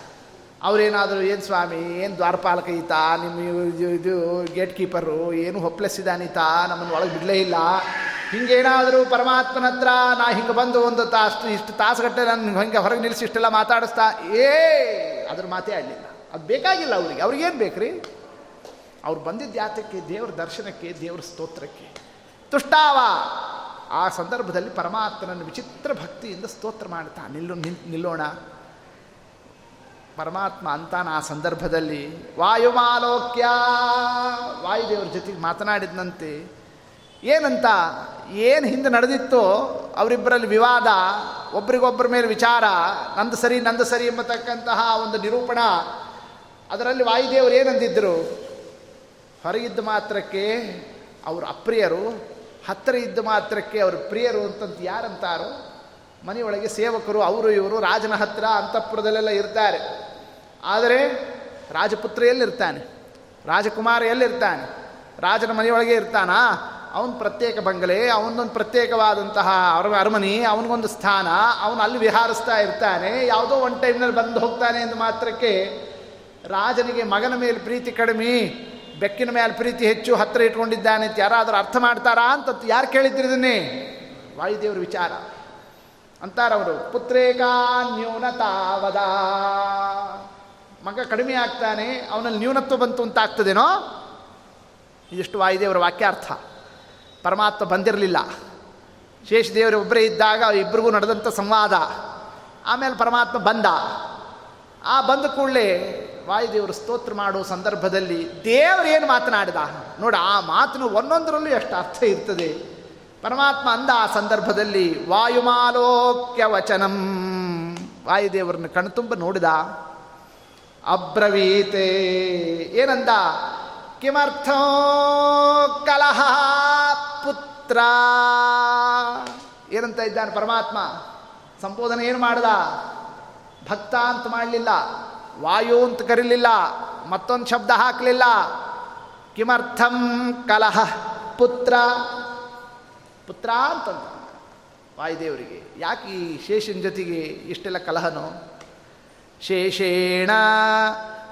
Speaker 1: ಅವರೇನಾದರೂ, ಏನು ಸ್ವಾಮಿ, ಏನು ದ್ವಾರಪಾಲಕ ಈತ, ನಿಮ್ಮ ಇದು ಗೇಟ್ ಕೀಪರು ಏನು ಹೊಪ್ಲೆಸ್ ಇದಾನೀತ ನಮ್ಮನ್ನು ಒಳಗೆ ಬಿಡಲೇ ಇಲ್ಲ. ಹಿಂಗೇನಾದರೂ ಪರಮಾತ್ಮನ ಹತ್ರ, ನಾ ಹಿಂಗೆ ಬಂದು ಒಂದು ತಾಸು ಇಷ್ಟು ತಾಸುಗಟ್ಟೆ ನನ್ನ ಹಂಗೆ ಹೊರಗೆ ನಿಲ್ಲಿಸಿ ಇಷ್ಟೆಲ್ಲ ಮಾತಾಡಿಸ್ತಾ, ಏ, ಅದ್ರ ಮಾತೇ ಆಡಲಿಲ್ಲ ಅದು ಬೇಕಾಗಿಲ್ಲ ಅವರಿಗೆ. ಅವ್ರಿಗೇನು ಬೇಕ್ರಿ? ಅವ್ರು ಬಂದಿದ್ದ ಯಾತಕ್ಕೆ? ದೇವ್ರ ದರ್ಶನಕ್ಕೆ, ದೇವ್ರ ಸ್ತೋತ್ರಕ್ಕೆ. ತುಷ್ಟಾವ! ಆ ಸಂದರ್ಭದಲ್ಲಿ ಪರಮಾತ್ಮನನ್ನು ವಿಚಿತ್ರ ಭಕ್ತಿಯಿಂದ ಸ್ತೋತ್ರ ಮಾಡ್ತಾ, ನಿಲ್ಲು ನಿಲ್ಲೋಣ. ಪರಮಾತ್ಮ ಅಂತಾನ ಆ ಸಂದರ್ಭದಲ್ಲಿ, ವಾಯುಮಾಲೋಕ್ಯ! ವಾಯುದೇವ್ರ ಜೊತೆಗೆ ಮಾತನಾಡಿದಂತೆ ಏನಂತ? ಏನು ಹಿಂದೆ ನಡೆದಿತ್ತೋ ಅವರಿಬ್ಬರಲ್ಲಿ ವಿವಾದ ಒಬ್ರಿಗೊಬ್ಬರ ಮೇಲೆ ವಿಚಾರ, ನಂದು ಸರಿ ನಂದು ಸರಿ ಎಂಬತಕ್ಕಂತಹ ಒಂದು ನಿರೂಪಣ. ಅದರಲ್ಲಿ ವಾಯುದೇವರು ಏನಂದಿದ್ದರು ಹೊರಗಿದ್ದ ಮಾತ್ರಕ್ಕೆ ಅವರು ಅಪ್ರಿಯರು, ಹತ್ತಿರ ಇದ್ದ ಮಾತ್ರಕ್ಕೆ ಅವರು ಪ್ರಿಯರು ಅಂತಂತ ಯಾರಂತಾರೋ, ಮನೆಯೊಳಗೆ ಸೇವಕರು, ಅವರು ಇವರು, ರಾಜನ ಹತ್ತಿರ ಅಂತಃಪುರದಲ್ಲೆಲ್ಲ ಇರ್ತಾರೆ. ಆದರೆ ರಾಜಪುತ್ರ ಎಲ್ಲಿರ್ತಾನೆ? ರಾಜಕುಮಾರ ಎಲ್ಲಿರ್ತಾನೆ? ರಾಜನ ಮನೆಯೊಳಗೆ ಇರ್ತಾನಾ? ಅವನ ಪ್ರತ್ಯೇಕ ಬಂಗಲೆ, ಅವನೊಂದು ಪ್ರತ್ಯೇಕವಾದಂತಹ ಅರ ಅರಮನೆ, ಅವನಿಗೊಂದು ಸ್ಥಾನ, ಅವನು ಅಲ್ಲಿ ವಿಹಾರಿಸ್ತಾ ಇರ್ತಾನೆ, ಯಾವುದೋ ಒನ್ ಟೈಮ್ನಲ್ಲಿ ಬಂದು ಹೋಗ್ತಾನೆ ಎಂದು ಮಾತ್ರಕ್ಕೆ ರಾಜನಿಗೆ ಮಗನ ಮೇಲೆ ಪ್ರೀತಿ ಕಡಿಮೆ. ಬೆಕ್ಕಿನ ಮೇಲೆ ಪ್ರೀತಿ ಹೆಚ್ಚು ಹತ್ತಿರ ಇಟ್ಕೊಂಡಿದ್ದಾನೆ ಅಂತ ಯಾರಾದರೂ ಅರ್ಥ ಮಾಡ್ತಾರಾ ಅಂತ ಯಾರು ಕೇಳಿದ್ರು ಇದನ್ನೇ? ವಾಯುದೇವ್ರ ವಿಚಾರ. ಅಂತಾರವರು ಪುತ್ರೇಕಾ ನ್ಯೂನತಾವದ ಮಗ ಕಡಿಮೆ ಆಗ್ತಾನೆ, ಅವನಲ್ಲಿ ನ್ಯೂನತ್ವ ಬಂತು ಅಂತ ಆಗ್ತದೇನೋ? ಇದಿಷ್ಟು ವಾಯುದೇವರ ವಾಕ್ಯಾರ್ಥ. ಪರಮಾತ್ಮ ಬಂದಿರಲಿಲ್ಲ. ಶೇಷದೇವರು ಒಬ್ಬರೇ ಇದ್ದಾಗ ಇಬ್ಬರಿಗೂ ನಡೆದಂಥ ಸಂವಾದ. ಆಮೇಲೆ ಪರಮಾತ್ಮ ಬಂದ. ಆ ಬಂದ ಕೂಡಲೇ ವಾಯುದೇವರು ಸ್ತೋತ್ರ ಮಾಡೋ ಸಂದರ್ಭದಲ್ಲಿ ದೇವರು ಏನು ಮಾತನಾಡಿದ ನೋಡಿ ಆ ಮಾತಿನ ಒಂದೊಂದರಲ್ಲೂ ಎಷ್ಟು ಅರ್ಥ ಇರ್ತದೆ. ಪರಮಾತ್ಮ ಅಂದ ಆ ಸಂದರ್ಭದಲ್ಲಿ ವಾಯುಮಾಲೋಕ್ಯ ವಚನಂ ವಾಯುದೇವರನ್ನು ಕಣ್ತುಂಬ ನೋಡಿದ, ಅಬ್ರವೀತೆ, ಏನಂದ? ಕಿಮರ್ಥೋ ಕಲಹ ಪುತ್ರ. ಏನಂತ ಇದ್ದಾನೆ ಪರಮಾತ್ಮ? ಸಂಬೋಧನೆ ಏನು ಮಾಡ್ದ? ಭಕ್ತ ಅಂತ ಮಾಡಲಿಲ್ಲ. ವಾಯು ಅಂತ ಕರೀಲಿಲ್ಲ, ಮತ್ತೊಂದು ಶಬ್ದ ಹಾಕಲಿಲ್ಲ. ಕಿಮರ್ಥಂ ಕಲಹ ಪುತ್ರ. ಪುತ್ರ ಅಂತಂದ ವಾಯುದೇವರಿಗೆ, ಯಾಕೆ ಈ ಶೇಷನ ಜೊತೆಗೆ ಇಷ್ಟೆಲ್ಲ ಕಲಹನೋ? ಶೇಷೇಣ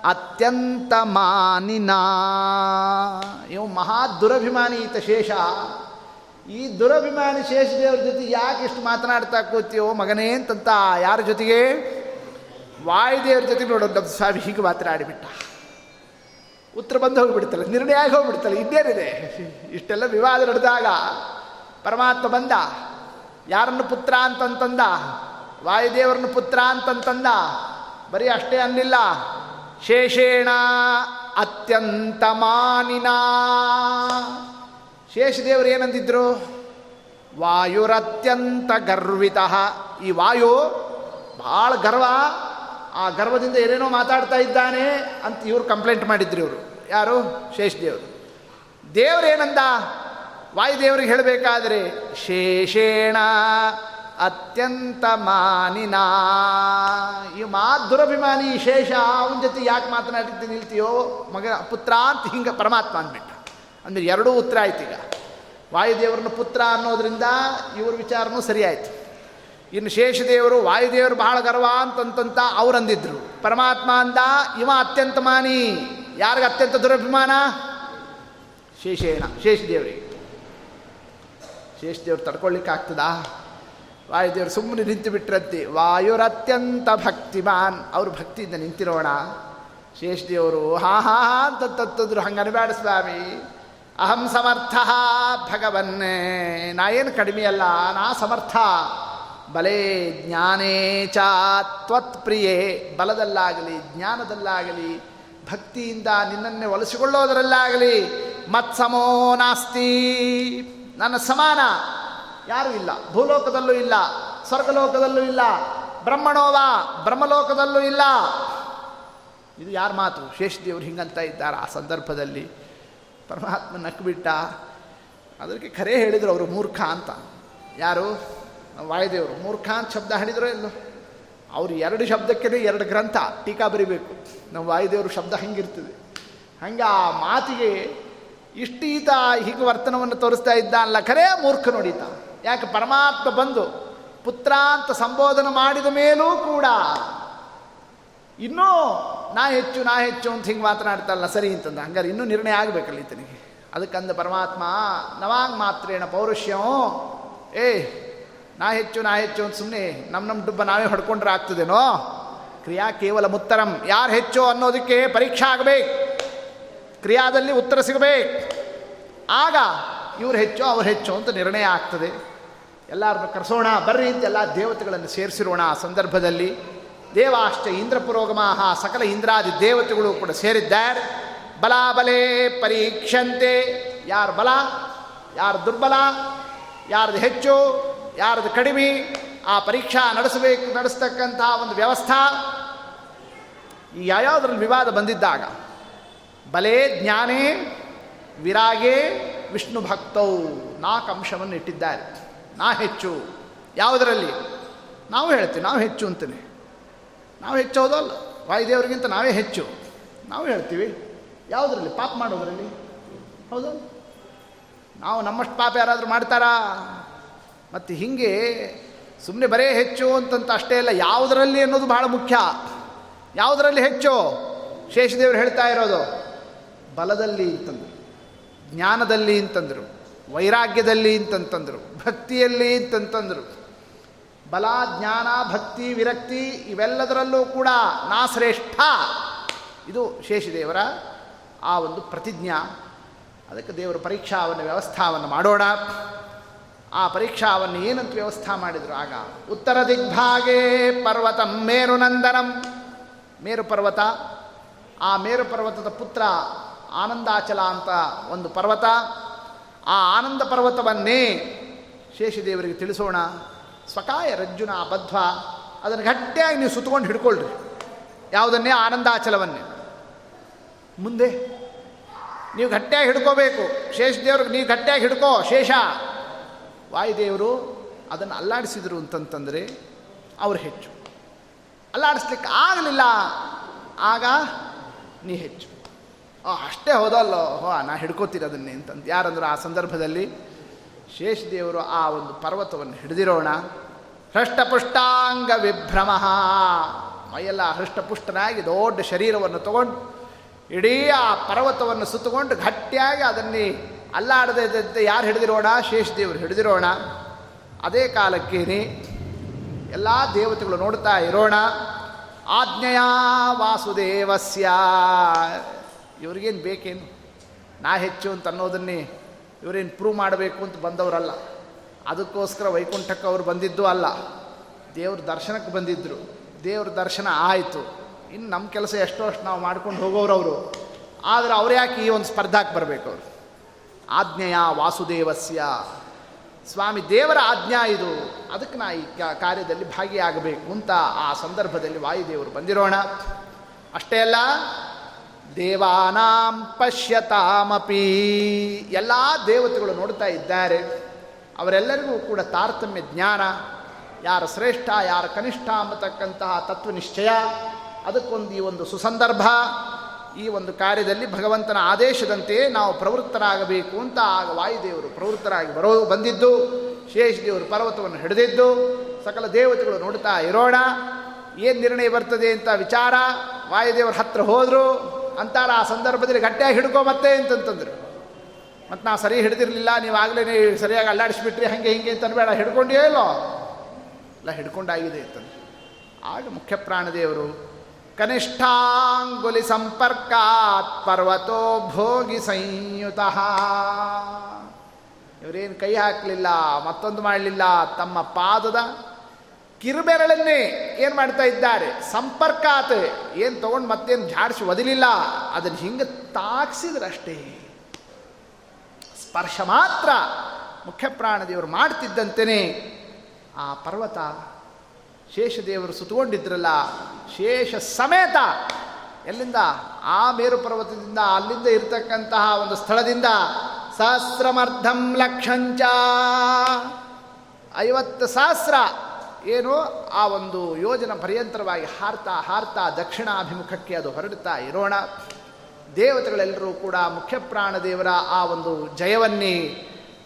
Speaker 1: ಅತ್ಯಂತ ಮಾನಿನ. ಇವು ಮಹಾ ದುರಭಿಮಾನಿ ಈತ ಶೇಷ. ಈ ದುರಭಿಮಾನಿ ಶೇಷದೇವ್ರ ಜೊತೆ ಯಾಕೆ ಇಷ್ಟು ಮಾತನಾಡ್ತಾ ಕೂತೀವೋ ಮಗನೇ ಅಂತಂತ, ಯಾರ ಜೊತೆಗೆ? ವಾಯುದೇವ್ರ ಜೊತೆ ನೋಡೋದು ನಮ್ಮ ಸ್ವಾಮಿ ಹೀಗೆ ಆಡಿಬಿಟ್ಟ. ಉತ್ತರ ಬಂದು ಹೋಗಿಬಿಡ್ತಲ್ಲ ನಿರ್ಣಯ ಆಗಿ ಹೋಗ್ಬಿಡ್ತಲ್ಲ, ಇನ್ನೇನಿದೆ? ಇಷ್ಟೆಲ್ಲ ವಿವಾದ ನಡೆದಾಗ ಪರಮಾತ್ಮ ಬಂದ. ಯಾರನ್ನು ಪುತ್ರ ಅಂತಂತಂದ? ವಾಯುದೇವರನ್ನು ಪುತ್ರ ಅಂತಂತಂದ? ಬರೀ ಅಷ್ಟೇ ಅನ್ನಿಲ್ಲ. ಶೇಷೇಣ ಅತ್ಯಂತ ಮಾನಿನ. ಶೇಷದೇವರು ಏನಂದಿದ್ರು? ವಾಯುರತ್ಯಂತ ಗರ್ವಿತ. ಈ ವಾಯು ಭಾಳ ಗರ್ವ. ಆ ಗರ್ವದಿಂದ ಏನೇನೋ ಮಾತಾಡ್ತಾ ಇದ್ದಾನೆ ಅಂತ ಇವರು ಕಂಪ್ಲೇಂಟ್ ಮಾಡಿದ್ರು ಇವರು. ಯಾರು? ಶೇಷದೇವರು ದೇವರೇನಂದ ವಾಯುದೇವರಿಗೆ ಹೇಳಬೇಕಾದ್ರೆ, ಶೇಷೇಣ ಅತ್ಯಂತ ಮಾನಿನ. ಈ ಮಾ ದುರಭಿಮಾನಿ ಶೇಷ, ಅವನ ಜೊತೆ ಯಾಕೆ ಮಾತನಾಡಿದ್ದು ನಿಲ್ತೀಯೋ? ಮಗ ಪುತ್ರ ಅಂತ ಹಿಂಗೆ ಪರಮಾತ್ಮ ಅಂದ್ಬಿಟ್ಟ ಅಂದರೆ ಎರಡೂ ಉತ್ತರ ಆಯ್ತು ಈಗ. ವಾಯುದೇವರನ್ನು ಪುತ್ರ ಅನ್ನೋದ್ರಿಂದ ಇವ್ರ ವಿಚಾರನೂ ಸರಿ ಆಯ್ತು ಇನ್ನು ಶೇಷದೇವರು, ವಾಯುದೇವರು ಬಹಳ ಗರ್ವ ಅಂತಂತಂತ ಅವರಂದಿದ್ರು. ಪರಮಾತ್ಮ ಅಂದ, ಇವ ಅತ್ಯಂತ ಮಾನಿ. ಯಾರಿಗೆ ಅತ್ಯಂತ ದುರಭಿಮಾನ? ಶೇಷೇಣ ಶೇಷದೇವರಿಗೆ. ಶೇಷದೇವ್ರು ತಡ್ಕೊಳ್ಳಿಕ್ಕೆ ಆಗ್ತದಾ ವಾಯುದೇವರು ಸುಮ್ಮನೆ ನಿಂತು ಬಿಟ್ರಂತೆ, ವಾಯುರತ್ಯಂತ ಭಕ್ತಿಮಾನ್. ಅವರು ಭಕ್ತಿಯಿಂದ ನಿಂತಿರೋಣ. ಶೇಷದೇವರು, ಹಾ ಹಾ ಹಾ ಅಂತ ತತ್ತದ್ರು ಹಂಗೆ ಅನಬೇಡ ಸ್ವಾಮಿ. ಅಹಂ ಸಮರ್ಥ ಭಗವನ್ನೇ. ನಾ ಏನು ಕಡಿಮೆ ಅಲ್ಲ, ನಾ ಸಮರ್ಥ. ಬಲೇ ಜ್ಞಾನೇ ಚ ತ್ವತ್ಪ್ರಿಯೇ ಬಲದಲ್ಲಾಗಲಿ, ಜ್ಞಾನದಲ್ಲಾಗಲಿ, ಭಕ್ತಿಯಿಂದ ನಿನ್ನನ್ನೇ ಒಲಿಸಿಕೊಳ್ಳೋದರಲ್ಲಾಗಲಿ ಮತ್ಸಮೋ ನಾಸ್ತಿ. ನನ್ನ ಸಮಾನ ಯಾರೂ ಇಲ್ಲ, ಭೂಲೋಕದಲ್ಲೂ ಇಲ್ಲ, ಸ್ವರ್ಗಲೋಕದಲ್ಲೂ ಇಲ್ಲ, ಬ್ರಹ್ಮಣೋವ, ಬ್ರಹ್ಮಲೋಕದಲ್ಲೂ ಇಲ್ಲ. ಇದು ಯಾರ ಮಾತು? ಶೇಷದೇವರು ಹಿಂಗಂತ ಇದ್ದಾರೆ ಆ ಸಂದರ್ಭದಲ್ಲಿ. ಪರಮಾತ್ಮ ನಕ್ಬಿಟ್ಟ. ಅದಕ್ಕೆ ಕರೆ ಹೇಳಿದರು ಅವರು ಮೂರ್ಖ ಅಂತ. ಯಾರು? ವಾಯುದೇವರು ಮೂರ್ಖ ಅಂತ ಶಬ್ದ ಹಾಡಿದ್ರೋ ಎಲ್ಲೋ ಅವ್ರು ಎರಡು ಶಬ್ದಕ್ಕೆ ಎರಡು ಗ್ರಂಥ, ಟೀಕಾ ಬರಿಬೇಕು. ನಮ್ಮ ವಾಯುದೇವರು ಶಬ್ದ ಹಂಗಿರ್ತದೆ. ಹಂಗೆ ಆ ಮಾತಿಗೆ ಇಷ್ಟೀತ ಹೀಗೆ ವರ್ತನವನ್ನು ತೋರಿಸ್ತಾ ಇದ್ದ ಅಲ್ಲ ಖರೇ ಮೂರ್ಖ ನೋಡಿತ ಯಾಕೆ ಪರಮಾತ್ಮ ಬಂದು ಪುತ್ರ ಅಂತ ಸಂಬೋಧನೆ ಮಾಡಿದ ಮೇಲೂ ಕೂಡ ಇನ್ನೂ ನಾ ಹೆಚ್ಚು ನಾ ಹೆಚ್ಚು ಅಂತ ಹಿಂಗೆ ಮಾತನಾಡ್ತಾರಲ್ಲ ಸರಿ ಅಂತಂದ. ಹಂಗಾರೆ ಇನ್ನೂ ನಿರ್ಣಯ ಆಗಬೇಕಲ್ಲ ಈತನಿಗೆ. ಅದಕ್ಕಂದ ಪರಮಾತ್ಮ, ನವಾಂಗ್ ಮಾತ್ರೇಣ ಪೌರುಷ್ಯಂ. ಏ ನಾ ಹೆಚ್ಚು ನಾ ಹೆಚ್ಚು ಅಂತ ಸುಮ್ಮನೆ ನಮ್ಮ ನಮ್ಮ ಡುಬ್ಬ ನಾವೇ ಹೊಡ್ಕೊಂಡ್ರೆ ಆಗ್ತದೇನೋ? ಕ್ರಿಯಾ ಕೇವಲ ಉತ್ತರಂ ಯಾರು ಹೆಚ್ಚು ಅನ್ನೋದಕ್ಕೆ ಪರೀಕ್ಷೆ ಆಗಬೇಕು. ಕ್ರಿಯಾದಲ್ಲಿ ಉತ್ತರ ಸಿಗಬೇಕು. ಆಗ ಇವ್ರು ಹೆಚ್ಚು, ಅವ್ರು ಹೆಚ್ಚು ಅಂತ ನಿರ್ಣಯ ಆಗ್ತದೆ. ಎಲ್ಲರನ್ನು ಕರೆಸೋಣ, ಬರ್ರಿ ಅಂತ ಎಲ್ಲ ದೇವತೆಗಳನ್ನು ಸೇರಿಸಿರೋಣ ಆ ಸಂದರ್ಭದಲ್ಲಿ. ದೇವಾಶ್ಚ ಇಂದ್ರ ಪುರೋಗಮಾಹ ಸಕಲ ಇಂದ್ರಾದಿ ದೇವತೆಗಳು ಕೂಡ ಸೇರಿದ್ದಾರೆ. ಬಲಾಬಲೇ ಪರೀಕ್ಷಂತೆ. ಯಾರು ಬಲ? ಯಾರು ದುರ್ಬಲ? ಯಾರ್ದು ಹೆಚ್ಚು? ಯಾರ್ದು ಕಡಿಮೆ, ಆ ಪರೀಕ್ಷಾ ನಡೆಸಬೇಕು ನಡೆಸ್ತಕ್ಕಂತಹ ಒಂದು ವ್ಯವಸ್ಥಾ. ಈ ಯಾವ್ಯಾವುದ್ರಲ್ಲಿ ವಿವಾದ ಬಂದಿದ್ದಾಗ? ಬಲೇ ಜ್ಞಾನೇ, ವಿರಾಗೇ ವಿಷ್ಣು ಭಕ್ತೌ. ನಾಲ್ಕು ಅಂಶವನ್ನು ಇಟ್ಟಿದ್ದಾರೆ. ನಾ ಹೆಚ್ಚು. ಯಾವುದರಲ್ಲಿ? ನಾವು ಹೇಳ್ತೀವಿ, ನಾವು ಹೆಚ್ಚು ಅಂತಾನೆ. ನಾವು ಹೆಚ್ಚು ಹೌದಲ್ಲ ವಾಯುದೇವರಿಗಿಂತ ನಾವೇ ಹೆಚ್ಚು. ನಾವು ಹೇಳ್ತೀವಿ, ಯಾವುದರಲ್ಲಿ? ಪಾಪ ಮಾಡೋದರಲ್ಲಿ. ಹೌದು. ನಾವು ನಮ್ಮಷ್ಟು ಪಾಪ ಯಾರಾದರೂ ಮಾಡ್ತಾರಾ? ಮತ್ತು ಹೀಗೆ ಸುಮ್ಮನೆ ಬರೇ ಹೆಚ್ಚು ಅಂತಂತ ಅಷ್ಟೇ ಅಲ್ಲ, ಯಾವುದರಲ್ಲಿ ಅನ್ನೋದು ಬಹಳ ಮುಖ್ಯ. ಯಾವುದರಲ್ಲಿ ಹೆಚ್ಚು? ಶೇಷದೇವರು ಹೇಳ್ತಾ ಇರೋದು, ಬಲದಲ್ಲಿ ಅಂತಂದರು, ಜ್ಞಾನದಲ್ಲಿ ಅಂತಂದರು, ವೈರಾಗ್ಯದಲ್ಲಿ ಅಂತಂತಂದರು, ಭಕ್ತಿಯಲ್ಲಿ ಅಂತಂತಂದರು. ಬಲ, ಜ್ಞಾನ, ಭಕ್ತಿ, ವಿರಕ್ತಿ ಇವೆಲ್ಲದರಲ್ಲೂ ಕೂಡ ನಾ ಶ್ರೇಷ್ಠ. ಇದು ಶೇಷದೇವರ ಆ ಒಂದು ಪ್ರತಿಜ್ಞಾ. ಅದಕ್ಕೆ ದೇವರು ಪರೀಕ್ಷಾವನ್ನು ವ್ಯವಸ್ಥಾವನ್ನು ಮಾಡೋಣ. ಆ ಪರೀಕ್ಷಾವನ್ನು ಏನಂತ ವ್ಯವಸ್ಥಾ ಮಾಡಿದರು ಆಗ? ಉತ್ತರ ದಿಗ್ಭಾಗೇ ಪರ್ವತಂ ಮೇರುನಂದನಂ. ಮೇರು ಪರ್ವತ. ಆ ಮೇರು ಪರ್ವತದ ಪುತ್ರ ಆನಂದಾಚಲ ಅಂತ ಒಂದು ಪರ್ವತ. ಆ ಆನಂದ ಪರ್ವತವನ್ನೇ ಶೇಷದೇವರಿಗೆ ತಿಳಿಸೋಣ. ಸ್ವಕಾಯ ರಜ್ಜುನ ಬದ್ಧ. ಅದನ್ನು ಗಟ್ಟಿಯಾಗಿ ನೀವು ಸುತ್ತಕೊಂಡು ಹಿಡ್ಕೊಳ್ರಿ. ಯಾವುದನ್ನೇ? ಆನಂದಾಚಲವನ್ನೇ. ಮುಂದೆ? ನೀವು ಗಟ್ಟಿಯಾಗಿ ಹಿಡ್ಕೋಬೇಕು. ಶೇಷದೇವ್ರಿಗೆ ನೀವು ಗಟ್ಟಿಯಾಗಿ ಹಿಡ್ಕೋ. ಶೇಷ. ವಾಯುದೇವರು ಅದನ್ನು ಅಲ್ಲಾಡಿಸಿದರು ಅಂತಂತಂದರೆ ಅವರು ಹೆಚ್ಚು. ಅಲ್ಲಾಡಿಸ್ಲಿಕ್ಕೆ ಆಗಲಿಲ್ಲ, ಆಗ ನೀ ಹೆಚ್ಚು. ಅಷ್ಟೇ ಹೋದಲ್ಲೋ? ಹೋ ನಾ ಹಿಡ್ಕೋತೀರಿ ಅದನ್ನೇ ಅಂತಂದು. ಯಾರಂದ್ರೆ ಆ ಸಂದರ್ಭದಲ್ಲಿ ಶೇಷದೇವರು ಆ ಒಂದು ಪರ್ವತವನ್ನು ಹಿಡಿದಿರೋಣ. ಹೃಷ್ಟಪುಷ್ಟಾಂಗ ವಿಭ್ರಮ. ಮೈಯೆಲ್ಲ ಹೃಷ್ಟಪುಷ್ಟನಾಗಿ ದೊಡ್ಡ ಶರೀರವನ್ನು ತಗೊಂಡು, ಇಡೀ ಆ ಪರ್ವತವನ್ನು ಸುತ್ತಕೊಂಡು ಗಟ್ಟಿಯಾಗಿ ಅದನ್ನೇ ಅಲ್ಲಾಡದಂತೆ ಯಾರು ಹಿಡಿದಿರೋಣ? ಶೇಷದೇವರು ಹಿಡಿದಿರೋಣ. ಅದೇ ಕಾಲಕ್ಕೇನೆ ಎಲ್ಲ ದೇವತೆಗಳು ನೋಡ್ತಾ ಇರೋಣ. ಆಜ್ಞೆಯ ವಾಸುದೇವಸ್ಯ. ಇವ್ರಿಗೇನು ಬೇಕೇನು? ನಾ ಹೆಚ್ಚು ಅಂತ ಅನ್ನೋದನ್ನೇ ಇವರೇನು ಪ್ರೂವ್ ಮಾಡಬೇಕು ಅಂತ ಬಂದವರಲ್ಲ. ಅದಕ್ಕೋಸ್ಕರ ವೈಕುಂಠಕ್ಕೆ ಅವರು ಬಂದಿದ್ದು ಅಲ್ಲ. ದೇವ್ರ ದರ್ಶನಕ್ಕೆ ಬಂದಿದ್ದರು ದೇವ್ರ ದರ್ಶನ ಆಯಿತು. ಇನ್ನು ನಮ್ಮ ಕೆಲಸ ಎಷ್ಟೋ ಅಷ್ಟು ನಾವು ಮಾಡ್ಕೊಂಡು ಹೋಗೋರು ಅವರು ಆದರೆ ಅವ್ರು ಯಾಕೆ ಈ ಒಂದು ಸ್ಪರ್ಧಾಕ್ಕೆ ಬರಬೇಕು ಅವರು ಆಜ್ಞೆಯ ವಾಸುದೇವಸ್ಯ. ಸ್ವಾಮಿ, ದೇವರ ಆಜ್ಞಾ ಇದು. ಅದಕ್ಕೆ ನಾ ಈ ಕಾರ್ಯದಲ್ಲಿ ಭಾಗಿಯಾಗಬೇಕು ಅಂತ ಆ ಸಂದರ್ಭದಲ್ಲಿ ವಾಯುದೇವರು ಬಂದಿರೋಣ. ಅಷ್ಟೇ ಅಲ್ಲ, ದೇವಾನಾಂ ಪಶ್ಯತಾಮಪಿ. ಎಲ್ಲ ದೇವತೆಗಳು ನೋಡ್ತಾ ಇದ್ದಾರೆ. ಅವರೆಲ್ಲರಿಗೂ ಕೂಡ ತಾರತಮ್ಯ ಜ್ಞಾನ. ಯಾರ ಶ್ರೇಷ್ಠ, ಯಾರ ಕನಿಷ್ಠ ಅನ್ನತಕ್ಕಂತಹ ತತ್ವ ನಿಶ್ಚಯ ಅದಕ್ಕೊಂದು ಈ ಒಂದು ಸುಸಂದರ್ಭ. ಈ ಒಂದು ಕಾರ್ಯದಲ್ಲಿ ಭಗವಂತನ ಆದೇಶದಂತೆ ನಾವು ಪ್ರವೃತ್ತರಾಗಬೇಕು ಅಂತ ಆಗ ವಾಯುದೇವರು ಪ್ರವೃತ್ತರಾಗಿ ಬರೋ, ಬಂದಿದ್ದು. ಶೇಷದೇವರು ಪರ್ವತವನ್ನು ಹಿಡಿದಿದ್ದು. ಸಕಲ ದೇವತೆಗಳು ನೋಡ್ತಾ ಇರೋಣ. ಏನು ನಿರ್ಣಯ ಬರ್ತದೆ ಅಂತ ವಿಚಾರ. ವಾಯುದೇವರ ಹತ್ರ ಹೋದರು. ಅಂತಾರ ಆ ಸಂದರ್ಭದಲ್ಲಿ ಗಟ್ಟಿಯಾಗಿ ಹಿಡ್ಕೊ ಮತ್ತೆ ಅಂತಂತಂದರು. ಮತ್ತು ನಾವು ಸರಿ ಹಿಡಿದಿರಲಿಲ್ಲ, ನೀವು ಸರಿಯಾಗಿ ಅಲ್ಲಾಡಿಸ್ಬಿಟ್ರಿ, ಹಂಗೆ ಹಿಂಗೆ ಅಂತ ಅನ್ಬೇಡ ಹಿಡ್ಕೊಂಡೇ ಇಲ್ಲೋ? ಎಲ್ಲ ಹಿಡ್ಕೊಂಡಾಗಿದೆ ಅಂತಂದು ಆಗ ಮುಖ್ಯ ಪ್ರಾಣದೇವರು ಕನಿಷ್ಠಾಂಗುಲಿ ಸಂಪರ್ಕಾತ್ ಪರ್ವತೋ ಭೋಗಿ ಸಂಯುತ. ಇವರೇನು ಕೈ ಹಾಕಲಿಲ್ಲ, ಮತ್ತೊಂದು ಮಾಡಲಿಲ್ಲ, ತಮ್ಮ ಪಾದದ ಕಿರುಬೆರಳನ್ನೇ ಏನು ಮಾಡ್ತಾ ಇದ್ದಾರೆ? ಸಂಪರ್ಕಾತ್, ಏನು ತಗೊಂಡು ಮತ್ತೇನು ಝಾಡಿಸಿ ಒದಿಲಿಲ್ಲ ಅದನ್ನು ಹಿಂಗೆ ತಾಕ್ಸಿದ್ರಷ್ಟೇ ಸ್ಪರ್ಶ ಮಾತ್ರ ಮುಖ್ಯ ಪ್ರಾಣದೇವರು ಮಾಡ್ತಿದ್ದಂತೆಯೇ ಆ ಪರ್ವತ ಶೇಷದೇವರು ಸುತ್ತುಕೊಂಡಿದ್ರಲ್ಲ, ಶೇಷ ಸಮೇತ ಎಲ್ಲಿಂದ? ಆ ಮೇರು ಪರ್ವತದಿಂದ, ಅಲ್ಲಿಂದ ಇರತಕ್ಕಂತಹ ಒಂದು ಸ್ಥಳದಿಂದ ಸಹಸ್ರಮರ್ಧಂ ಲಕ್ಷಂಚ. ಐವತ್ತು ಸಹಸ್ರ ಏನು ಆ ಒಂದು ಯೋಜನ ಪರ್ಯಂತರವಾಗಿ ಹಾರ್ತಾ ಹಾರ್ತಾ ದಕ್ಷಿಣಾಭಿಮುಖಕ್ಕೆ ಅದು ಹೊರಡ್ತಾ ಇರೋಣ. ದೇವತೆಗಳೆಲ್ಲರೂ ಕೂಡ ಮುಖ್ಯ ಪ್ರಾಣದೇವರ ಆ ಒಂದು ಜಯವನ್ನೇ,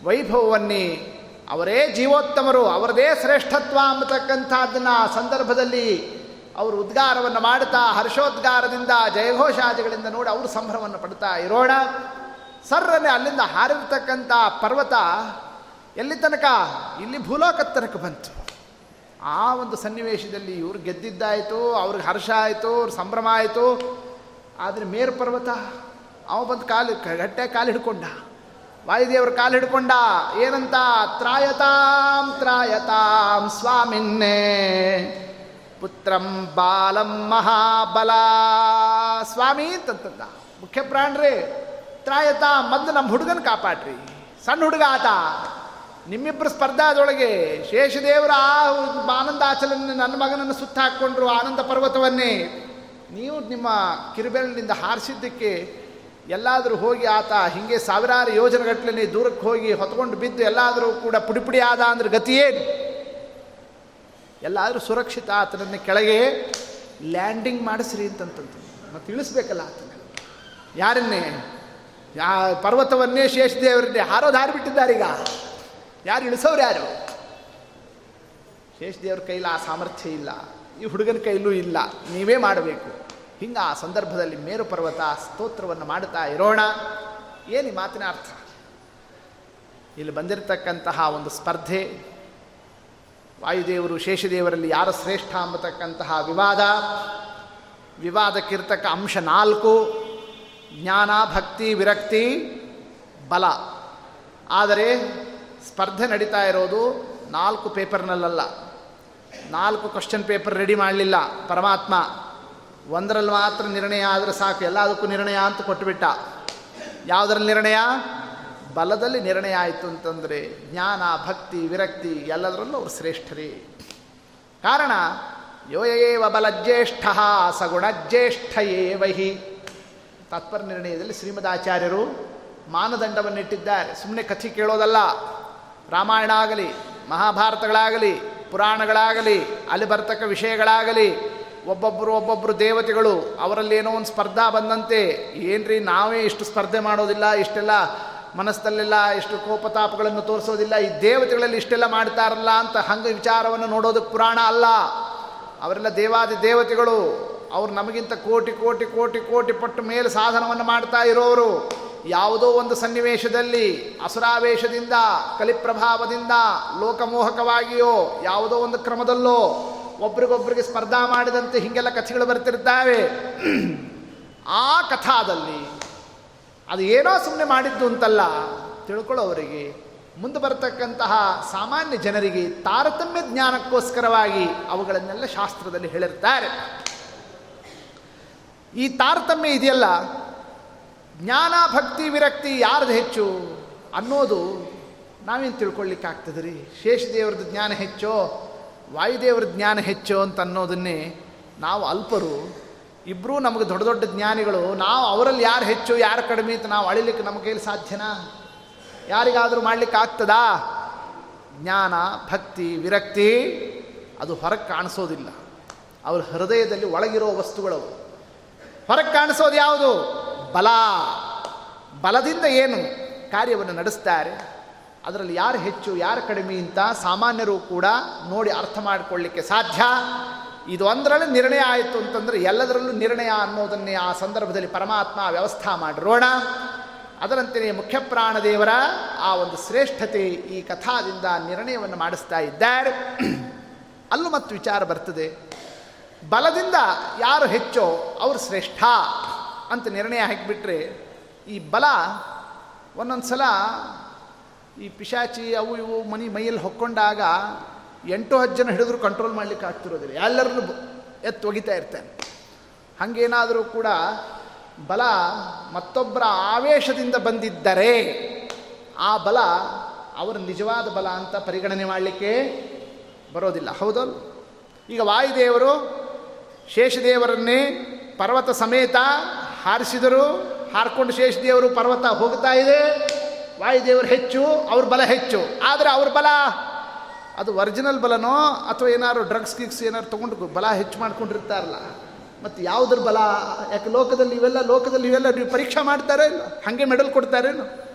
Speaker 1: ವೈಭವವನ್ನೇ ಅವರೇ ಜೀವೋತ್ತಮರು, ಅವರದೇ ಶ್ರೇಷ್ಠತ್ವ ಅಂಬತಕ್ಕಂಥದ್ದನ್ನ ಸಂದರ್ಭದಲ್ಲಿ ಅವರು ಉದ್ಗಾರವನ್ನು ಮಾಡುತ್ತಾ ಹರ್ಷೋದ್ಗಾರದಿಂದ, ಜಯಘೋಷಾದಿಗಳಿಂದ ನೋಡಿ ಅವರು ಸಂಭ್ರಮವನ್ನು ಪಡ್ತಾ ಇರೋಣ. ಸರ್ರನೆ ಅಲ್ಲಿಂದ ಹಾರಿರ್ತಕ್ಕಂಥ ಪರ್ವತ ಎಲ್ಲಿ ತನಕ? ಇಲ್ಲಿ ಭೂಲೋಕದ ತನಕ ಬಂತು. ಆ ಒಂದು ಸನ್ನಿವೇಶದಲ್ಲಿ ಇವ್ರು ಗೆದ್ದಿದ್ದಾಯಿತು, ಅವ್ರಿಗೆ ಹರ್ಷ ಆಯಿತು, ಅವ್ರ ಸಂಭ್ರಮ ಆಯಿತು. ಆದರೆ ಮೇರು ಪರ್ವತ ಅವ ಬಂದು ಕಾಲು ಗಟ್ಟೆ ಕಾಲು ಹಿಡ್ಕೊಂಡ. ವಾಯುದೇವ್ರ ಕಾಲು ಹಿಡ್ಕೊಂಡ ಏನಂತ? ತ್ರಾಯತಾಂ ತ್ರಾಯತಾಂ, ಸ್ವಾಮಿನ್ನೇ, ಪುತ್ರಂ ಬಾಲಂ ಮಹಾಬಲ, ಸ್ವಾಮಿ ಅಂತಂತಂದ. ಮುಖ್ಯ ಪ್ರಾಣ್ರಿ ತ್ರಾಯತ ಮದ್ದು ನಮ್ಮ ಹುಡುಗನ ಕಾಪಾಡ್ರಿ. ಸಣ್ಣ ಹುಡುಗ ಆತ. ನಿಮ್ಮಿಬ್ಬರು ಸ್ಪರ್ಧಾದೊಳಗೆ ಶೇಷದೇವರ ಆ ಆನಂದಾಚಲನೆ ನನ್ನ ಮಗನನ್ನು ಸುತ್ತ ಹಾಕ್ಕೊಂಡ್ರು ಆನಂದ ಪರ್ವತವನ್ನೇ. ನೀವು ನಿಮ್ಮ ಕಿರುಬೆರಳಿನಿಂದ ಹಾರಿಸಿದ್ದಕ್ಕೆ ಎಲ್ಲಾದರೂ ಹೋಗಿ ಆತ ಹಿಂಗೆ ಸಾವಿರಾರು ಯೋಜನೆಗಟ್ಟಲೆ ದೂರಕ್ಕೆ ಹೋಗಿ ಹೊತ್ಕೊಂಡು ಬಿದ್ದು ಎಲ್ಲಾದರೂ ಕೂಡ ಪುಡಿ ಪುಡಿ ಆದ ಅಂದ್ರೆ ಗತಿಯೇನು? ಎಲ್ಲಾದರೂ ಸುರಕ್ಷಿತ ಆತನನ್ನು ಕೆಳಗೆ ಲ್ಯಾಂಡಿಂಗ್ ಮಾಡಿಸ್ರಿ ಅಂತಂತಂತ. ಮತ್ತು ಇಳಿಸ್ಬೇಕಲ್ಲ ಆತನ. ಯಾರನ್ನೇ? ಯಾ ಪರ್ವತವನ್ನೇ ಶೇಷದೇವರನ್ನೇ ಹಾರೋದು ಈಗ. ಯಾರು ಇಳಿಸೋರು ಯಾರು? ಶೇಷದೇವ್ರ ಕೈಲಿ ಆ ಸಾಮರ್ಥ್ಯ ಇಲ್ಲ. ಈ ಹುಡುಗನ ಕೈಲೂ ಇಲ್ಲ. ನೀವೇ ಮಾಡಬೇಕು. ಹಿಂಗೆ ಆ ಸಂದರ್ಭದಲ್ಲಿ ಮೇರು ಪರ್ವತ ಸ್ತೋತ್ರವನ್ನು ಮಾಡುತ್ತಾ ಇರೋಣ. ಏನು ಮಾತಿನ ಅರ್ಥ? ಇಲ್ಲಿ ಬಂದಿರತಕ್ಕಂತಹ ಒಂದು ಸ್ಪರ್ಧೆ, ವಾಯುದೇವರು ಶೇಷದೇವರಲ್ಲಿ ಯಾರು ಶ್ರೇಷ್ಠ ಅಂಬತಕ್ಕಂತಹ ವಿವಾದ, ವಿವಾದಕ್ಕಿರ್ತಕ್ಕ ಅಂಶ ನಾಲ್ಕು, ಜ್ಞಾನ, ಭಕ್ತಿ, ವಿರಕ್ತಿ, ಬಲ. ಆದರೆ ಸ್ಪರ್ಧೆ ನಡೀತಾ ಇರೋದು ನಾಲ್ಕು ಪೇಪರ್ನಲ್ಲ ನಾಲ್ಕು ಕ್ವಶನ್ ಪೇಪರ್ ರೆಡಿ ಮಾಡಲಿಲ್ಲ ಪರಮಾತ್ಮ. ಒಂದರಲ್ಲಿ ಮಾತ್ರ ನಿರ್ಣಯ ಆದರೆ ಸಾಕು. ಎಲ್ಲದಕ್ಕೂ ನಿರ್ಣಯ ಅಂತ ಕೊಟ್ಟುಬಿಟ್ಟ. ಯಾವುದರಲ್ಲಿ ನಿರ್ಣಯ? ಬಲದಲ್ಲಿ ನಿರ್ಣಯ ಆಯಿತು ಅಂತಂದರೆ ಜ್ಞಾನ, ಭಕ್ತಿ, ವಿರಕ್ತಿ ಎಲ್ಲದರಲ್ಲೂ ಅವರು ಶ್ರೇಷ್ಠರೇ. ಕಾರಣ ಯೋಯೇವ ಬಲಜ್ಯೇಷ್ಠ ಸಗುಣಜ್ಯೇಷ್ಠ ಏವಹಿ. ತತ್ಪರ ನಿರ್ಣಯದಲ್ಲಿ ಶ್ರೀಮದಾಚಾರ್ಯರು ಮಾನದಂಡವನ್ನಿಟ್ಟಿದ್ದಾರೆ. ಸುಮ್ಮನೆ ಕಥೆ ಕೇಳೋದಲ್ಲ. ರಾಮಾಯಣ ಆಗಲಿ, ಮಹಾಭಾರತಗಳಾಗಲಿ, ಪುರಾಣಗಳಾಗಲಿ ಅಲ್ಲಿ ಬರ್ತಕ್ಕ ವಿಷಯಗಳಾಗಲಿ ಒಬ್ಬೊಬ್ಬರು ಒಬ್ಬೊಬ್ಬರು ದೇವತೆಗಳು ಅವರಲ್ಲಿ ಏನೋ ಒಂದು ಸ್ಪರ್ಧಾ ಬಂದಂತೆ, ಏನ್ರಿ ನಾವೇ ಇಷ್ಟು ಸ್ಪರ್ಧೆ ಮಾಡೋದಿಲ್ಲ, ಇಷ್ಟೆಲ್ಲ ಮನಸ್ಸಲ್ಲೆಲ್ಲ ಇಷ್ಟು ಕೋಪತಾಪಗಳನ್ನು ತೋರಿಸೋದಿಲ್ಲ, ಈ ದೇವತೆಗಳಲ್ಲಿ ಇಷ್ಟೆಲ್ಲ ಮಾಡ್ತಾರಲ್ಲ ಅಂತ ಹಂಗೆ ವಿಚಾರವನ್ನು ನೋಡೋದಕ್ಕೆ ಪುರಾಣ ಅಲ್ಲ. ಅವರೆಲ್ಲ ದೇವಾದಿ ದೇವತೆಗಳು, ಅವ್ರು ನಮಗಿಂತ ಕೋಟಿ ಕೋಟಿ ಕೋಟಿ ಕೋಟಿ ಪಟ್ಟು ಮೇಲೆ ಸಾಧನವನ್ನು ಮಾಡ್ತಾ ಇರೋರು ಯಾವುದೋ ಒಂದು ಸನ್ನಿವೇಶದಲ್ಲಿ, ಅಸುರಾವೇಶದಿಂದ, ಕಲಿಪ್ರಭಾವದಿಂದ, ಲೋಕಮೋಹಕವಾಗಿಯೋ ಯಾವುದೋ ಒಂದು ಕ್ರಮದಲ್ಲೋ ಒಬ್ರಿಗೊಬ್ರಿಗೆ ಸ್ಪರ್ಧಾ ಮಾಡಿದಂತೆ ಹೀಗೆಲ್ಲ ಕಥೆಗಳು ಬರ್ತಿರ್ತಾವೆ. ಆ ಕಥಾದಲ್ಲಿ ಅದು ಏನೋ ಸುಮ್ಮನೆ ಮಾಡಿದ್ದು ಅಂತಲ್ಲ, ತಿಳ್ಕೊಳ್ಳೋವರಿಗೆ ಮುಂದೆ ಬರತಕ್ಕಂತಹ ಸಾಮಾನ್ಯ ಜನರಿಗೆ ತಾರತಮ್ಯ ಜ್ಞಾನಕ್ಕೋಸ್ಕರವಾಗಿ ಅವುಗಳನ್ನೆಲ್ಲ ಶಾಸ್ತ್ರದಲ್ಲಿ ಹೇಳಿರ್ತಾರೆ. ಈ ತಾರತಮ್ಯ ಇದೆಯಲ್ಲ, ಜ್ಞಾನ, ಭಕ್ತಿ, ವಿರಕ್ತಿ ಯಾರ್ದು ಹೆಚ್ಚು ಅನ್ನೋದು ನಾವೇನು ತಿಳ್ಕೊಳ್ಳಿಕ್ಕಾಗ್ತದೆ ರೀ? ಶೇಷದೇವ್ರದ್ದು ಜ್ಞಾನ ಹೆಚ್ಚೋ? ವಾಯುದೇವ್ರ ಜ್ಞಾನ ಹೆಚ್ಚು ಅಂತ ಅನ್ನೋದನ್ನೇ ನಾವು ಅಲ್ಪರು. ಇಬ್ಬರೂ ನಮಗೆ ದೊಡ್ಡ ದೊಡ್ಡ ಜ್ಞಾನಿಗಳು, ನಾವು ಅವರಲ್ಲಿ ಯಾರು ಹೆಚ್ಚು, ಯಾರು ಕಡಿಮೆ ಅಂತ ನಾವು ಅಳಿಲಿಕ್ಕೆ ನಮ್ಮ ಕೈಲಿ ಸಾಧ್ಯನಾ? ಯಾರಿಗಾದರೂ ಮಾಡ್ಲಿಕ್ಕೆ ಆಗ್ತದಾ? ಜ್ಞಾನ, ಭಕ್ತಿ, ವಿರಕ್ತಿ, ಅದು ಹೊರಗೆ ಕಾಣಿಸೋದಿಲ್ಲ. ಅವ್ರ ಹೃದಯದಲ್ಲಿ ಒಳಗಿರೋ ವಸ್ತುಗಳವು. ಹೊರಗೆ ಕಾಣಿಸೋದು ಯಾವುದು? ಬಲ. ಬಲದಿಂದ ಏನು ಕಾರ್ಯವನ್ನು ನಡೆಸ್ತಾರೆ? ಅದರಲ್ಲಿ ಯಾರು ಹೆಚ್ಚು, ಯಾರು ಕಡಿಮೆ ಅಂತ ಸಾಮಾನ್ಯರು ಕೂಡ ನೋಡಿ ಅರ್ಥ ಮಾಡಿಕೊಳ್ಳಿಕ್ಕೆ ಸಾಧ್ಯ. ಇದು ಒಂದರಲ್ಲಿ ನಿರ್ಣಯ ಆಯಿತು ಅಂತಂದರೆ ಎಲ್ಲದರಲ್ಲೂ ನಿರ್ಣಯ ಅನ್ನೋದನ್ನೇ ಆ ಸಂದರ್ಭದಲ್ಲಿ ಪರಮಾತ್ಮ ವ್ಯವಸ್ಥಾ ಮಾಡಿರೋಣ. ಅದರಂತೆಯೇ ಮುಖ್ಯ ಪ್ರಾಣದೇವರ ಆ ಒಂದು ಶ್ರೇಷ್ಠತೆ ಈ ಕಥಾದಿಂದ ನಿರ್ಣಯವನ್ನು ಮಾಡಿಸ್ತಾ ಇದ್ದಾರೆ. ಅಲ್ಲೂ ಮತ್ತು ವಿಚಾರ ಬರ್ತದೆ. ಬಲದಿಂದ ಯಾರು ಹೆಚ್ಚೋ ಅವರು ಶ್ರೇಷ್ಠ ಅಂತ ನಿರ್ಣಯ ಹಾಕಿಬಿಟ್ರೆ ಈ ಬಲ ಒಂದೊಂದು ಸಲ ಈ ಪಿಶಾಚಿ ಅವು ಇವು ಮನಿ ಮೈಯಲ್ಲಿ ಹೊಕ್ಕೊಂಡಾಗ ಎಂಟು ಹತ್ತು ಜನ ಹಿಡಿದ್ರು ಕಂಟ್ರೋಲ್ ಮಾಡಲಿಕ್ಕೆ ಆಗ್ತಿರೋದಿಲ್ಲ. ಎಲ್ಲರನ್ನು ಎತ್ತು ಒಗಿತಾ ಇರ್ತಾನೆ. ಹಾಗೇನಾದರೂ ಕೂಡ ಬಲ ಮತ್ತೊಬ್ಬರ ಆವೇಶದಿಂದ ಬಂದಿದ್ದರೆ ಆ ಬಲ ಅವರ ನಿಜವಾದ ಬಲ ಅಂತ ಪರಿಗಣನೆ ಮಾಡಲಿಕ್ಕೆ ಬರೋದಿಲ್ಲ. ಹೌದಲ್ ಈಗ ವಾಯುದೇವರು ಶೇಷದೇವರನ್ನೇ ಪರ್ವತ ಸಮೇತ ಹಾರಿಸಿದರು. ಹಾರ್ಕೊಂಡು ಶೇಷದೇವರು ಪರ್ವತ ಹೋಗ್ತಾ ಇದೆ. ವಾಯುದೇವರು ಹೆಚ್ಚು, ಅವ್ರ ಬಲ ಹೆಚ್ಚು. ಆದರೆ ಅವ್ರ ಬಲ, ಅದು ಒರಿಜಿನಲ್ ಬಲನೋ ಅಥವಾ ಏನಾದ್ರು ಡ್ರಗ್ಸ್ ಗಿಗ್ಸ್ ಏನಾದ್ರು ತೊಗೊಂಡು ಬಲ ಹೆಚ್ಚು ಮಾಡ್ಕೊಂಡಿರ್ತಾರಲ್ಲ. ಮತ್ತು ಯಾವುದ್ರ ಬಲ? ಯಾಕೆ ಲೋಕದಲ್ಲಿ ಇವೆಲ್ಲ ಲೋಕದಲ್ಲಿ ಇವೆಲ್ಲ ನೀವು ಪರೀಕ್ಷೆ ಮಾಡ್ತಾರೆ ಇಲ್ಲ ಹಾಗೆ ಮೆಡಲ್ ಕೊಡ್ತಾರೇನು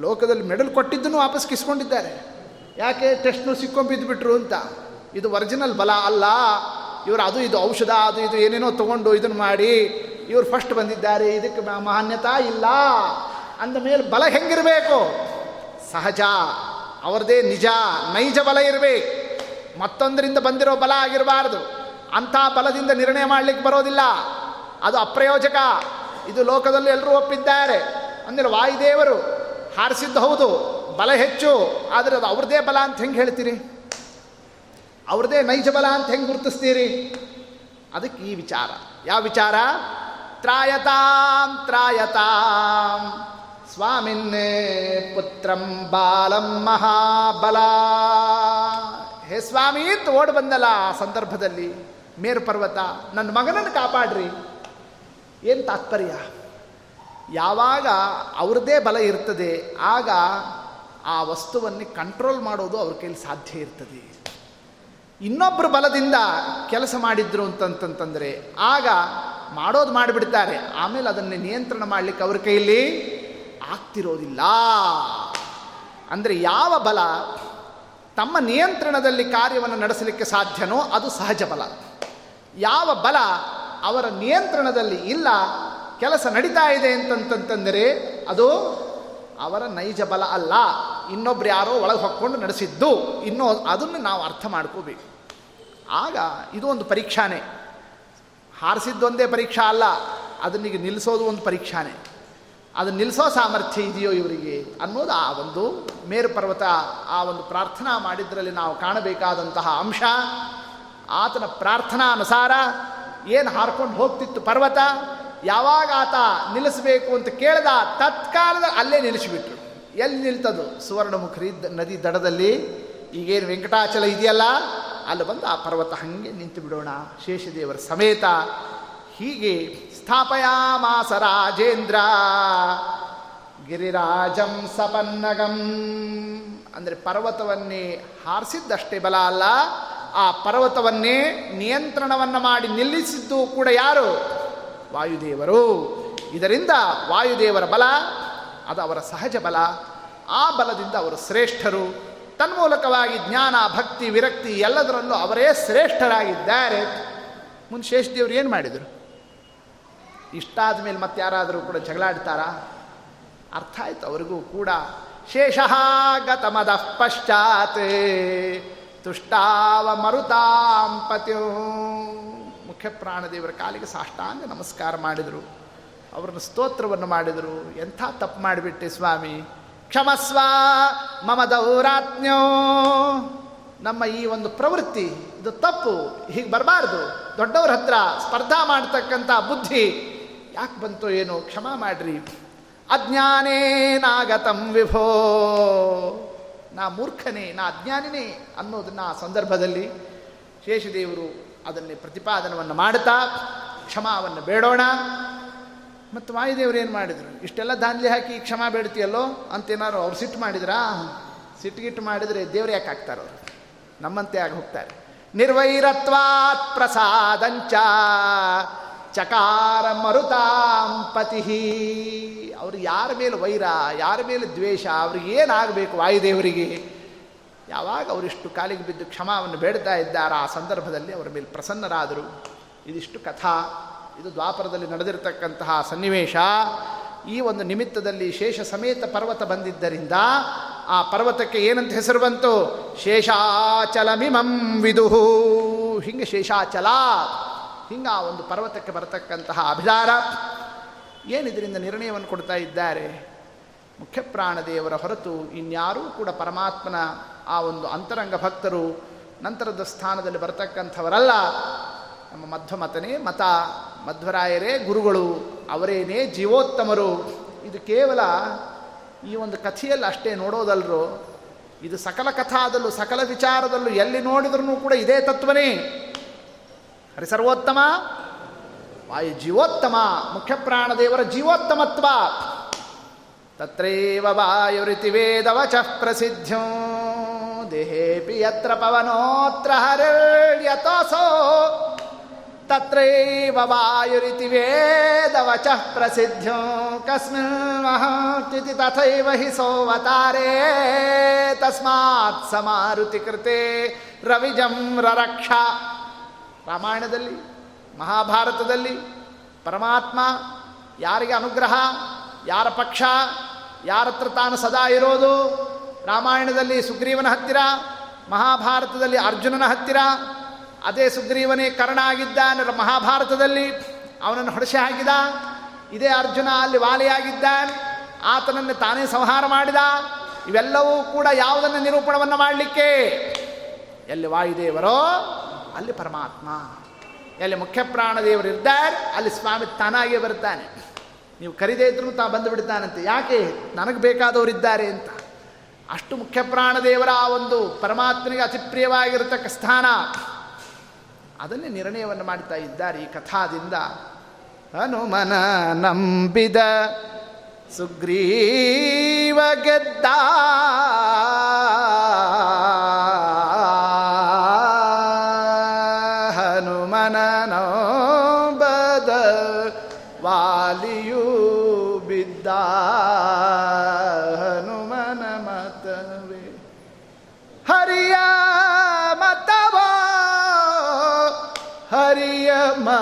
Speaker 1: ಲೋಕದಲ್ಲಿ ಮೆಡಲ್ ಕೊಟ್ಟಿದ್ದನ್ನು ವಾಪಸ್ ಕಿಸ್ಕೊಂಡಿದ್ದಾರೆ. ಯಾಕೆ? ಟೆಸ್ಟ್ನು ಸಿಕ್ಕೊಂಬಿದ್ದುಬಿಟ್ರು ಅಂತ. ಇದು ಒರಿಜಿನಲ್ ಬಲ ಅಲ್ಲ. ಇವರು ಅದು ಇದು ಔಷಧ, ಅದು ಇದು ಏನೇನೋ ತೊಗೊಂಡು ಇದನ್ನು ಮಾಡಿ ಇವರು ಫಸ್ಟ್ ಬಂದಿದ್ದಾರೆ. ಇದಕ್ಕೆ ಮಾನ್ಯತಾ ಇಲ್ಲ. ಅಂದ ಮೇಲೆ ಬಲ ಹೆಂಗಿರಬೇಕು? ಸಹಜ. ಅವ್ರದೇ ನಿಜ, ನೈಜ ಬಲ ಇರಬೇಕು. ಮತ್ತೊಂದರಿಂದ ಬಂದಿರೋ ಬಲ ಆಗಿರಬಾರ್ದು. ಅಂಥ ಬಲದಿಂದ ನಿರ್ಣಯ ಮಾಡಲಿಕ್ಕೆ ಬರೋದಿಲ್ಲ. ಅದು ಅಪ್ರಯೋಜಕ. ಇದು ಲೋಕದಲ್ಲಿ ಎಲ್ಲರೂ ಒಪ್ಪಿದ್ದಾರೆ. ಅಂದರೆ ವಾಯುದೇವರು ಹಾರಿಸಿದ್ದು ಹೌದು, ಬಲ ಹೆಚ್ಚು. ಆದರೆ ಅದು ಅವ್ರದೇ ಬಲ ಅಂತ ಹೆಂಗೆ ಹೇಳ್ತೀರಿ? ಅವ್ರದೇ ನೈಜ ಬಲ ಅಂತ ಹೆಂಗೆ ಗುರುತಿಸ್ತೀರಿ? ಅದಕ್ಕೆ ಈ ವಿಚಾರ. ಯಾವ ವಿಚಾರ? ತ್ರಾಯತಾಂ ತ್ರಾಯತಾಂ. ಸ್ವಾಮಿನ್ನೇ ಪುತ್ರಂ ಬಾಲಂ ಮಹಾಬಲ. ಹೇ ಸ್ವಾಮಿ, ಅಂತ ಓಡ್ ಬಂದಲ್ಲ ಆ ಸಂದರ್ಭದಲ್ಲಿ ಮೇರು ಪರ್ವತ, ನನ್ನ ಮಗನನ್ನು ಕಾಪಾಡ್ರಿ. ಏನು ತಾತ್ಪರ್ಯ? ಯಾವಾಗ ಅವ್ರದ್ದೇ ಬಲ ಇರ್ತದೆ, ಆಗ ಆ ವಸ್ತುವನ್ನು ಕಂಟ್ರೋಲ್ ಮಾಡೋದು ಅವ್ರ ಕೈಲಿ ಸಾಧ್ಯ ಇರ್ತದೆ. ಇನ್ನೊಬ್ಬರು ಬಲದಿಂದ ಕೆಲಸ ಮಾಡಿದ್ರು ಅಂತಂತಂತಂದರೆ ಆಗ ಮಾಡೋದು ಮಾಡಿಬಿಡ್ತಾರೆ. ಆಮೇಲೆ ಅದನ್ನು ನಿಯಂತ್ರಣ ಮಾಡಲಿಕ್ಕೆ ಅವ್ರ ಕೈಯಲ್ಲಿ ಆಗ್ತಿರೋದಿಲ್ಲ. ಅಂದರೆ ಯಾವ ಬಲ ತಮ್ಮ ನಿಯಂತ್ರಣದಲ್ಲಿ ಕಾರ್ಯವನ್ನು ನಡೆಸಲಿಕ್ಕೆ ಸಾಧ್ಯನೋ ಅದು ಸಹಜ ಬಲ. ಯಾವ ಬಲ ಅವರ ನಿಯಂತ್ರಣದಲ್ಲಿ ಇಲ್ಲ, ಕೆಲಸ ನಡೀತಾ ಇದೆ ಅಂತಂತಂದರೆ ಅದು ಅವರ ನೈಜ ಬಲ ಅಲ್ಲ. ಇನ್ನೊಬ್ರು ಯಾರೋ ಒಳಗೆ ಹೊಕ್ಕೊಂಡು ನಡೆಸಿದ್ದು, ಇನ್ನೂ ಅದನ್ನು ನಾವು ಅರ್ಥ ಮಾಡ್ಕೋಬೇಕು. ಆಗ ಇದು ಒಂದು ಪರೀಕ್ಷಾನೇ. ಹಾರಿಸಿದ್ದೊಂದೇ ಪರೀಕ್ಷಾ ಅಲ್ಲ ಅದನ್ನೀಗ ನಿಲ್ಲಿಸೋದು ಒಂದು ಪರೀಕ್ಷಾನೇ. ಅದನ್ನು ನಿಲ್ಲಿಸೋ ಸಾಮರ್ಥ್ಯ ಇದೆಯೋ ಇವರಿಗೆ ಅನ್ನೋದು ಆ ಒಂದು ಮೇರು ಪರ್ವತ ಆ ಒಂದು ಪ್ರಾರ್ಥನಾ ಮಾಡಿದ್ರಲ್ಲಿ ನಾವು ಕಾಣಬೇಕಾದಂತಹ ಅಂಶ. ಆತನ ಪ್ರಾರ್ಥನಾ ಅನುಸಾರ ಏನು ಹಾರ್ಕೊಂಡು ಹೋಗ್ತಿತ್ತು ಪರ್ವತ, ಯಾವಾಗ ಆತ ನಿಲ್ಲಿಸಬೇಕು ಅಂತ ಕೇಳ್ದ ತತ್ಕಾಲದ ಅಲ್ಲೇ ನಿಲ್ಲಿಸಿಬಿಟ್ರು. ಎಲ್ಲಿ ನಿಲ್ತದು? ಸುವರ್ಣಮುಖರಿ ನದಿ ದಡದಲ್ಲಿ. ಈಗೇನು ವೆಂಕಟಾಚಲ ಇದೆಯಲ್ಲ? ಅಲ್ಲಿ ಬಂದು ಆ ಪರ್ವತ ಹಾಗೆ ನಿಂತು ಬಿಡೋಣ. ಶೇಷದೇವರ ಸಮೇತ ಹೀಗೆ ಸ್ಥಾಪಯಾಮಾಸ ರಾಜೇಂದ್ರ. ಗಿರಿರಾಜಂ ಸಪನ್ನಗಂ. ಅಂದರೆ ಪರ್ವತವನ್ನೇ ಹಾರಿಸಿದ್ದಷ್ಟೇ ಬಲ ಅಲ್ಲ, ಆ ಪರ್ವತವನ್ನೇ ನಿಯಂತ್ರಣವನ್ನು ಮಾಡಿ ನಿಲ್ಲಿಸಿದ್ದು ಕೂಡ ಯಾರು? ವಾಯುದೇವರು. ಇದರಿಂದ ವಾಯುದೇವರ ಬಲ, ಅದು ಅವರ ಸಹಜ ಬಲ, ಆ ಬಲದಿಂದ ಅವರು ಶ್ರೇಷ್ಠರು. ತನ್ಮೂಲಕವಾಗಿ ಜ್ಞಾನ, ಭಕ್ತಿ, ವಿರಕ್ತಿ ಎಲ್ಲದರಲ್ಲೂ ಅವರೇ ಶ್ರೇಷ್ಠರಾಗಿದ್ದಾರೆ. ಮುಂದೆ ಶೇಷದೇವರು ಏನು ಮಾಡಿದರು? ಇಷ್ಟಾದ ಮೇಲೆ ಮತ್ತೆ ಯಾರಾದರೂ ಕೂಡ ಜಗಳಾಡ್ತಾರಾ ಅರ್ಥ ಆಯ್ತು, ಅವರಿಗೂ ಕೂಡ. ಶೇಷ ಗತಮದ ಪಶ್ಚಾತ್ ತುಷ್ಟಾವ ಮರುತಾಂಪತಿ ಮುಖ್ಯ ಪ್ರಾಣದೇವರ ಕಾಲಿಗೆ ಸಾಷ್ಟಾಂಗ ನಮಸ್ಕಾರ ಮಾಡಿದರು. ಅವರನ್ನು ಸ್ತೋತ್ರವನ್ನು ಮಾಡಿದರು. ಎಂಥ ತಪ್ಪು ಮಾಡಿಬಿಟ್ಟೆ ಸ್ವಾಮಿ? ಕ್ಷಮಸ್ವ ಮಮ ದೌರಾತ್ಮ್ಯೋ. ನಮ್ಮ ಈ ಒಂದು ಪ್ರವೃತ್ತಿ, ಇದು ತಪ್ಪು, ಹೀಗೆ ಬರಬಾರ್ದು. ದೊಡ್ಡವ್ರ ಹತ್ರ ಸ್ಪರ್ಧಾ ಮಾಡ್ತಕ್ಕಂಥ ಬುದ್ಧಿ ಯಾಕೆ ಬಂತು ಏನೋ ಕ್ಷಮ ಮಾಡ್ರಿ. ಅಜ್ಞಾನೇನಾಗತಂ ವಿಭೋ. ನಾ ಮೂರ್ಖನೇ, ನಾ ಅಜ್ಞಾನಿನೇ ಅನ್ನೋದನ್ನ ಆ ಸಂದರ್ಭದಲ್ಲಿ ಶೇಷದೇವರು ಅದನ್ನೇ ಪ್ರತಿಪಾದನವನ್ನು ಮಾಡ್ತಾ ಕ್ಷಮಾವನ್ನು ಬೇಡೋಣ. ಮತ್ತು ವಾಯುದೇವರು ಏನು ಮಾಡಿದರು? ಇಷ್ಟೆಲ್ಲ ದಾನ್ಲಿ ಹಾಕಿ ಕ್ಷಮಾ ಬೇಡ್ತೀಯಲ್ಲೋ ಅಂತೇನಾರು ಅವ್ರು ಸಿಟ್ಟು ಮಾಡಿದ್ರಾ? ಸಿಟ್ಟುಗಿಟ್ಟು ಮಾಡಿದರೆ ದೇವ್ರು ಯಾಕೆ ಹಾಕ್ತಾರೆ ಅವರು? ನಮ್ಮಂತೆ ಆಗಿ ಹೋಗ್ತಾರೆ. ನಿರ್ವೈರತ್ವಾತ್ ಪ್ರಸಾದಂಚ. ಚಕಾರ ಮರುತಾಂ ಪತಿ. ಅವರು ಯಾರ ಮೇಲೆ ವೈರ, ಯಾರ ಮೇಲೆ ದ್ವೇಷ, ಅವ್ರಿಗೆ ಏನಾಗಬೇಕು ವಾಯುದೇವರಿಗೆ? ಯಾವಾಗ ಅವರಿಷ್ಟು ಕಾಲಿಗೆ ಬಿದ್ದು ಕ್ಷಮಾವನ್ನು ಬೇಡ್ತಾ ಇದ್ದಾರೆ? ಆ ಸಂದರ್ಭದಲ್ಲಿ ಅವರ ಮೇಲೆ ಪ್ರಸನ್ನರಾದರು. ಇದಿಷ್ಟು ಕಥಾ. ಇದು ದ್ವಾಪರದಲ್ಲಿ ನಡೆದಿರತಕ್ಕಂತಹ ಸನ್ನಿವೇಶ. ಈ ಒಂದು ನಿಮಿತ್ತದಲ್ಲಿ ಶೇಷ ಸಮೇತ ಪರ್ವತ ಬಂದಿದ್ದರಿಂದ ಆ ಪರ್ವತಕ್ಕೆ ಏನಂತ ಹೆಸರು ಬಂತು? ಶೇಷಾಚಲಮಿಮಂ ವಿದುಹು ಹಿಂಗೆ ಶೇಷಾಚಲ ಹಿಂಗೆ ಆ ಒಂದು ಪರ್ವತಕ್ಕೆ ಬರತಕ್ಕಂತಹ ಅಭಿದಾರ ಏನಿದರಿಂದ ನಿರ್ಣಯವನ್ನು ಕೊಡ್ತಾ ಇದ್ದಾರೆ? ಮುಖ್ಯ ಪ್ರಾಣದೇವರ ಹೊರತು ಇನ್ಯಾರೂ ಕೂಡ ಪರಮಾತ್ಮನ ಆ ಒಂದು ಅಂತರಂಗ ಭಕ್ತರು ನಂತರದ ಸ್ಥಾನದಲ್ಲಿ ಬರತಕ್ಕಂಥವರಲ್ಲ. ನಮ್ಮ ಮಧ್ವಮತನೇ ಮತ, ಮಧ್ವರಾಯರೇ ಗುರುಗಳು, ಅವರೇನೇ ಜೀವೋತ್ತಮರು. ಇದು ಕೇವಲ ಈ ಒಂದು ಕಥೆಯಲ್ಲಿ ಅಷ್ಟೇ ನೋಡೋದಲ್ರು. ಇದು ಸಕಲ ಕಥಾದಲ್ಲೂ, ಸಕಲ ವಿಚಾರದಲ್ಲೂ ಎಲ್ಲಿ ನೋಡಿದ್ರೂ ಕೂಡ ಇದೇ ತತ್ವನೇ. ಹರಿಸರ್ವೋತ್ತಮ ವಾಯು ಜೀವೋತ್ತಮ, ಮುಖ್ಯ ಪ್ರಾಣದೇವರ ಜೀವೋತ್ತಮತ್ವ. ತತ್ರೈವ ವಾಯುರಿತಿ ವೇದವಚ ಪ್ರಸಿದ್ಧೋ, ದೇಹೇಪಿ ಯತ್ರ ಪವನೋತ್ರ ಹರಿರ್ಯತೋಸೋ ತತ್ರೈವ ವಾಯುರಿತಿ ವೇದವಚ ಪ್ರಸಿದ್ಧೋ, ಕಸ್ಮಿನ್ ಮಹಾತಿಥಿ ತಥೈವ ಹಿ ಸೋವತಾರೇ. ತಸ್ಮಾತ್ ಸಮಾರುತಿ ಕೃತೆ ರವಿಜಂ ರರಕ್ಷ ರಾಮಾಯಣದಲ್ಲಿ, ಮಹಾಭಾರತದಲ್ಲಿ, ಪರಮಾತ್ಮ ಯಾರಿಗೆ ಅನುಗ್ರಹ, ಯಾರ ಪಕ್ಷ ಯಾರತ್ರ ತಾನು ಸದಾ ಇರೋದು? ರಾಮಾಯಣದಲ್ಲಿ ಸುಗ್ರೀವನ ಹತ್ತಿರ, ಮಹಾಭಾರತದಲ್ಲಿ ಅರ್ಜುನನ ಹತ್ತಿರ, ಅದೇ ಸುಗ್ರೀವನೇ ಕರ್ಣ ಆಗಿದ್ದಾನೆ ಮಹಾಭಾರತದಲ್ಲಿ ಅವನನ್ನು ಹೊಡೆಸೆ ಹಾಕಿದ? ಇದೇ ಅರ್ಜುನ ಅಲ್ಲಿ ವಾಲಿಯಾಗಿದ್ದಾನೆ ಆತನನ್ನು ತಾನೇ ಸಂಹಾರ ಮಾಡಿದ? ಇವೆಲ್ಲವೂ ಕೂಡ ಯಾವುದನ್ನು ನಿರೂಪಣವನ್ನು ಮಾಡಲಿಕ್ಕೆ? ಎಲ್ಲಿ ವಾಯುದೇವರೋ ಅಲ್ಲಿ ಪರಮಾತ್ಮ. ಎಲ್ಲಿ ಮುಖ್ಯ ಪ್ರಾಣದೇವರು ಇರ್ತಾರೆ ಅಲ್ಲಿ ಸ್ವಾಮಿ ತಾನಾಗೇ ಬರ್ತಾನೆ. ನೀವು ಕರಿದೇ ಇದ್ರೂ ತಾ ಬಂದು ಬಿಡ್ತಾನಂತೆ. ಯಾಕೆ? ನನಗೆ ಬೇಕಾದವರಿದ್ದಾರೆ ಅಂತ. ಅಷ್ಟು ಮುಖ್ಯ ಪ್ರಾಣದೇವರ ಆ ಒಂದು ಪರಮಾತ್ಮನಿಗೆ ಅತಿ ಪ್ರಿಯವಾಗಿರತಕ್ಕ ಸ್ಥಾನ. ಅದನ್ನೇ ನಿರ್ಣಯವನ್ನು ಮಾಡ್ತಾ ಇದ್ದಾರೆ ಈ ಕಥಾದಿಂದ. ಹನುಮನ ನಂಬಿದ ಸುಗ್ರೀವ ಗೆದ್ದ.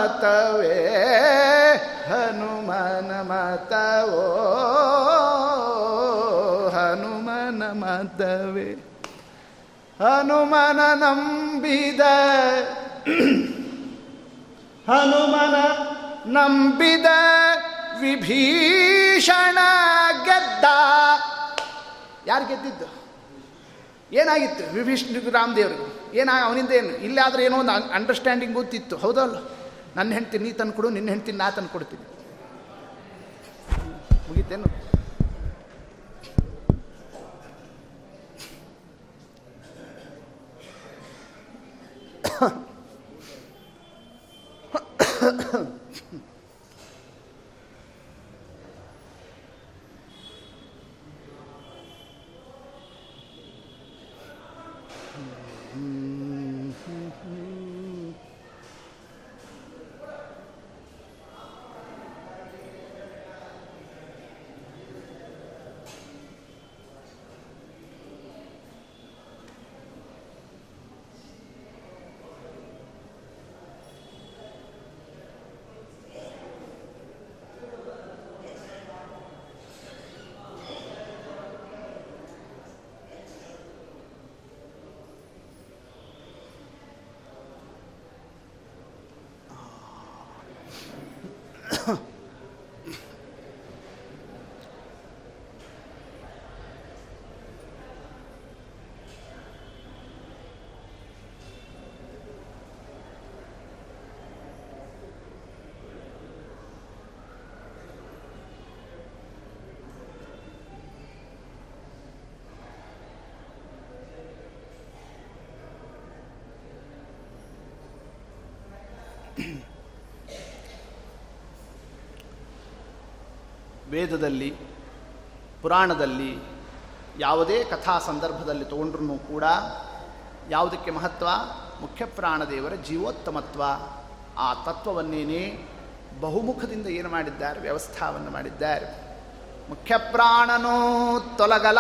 Speaker 1: ಮತವೇ? ಹನುಮನ ಮತವೋ? ಹನುಮನ ಮತವೇ? ಹನುಮನ ನಂಬಿದ ಹನುಮನ ನಂಬಿದ ವಿಭೀಷಣ ಗೆದ್ದ. ಯಾರು ಗೆದ್ದಿದ್ದು? ಏನಾಗಿತ್ತು? ವಿಭೀಷಣ ರಾಮದೇವ್ರಿಗೆ ಏನಾಗ ಅವನಿಂದ ಏನು? ಇಲ್ಲಾದ್ರೆ ಏನೋ ಒಂದು ಅಂಡರ್ಸ್ಟ್ಯಾಂಡಿಂಗ್ ಗೊತ್ತಿತ್ತು. ಹೌದಲ್ಲ? ನನ್ನ ಹೆಂಡ್ತಿ ನೀ ತಂದು ಕೊಡು ನಿನ್ನ ಹೆಂಡ್ತಿ ನಾ ತಂದು ಕೊಡ್ತೀನಿ. ಮುಗಿತೇನು? ವೇದದಲ್ಲಿ, ಪುರಾಣದಲ್ಲಿ ಯಾವುದೇ ಕಥಾ ಸಂದರ್ಭದಲ್ಲಿ ತಗೊಂಡ್ರೂ ಕೂಡ ಯಾವುದಕ್ಕೆ ಮಹತ್ವ? ಮುಖ್ಯ ಪ್ರಾಣದೇವರ ಜೀವೋತ್ತಮತ್ವ. ಆ ತತ್ವವನ್ನೇನೇ ಬಹುಮುಖದಿಂದ ಏನು ಮಾಡಿದ್ದಾರೆ? ವ್ಯವಸ್ಥಾವನ್ನು ಮಾಡಿದ್ದಾರೆ. ಮುಖ್ಯ ಪ್ರಾಣನು ತೊಲಗಲ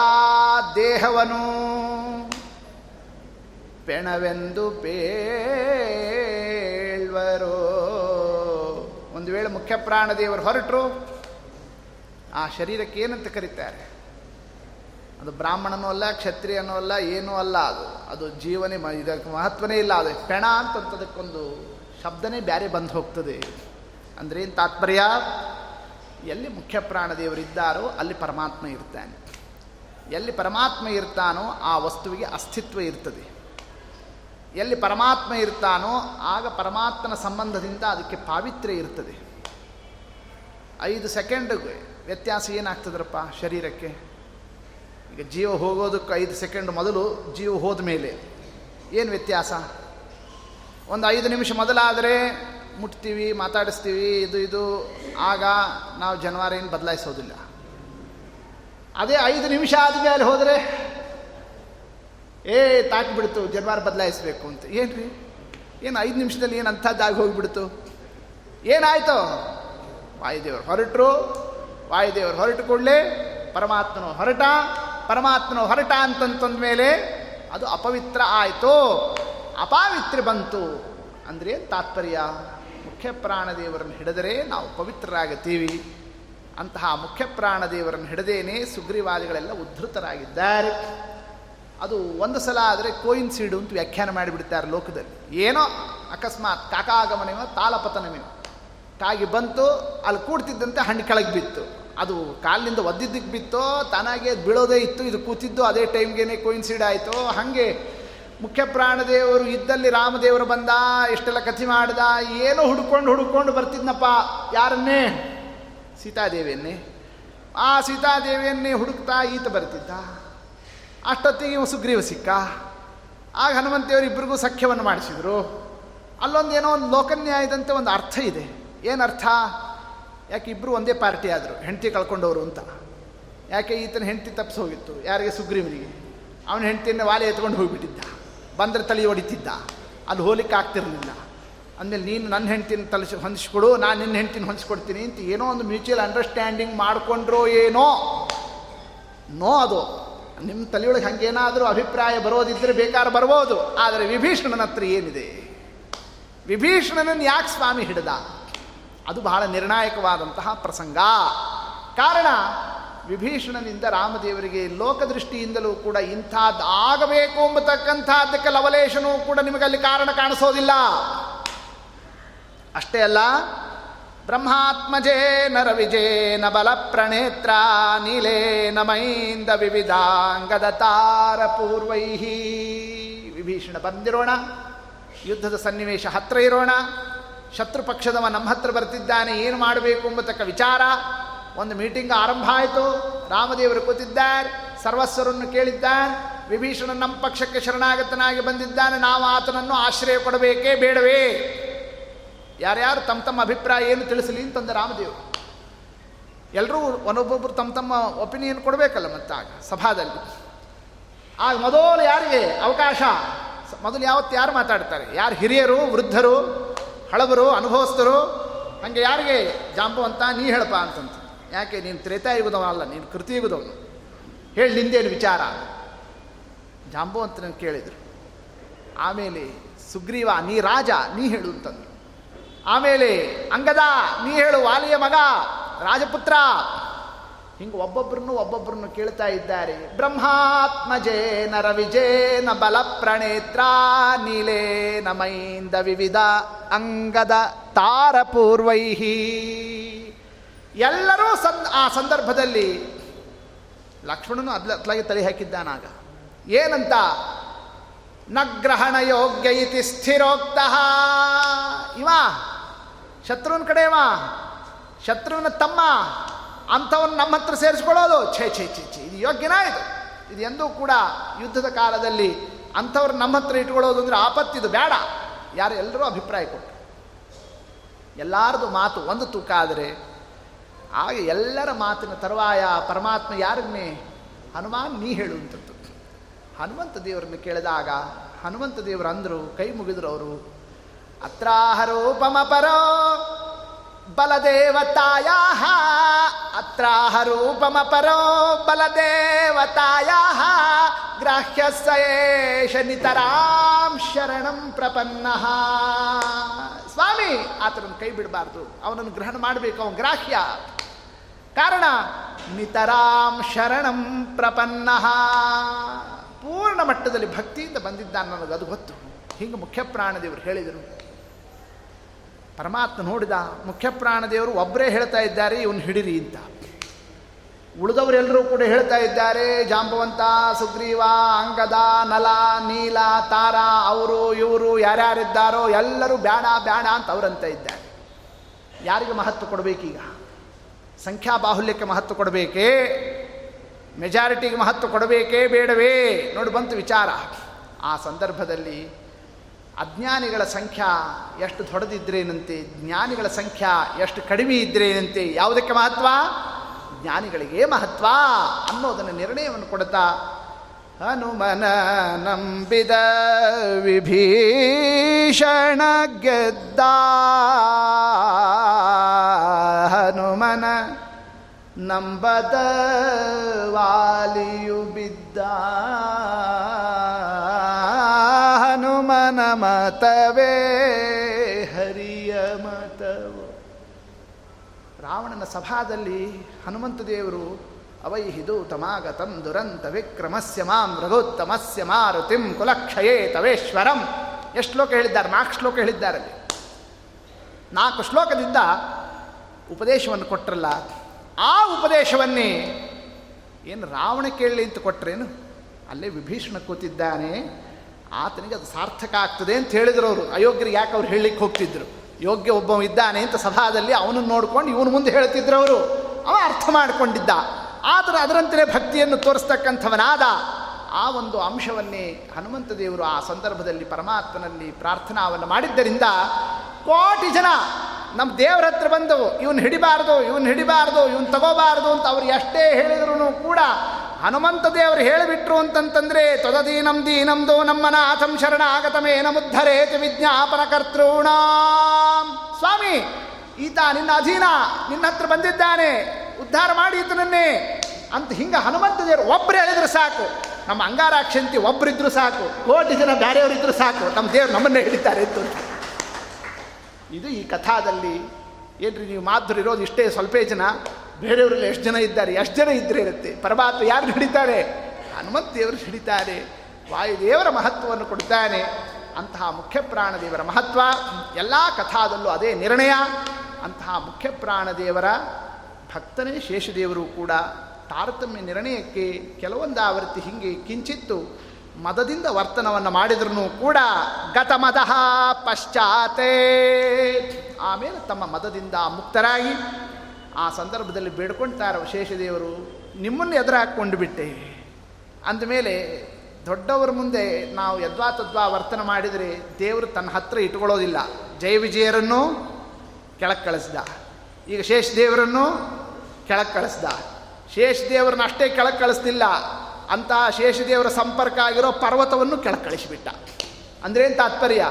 Speaker 1: ದೇಹವನು. ಪೆಣವೆಂದು ಪೇಳ್ವರು ಒಂದು ವೇಳೆ ಮುಖ್ಯ ಪ್ರಾಣದೇವರು ಹೊರಟರು, ಆ ಶರೀರಕ್ಕೆ ಏನಂತ ಕರೀತಾರೆ? ಅದು ಬ್ರಾಹ್ಮಣನೂ ಅಲ್ಲ, ಕ್ಷತ್ರಿಯನೂ ಅಲ್ಲ, ಏನೂ ಅಲ್ಲ ಅದು. ಅದು ಜೀವನೇ ಇದಕ್ಕೆ ಮಹತ್ವನೇ ಇಲ್ಲ. ಅದು ಪೆಣ ಅಂತಂತದಕ್ಕೊಂದು ಶಬ್ದನೇ ಬೇರೆ ಬಂದು ಹೋಗ್ತದೆ. ಅಂದರೆ ಏನು ತಾತ್ಪರ್ಯ? ಎಲ್ಲಿ ಮುಖ್ಯ ಪ್ರಾಣದೇವರಿದ್ದಾರೋ ಅಲ್ಲಿ ಪರಮಾತ್ಮ ಇರ್ತಾನೆ. ಎಲ್ಲಿ ಪರಮಾತ್ಮ ಇರ್ತಾನೋ ಆ ವಸ್ತುವಿಗೆ ಅಸ್ತಿತ್ವ ಇರ್ತದೆ. ಎಲ್ಲಿ ಪರಮಾತ್ಮ ಇರ್ತಾನೋ ಆಗ ಪರಮಾತ್ಮನ ಸಂಬಂಧದಿಂದ ಅದಕ್ಕೆ ಪಾವಿತ್ರ್ಯ ಇರ್ತದೆ. ಐದು ಸೆಕೆಂಡ್ ವ್ಯತ್ಯಾಸ ಏನಾಗ್ತದ್ರಪ್ಪ ಶರೀರಕ್ಕೆ? ಈಗ ಜೀವ ಹೋಗೋದಕ್ಕೆ ಐದು ಸೆಕೆಂಡ್ ಮೊದಲು ಜೀವ ಹೋದ ಮೇಲೆ ಏನು ವ್ಯತ್ಯಾಸ? ಒಂದು ಐದು ನಿಮಿಷ ಮೊದಲಾದರೆ ಮುಟ್ತೀವಿ, ಮಾತಾಡಿಸ್ತೀವಿ, ಇದು ಇದು, ಆಗ ನಾವು ಜನವಾರ ಏನು ಬದಲಾಯಿಸೋದಿಲ್ಲ. ಅದೇ ಐದು ನಿಮಿಷ ಆದಮೇಲೆ ಹೋದರೆ ಏ, ತಾಕ್ಬಿಡ್ತು ಜನವಾರ ಬದಲಾಯಿಸಬೇಕು ಅಂತ. ಏನು ಏನು ಐದು ನಿಮಿಷದಲ್ಲಿ ಏನು ಅಂಥದ್ದಾಗಿ ಹೋಗಿಬಿಡ್ತು? ಏನಾಯಿತು? ವಾಯುದೇವರು ಹೊರಟರು. ವಾಯುದೇವರು ಹೊರಟು ಕೂಡಲೇ ಪರಮಾತ್ಮನು ಹೊರಟ. ಪರಮಾತ್ಮನು ಹೊರಟ ಅಂತಂತಂದ ಮೇಲೆ ಅದು ಅಪವಿತ್ರ ಆಯಿತು. ಅಪಾವಿತ್ರ ಬಂತು. ಅಂದರೆ ತಾತ್ಪರ್ಯ? ಮುಖ್ಯ ಪ್ರಾಣದೇವರನ್ನು ಹಿಡಿದರೆ ನಾವು ಪವಿತ್ರರಾಗುತ್ತೀವಿ. ಅಂತಹ ಮುಖ್ಯ ಪ್ರಾಣದೇವರನ್ನು ಹಿಡದೇನೆ ಸುಗ್ರೀವಾದಿಗಳೆಲ್ಲ ಉದ್ಧತರಾಗಿದ್ದಾರೆ. ಅದು ಒಂದು ಸಲ ಆದರೆ ಕೋಯಿನ್ ಸೀಡು ಅಂತ ವ್ಯಾಖ್ಯಾನ ಮಾಡಿಬಿಡ್ತಾರೆ ಲೋಕದಲ್ಲಿ. ಏನೋ ಅಕಸ್ಮಾತ್ ಕಾಕಾಗಮನವೋ ತಾಲಪತನವೋ ಕಾಗಿ ಬಂತು, ಅಲ್ಲಿ ಕೂಡ್ತಿದ್ದಂತೆ ಹಣ್ಣು ಕೆಳಗೆ ಬಿತ್ತು. ಅದು ಕಾಲಿನಿಂದ ಒದ್ದಿದ್ದಕ್ಕೆ ಬಿತ್ತೋ, ತನಗೆ ಬೀಳೋದೇ ಇತ್ತು, ಇದು ಕೂತಿದ್ದು ಅದೇ ಟೈಮ್ಗೇನೆ ಕೋಯಿನ್ಸಿಡ್ ಆಯಿತು. ಹಾಗೆ ಮುಖ್ಯ ಪ್ರಾಣದೇವರು ಇದ್ದಲ್ಲಿ ರಾಮದೇವರು ಬಂದ, ಎಷ್ಟೆಲ್ಲ ಕಥೆ ಮಾಡ್ದ, ಏನೋ ಹುಡ್ಕೊಂಡು ಹುಡ್ಕೊಂಡು ಬರ್ತಿದ್ನಪ್ಪ, ಯಾರನ್ನೇ? ಸೀತಾದೇವಿಯನ್ನೇ. ಆ ಸೀತಾದೇವಿಯನ್ನೇ ಹುಡುಕ್ತಾ ಈತ ಬರ್ತಿದ್ದ. ಅಷ್ಟೊತ್ತಿಗೆ ಇವ ಸುಗ್ರೀವ ಸಿಕ್ಕ? ಆಗ ಹನುಮಂತೇವರು ಇಬ್ಬರಿಗೂ ಸಖ್ಯವನ್ನು ಮಾಡಿಸಿದರು. ಅಲ್ಲೊಂದು ಏನೋ ಒಂದು ಲೋಕನ್ಯಾಯದಂತೆ ಒಂದು ಅರ್ಥ ಇದೆ. ಏನು ಅರ್ಥ? ಯಾಕೆ ಇಬ್ಬರು ಒಂದೇ ಪಾರ್ಟಿ ಆದರು, ಹೆಂಡತಿ ಕಳ್ಕೊಂಡವರು ಅಂತ. ಯಾಕೆ ಈತನ ಹೆಂಡತಿ ತಪ್ಪಿಸಿ ಹೋಗಿತ್ತು? ಯಾರಿಗೆ? ಸುಗ್ರೀವನಿಗೆ. ಅವನ ಹೆಂಡತಿಯನ್ನು ವಾಲೆ ಎತ್ಕೊಂಡು ಹೋಗಿಬಿಟ್ಟಿದ್ದ. ಬಂದರೆ ತಲೆ ಹೊಡಿತಿದ್ದ. ಅಲ್ಲಿ ಹೋಲಿಕ್ಕೆ ಆಗ್ತಿರಲಿಲ್ಲ. ಅಂದಮೇಲೆ ನೀನು ನನ್ನ ಹೆಂಡ್ತಿನ ತಲಸಿ ಹೊಂದಿಸ್ಕೊಡು, ನಾನು ನಿನ್ನ ಹೆಂಡ್ತಿನ ಹೊಂದಿಸ್ಕೊಡ್ತೀನಿ ಅಂತ ಏನೋ ಒಂದು ಮ್ಯೂಚುವಲ್ ಅಂಡರ್ಸ್ಟ್ಯಾಂಡಿಂಗ್ ಮಾಡಿಕೊಂಡ್ರೋ ಏನೋ. ನೋ ಅದು. ನಿಮ್ಮ ತಲೆಯೊಳಗೆ ಹಂಗೇನಾದರೂ ಅಭಿಪ್ರಾಯ ಬರೋದಿದ್ದರೆ ಬೇಕಾದ್ರೆ ಬರ್ಬೋದು, ಆದರೆ ವಿಭೀಷಣನ ಹತ್ರ ಏನಿದೆ? ವಿಭೀಷಣನನ್ನು ಯಾಕೆ ಸ್ವಾಮಿ ಹಿಡಿದ? ಅದು ಬಹಳ ನಿರ್ಣಾಯಕವಾದಂತಹ ಪ್ರಸಂಗ. ಕಾರಣ, ವಿಭೀಷಣನಿಂದ ರಾಮದೇವರಿಗೆ ಲೋಕದೃಷ್ಟಿಯಿಂದಲೂ ಕೂಡ ಇಂಥದ್ದು ಆಗಬೇಕು ಎಂಬತಕ್ಕಂಥದ್ದಕ್ಕೆ ಲವಲೇಶನೂ ಕೂಡ ನಿಮಗಲ್ಲಿ ಕಾರಣ ಕಾಣಿಸೋದಿಲ್ಲ. ಅಷ್ಟೇ ಅಲ್ಲ ಬ್ರಹ್ಮಾತ್ಮಜೇ ನರವಿಜೇನ ಬಲ ಪ್ರಣೇತ್ರ ನೀಲೇನ ಮೈಂದ ವಿವಿಧಾಂಗದ ತಾರ ಪೂರ್ವೈ ವಿಭೀಷಣ ಬಂದಿರೋಣ. ಯುದ್ಧದ ಸನ್ನಿವೇಶ ಹತ್ರ ಇರೋಣ. ಶತ್ರು ಪಕ್ಷದವ ನಮ್ಮ ಹತ್ರ ಬರ್ತಿದ್ದಾನೆ, ಏನು ಮಾಡಬೇಕು ಎಂಬತಕ್ಕ ವಿಚಾರ. ಒಂದು ಮೀಟಿಂಗ್ ಆರಂಭ ಆಯಿತು. ರಾಮದೇವರು ಕೂತಿದ್ದಾರೆ, ಸರ್ವಸ್ವರನ್ನು ಕೇಳಿದ್ದಾರೆ. ವಿಭೀಷಣ ನಮ್ಮ ಪಕ್ಷಕ್ಕೆ ಶರಣಾಗತನಾಗಿ ಬಂದಿದ್ದಾನೆ. ನಾವು ಆತನನ್ನು ಆಶ್ರಯ ಕೊಡಬೇಕೇ ಬೇಡವೇ? ಯಾರ್ಯಾರು ತಮ್ಮ ತಮ್ಮ ಅಭಿಪ್ರಾಯ ಏನು ತಿಳಿಸಲಿ ಅಂತಂದ ರಾಮದೇವರು ಎಲ್ಲರೂ ಒಬ್ಬೊಬ್ಬರು ತಮ್ಮ ತಮ್ಮ ಒಪಿನಿಯನ್ ಕೊಡಬೇಕಲ್ಲ ಮತ್ತಾಗ ಸಭಾದಲ್ಲಿ. ಆಗ ಮೊದಲು ಯಾರಿಗೆ ಅವಕಾಶ? ಮೊದಲು ಯಾವತ್ತು ಯಾರು ಮಾತಾಡ್ತಾರೆ? ಯಾರು ಹಿರಿಯರು, ವೃದ್ಧರು, ಹಳಬರು, ಅನುಭವಸ್ಥರು? ಹಾಗೆ ಯಾರಿಗೆ? ಜಾಂಬವಂತ ನೀ ಹೇಳಪ್ಪ ಅಂತಂತ. ಯಾಕೆ? ನೀನು ತ್ರೇತಾಯುಗದವನಲ್ಲ, ನೀನು ಕೃತಿಯುಗದವನು. ಹೇಳಿ ನಿಂದೇನು ವಿಚಾರ? ಜಾಂಬವಂತನ ಕೇಳಿದರು. ಆಮೇಲೆ ಸುಗ್ರೀವ, ನೀ ರಾಜ, ನೀ ಹೇಳು ಅಂತಂದ್ರು. ಆಮೇಲೆ, ಅಂಗದ, ನೀ ಹೇಳು, ವಾಲಿಯ ಮಗ, ರಾಜಪುತ್ರ. ಹಿಂಗೆ ಒಬ್ಬೊಬ್ಬರನ್ನು ಒಬ್ಬೊಬ್ಬರನ್ನು ಕೇಳ್ತಾ ಇದ್ದಾರೆ. ಬ್ರಹ್ಮಾತ್ಮಜೇ ನರ ವಿಜೇನ ಬಲ ಪ್ರಣೇತ್ರ ನೀಲೇನ ಮೈಂದ ವಿವಿಧ ಅಂಗದ ತಾರಪೂರ್ವೈಹಿ ಎಲ್ಲರೂ ಸಂದ್ ಆ ಸಂದರ್ಭದಲ್ಲಿ ಲಕ್ಷ್ಮಣನು ಅದ್ಲ ಅತ್ಲಾಗಿ ತಲೆ ಹಾಕಿದ್ದಾನಾಗ. ಏನಂತ? ನಗ್ರಹಣ ಯೋಗ್ಯ ಇತಿ ಸ್ಥಿರೋಕ್ತ. ಇವ ಶತ್ರುವಿನ ಕಡೆವ ಶತ್ರುವಿನ ತಮ್ಮ, ಅಂಥವನ್ನ ನಮ್ಮ ಹತ್ರ ಸೇರಿಸ್ಕೊಳ್ಳೋದು. ಛೇ ಛೇ ಛೇ ಛೇ, ಇದು ಯೋಗ್ಯನ ಇದು? ಇದು ಎಂದೂ ಕೂಡ ಯುದ್ಧದ ಕಾಲದಲ್ಲಿ ಅಂಥವ್ರು ನಮ್ಮ ಹತ್ರ ಇಟ್ಕೊಳ್ಳೋದು ಅಂದರೆ ಆಪತ್ತಿದು ಬೇಡ. ಯಾರು ಎಲ್ಲರೂ ಅಭಿಪ್ರಾಯ ಕೊಟ್ಟರು ಎಲ್ಲರದು ಮಾತು ಒಂದು ತೂಕ ಆದರೆ ಆಗ ಎಲ್ಲರ ಮಾತಿನ ತರುವಾಯ ಪರಮಾತ್ಮ ಯಾರನ್ನೇ? ಹನುಮಾನ್, ನೀ ಹೇಳುವಂಥದ್ದು. ಹನುಮಂತ ದೇವರನ್ನು ಕೇಳಿದಾಗ, ಹನುಮಂತ ದೇವರು ಅಂದರು, ಕೈ ಮುಗಿದ್ರು ಅವರು ಅತ್ರಾಹರೋಪಮ ಪರೋ ಬಲದೇವತಾಯ ಅತ್ರಾಹ ಗ್ರಾಹ್ಯ ಸೇಷ ನಿತರಾಂ ಶರಣಂ ಪ್ರಪನ್ನ. ಸ್ವಾಮಿ, ಆತನನ್ನು ಕೈ ಬಿಡಬಾರ್ದು. ಅವನನ್ನು ಗ್ರಹಣ ಮಾಡಬೇಕು, ಅವನು ಗ್ರಾಹ್ಯ. ಕಾರಣ, ನಿತರಾಂ ಶರಣಂ ಪ್ರಪನ್ನ. ಪೂರ್ಣ ಮಟ್ಟದಲ್ಲಿ ಭಕ್ತಿಯಿಂದ ಬಂದಿದ್ದಾನೆ ನನಗೆ ಅದು ಗೊತ್ತು. ಹಿಂಗೆ ಮುಖ್ಯ ಹೇಳಿದರು ಪರಮಾತ್ಮ ನೋಡಿದ ಮುಖ್ಯ ಪ್ರಾಣದೇವರು ಒಬ್ಬರೇ ಹೇಳ್ತಾ ಇದ್ದಾರೆ, ಇವನು ಹಿಡಿರಿ ಅಂತ. ಉಳಿದವರೆಲ್ಲರೂ ಕೂಡ ಹೇಳ್ತಾ ಇದ್ದಾರೆ, ಜಾಂಬವಂತ, ಸುಗ್ರೀವ, ಅಂಗದ, ನಲ, ನೀಲ, ತಾರ, ಅವರು, ಇವರು, ಯಾರ್ಯಾರಿದ್ದಾರೋ ಎಲ್ಲರೂ ಬೇಡ ಬೇಡ ಅಂತ ಅವರಂತ ಇದ್ದಾರೆ. ಯಾರಿಗೆ ಮಹತ್ವ ಕೊಡಬೇಕೀಗ? ಸಂಖ್ಯಾ ಬಾಹುಲ್ಯಕ್ಕೆ ಮಹತ್ವ ಕೊಡಬೇಕೇ? ಮೆಜಾರಿಟಿಗೆ ಮಹತ್ವ ಕೊಡಬೇಕೇ ಬೇಡವೇ? ನೋಡಿ, ಬಂತು ವಿಚಾರ. ಆ ಸಂದರ್ಭದಲ್ಲಿ ಅಜ್ಞಾನಿಗಳ ಸಂಖ್ಯಾ ಎಷ್ಟು ದೊಡ್ಡದಿದ್ರೇನಂತೆ, ಜ್ಞಾನಿಗಳ ಸಂಖ್ಯಾ ಎಷ್ಟು ಕಡಿಮೆ ಇದ್ರೇನಂತೆ, ಯಾವುದಕ್ಕೆ ಮಹತ್ವ? ಜ್ಞಾನಿಗಳಿಗೆ ಮಹತ್ವ ಅನ್ನೋದನ್ನು ನಿರ್ಣಯವನ್ನು ಕೊಡ್ತಾ ಹನುಮನ ನಂಬಿದ ವಿಭೀಷಣ ಗೆದ್ದ ಹನುಮನ ನಂಬದ ವಾಲಿಯು ಬಿದ್ದ ಹನುಮನ ಮತವೇ, ಹರಿಯ ಮತವು. ರಾವಣನ ಸಭಾದಲ್ಲಿ ಹನುಮಂತ ದೇವರು, ಅವೈಹಿದು ತಮಾಗತಂ ದುರಂತ ವಿಕ್ರಮಸ್ಯ ಮಾಂ ರಘೋತ್ತಮಸ್ಯ ಮಾರುತಿಂ ಕುಲಕ್ಷಯೇ ತವೇಶ್ವರಂ. ಎಷ್ಟು ಶ್ಲೋಕ ಹೇಳಿದ್ದಾರೆ? ನಾಲ್ಕು ಶ್ಲೋಕ ಹೇಳಿದ್ದಾರೆ ನಾಲ್ಕು ಶ್ಲೋಕದಿಂದ ಉಪದೇಶವನ್ನು ಕೊಟ್ರಲ್ಲ. ಆ ಉಪದೇಶವನ್ನೇ ಏನು ರಾವಣ ಕೇಳಲಿ ಅಂತ ಕೊಟ್ರೇನು? ಅಲ್ಲೇ ವಿಭೀಷಣ ಕೂತಿದ್ದಾನೆ. ಆತನಿಗೆ ಅದು ಸಾರ್ಥಕ ಆಗ್ತದೆ ಅಂತ ಹೇಳಿದ್ರು ಅವರು. ಅಯೋಗ್ಯರಿಗೆ ಯಾಕೆ ಅವ್ರು ಹೇಳಲಿಕ್ಕೆ ಹೋಗ್ತಿದ್ರು? ಯೋಗ್ಯ ಒಬ್ಬ ಇದ್ದಾನೆ ಅಂತ ಸಭಾದಲ್ಲಿ ಅವನನ್ನು ನೋಡ್ಕೊಂಡು ಇವನು ಮುಂದೆ ಹೇಳ್ತಿದ್ರು ಅವರು. ಅವ ಅರ್ಥ ಮಾಡಿಕೊಂಡಿದ್ದ. ಆದರೆ ಅದರಂತೆ ಭಕ್ತಿಯನ್ನು ತೋರಿಸ್ತಕ್ಕಂಥವನಾದ ಆ ಒಂದು ಅಂಶವನ್ನೇ ಹನುಮಂತ ದೇವರು ಆ ಸಂದರ್ಭದಲ್ಲಿ ಪರಮಾತ್ಮನಲ್ಲಿ ಪ್ರಾರ್ಥನಾವನ್ನು ಮಾಡಿದ್ದರಿಂದ ಕೋಟಿ ಜನ ನಮ್ಮ ದೇವರ ಹತ್ರ ಬಂದವು. ಇವನು ಹಿಡಿಬಾರ್ದು ಇವನು ಹಿಡಿಬಾರ್ದು, ಇವನು ತಗೋಬಾರ್ದು ಅಂತ ಅವ್ರು ಎಷ್ಟೇ ಹೇಳಿದ್ರು ಕೂಡ ಹನುಮಂತ ದೇವರು ಹೇಳಿಬಿಟ್ರು ಅಂತಂತಂದ್ರೆ ತೊದದೀನಂ ದೀನಂದು ನಮ್ಮ ನಾಥಂ ಶರಣ ಆಗತಮೇನ ಮುದ್ಧರೇತಿ ವಿಜ್ಞಾಪನ ಕರ್ತೃಣ. ಸ್ವಾಮಿ, ಈತ ನಿನ್ನ ಅಧೀನ, ನಿನ್ನ ಹತ್ರ ಬಂದಿದ್ದಾನೆ, ಉದ್ಧಾರ ಮಾಡಿ ಈತನನ್ನೇ ಅಂತ ಹಿಂಗೆ ಹನುಮಂತ ದೇವರು ಒಬ್ಬರು ಹೇಳಿದ್ರೆ ಸಾಕು. ನಮ್ಮ ಅಂಗಾರಾಕ್ಷಂತಿ ಒಬ್ರಿದ್ರು ಸಾಕು, ಕೋಟಿ ಜನ ಬ್ಯಾರೆಯವರಿದ್ರು ಸಾಕು, ನಮ್ಮ ದೇವರು ನಮ್ಮನ್ನೇ ಹಿಡಿತಾರೆ ಅಂತ. ಇದು ಈ ಕಥಾದಲ್ಲಿ ಏನ್ರಿ ನೀವು ಮಾಧುರು ಇಷ್ಟೇ ಸ್ವಲ್ಪೇ ಜನ? ಬೇರೆಯವರಲ್ಲಿ ಎಷ್ಟು ಜನ ಇದ್ದಾರೆ, ಎಷ್ಟು ಜನ ಇದ್ರೆ ಇರುತ್ತೆ? ಪರಮಾತ್ಮ ಯಾರು ಹಿಡಿತಾರೆ ಹನುಮಂತ ದೇವರು ಹಿಡಿತಾರೆ ವಾಯುದೇವರ ಮಹತ್ವವನ್ನು ಕೊಡ್ತಾನೆ, ಅಂತಹ ಮುಖ್ಯ ಪ್ರಾಣದೇವರ ಮಹತ್ವ, ಎಲ್ಲ ಕಥಾದಲ್ಲೂ ಅದೇ ನಿರ್ಣಯ. ಅಂತಹ ಮುಖ್ಯ ಪ್ರಾಣದೇವರ ಭಕ್ತನೇ ಶೇಷದೇವರು ಕೂಡ ತಾರತಮ್ಯ ನಿರ್ಣಯಕ್ಕೆ ಕೆಲವೊಂದು ಆವೃತ್ತಿ ಹಿಂಗೆ ಕಿಂಚಿತ್ತು. ಮದದಿಂದ ವರ್ತನವನ್ನು ಮಾಡಿದ್ರೂ ಕೂಡ ಗತಮದಃ ಪಶ್ಚಾತೆ ಆಮೇಲೆ ತಮ್ಮ ಮದದಿಂದ ಮುಕ್ತರಾಗಿ ಆ ಸಂದರ್ಭದಲ್ಲಿ ಬೇಡ್ಕೊಳ್ತಾರೆ ಶೇಷದೇವರು ನಿಮ್ಮನ್ನು ಎದುರು ಹಾಕ್ಕೊಂಡು ಬಿಟ್ಟೆ ಅಂದಮೇಲೆ ದೊಡ್ಡವರ ಮುಂದೆ ನಾವು ಯದ್ವಾ ತದ್ವಾ ವರ್ತನೆ ಮಾಡಿದರೆ ದೇವರು ತನ್ನ ಹತ್ರ ಇಟ್ಕೊಳ್ಳೋದಿಲ್ಲ. ಜಯ ವಿಜಯರನ್ನು ಕೆಳಕ್ಕೆ ಕಳಿಸ್ದ. ಈಗ ಶೇಷ ದೇವರನ್ನು ಕೆಳಕ್ಕೆ ಕಳಿಸ್ದ. ಶೇಷ ದೇವರನ್ನ ಅಷ್ಟೇ ಕೆಳಕ್ಕೆ ಕಳಿಸ್ತಿಲ್ಲ. ಅಂತ ಶೇಷ ದೇವರ ಸಂಪರ್ಕ ಆಗಿರೋ ಪರ್ವತವನ್ನು ಕೆಳಗೆ ಕಳಿಸಿಬಿಟ್ಟ. ಅಂದ್ರೇನು ತಾತ್ಪರ್ಯ?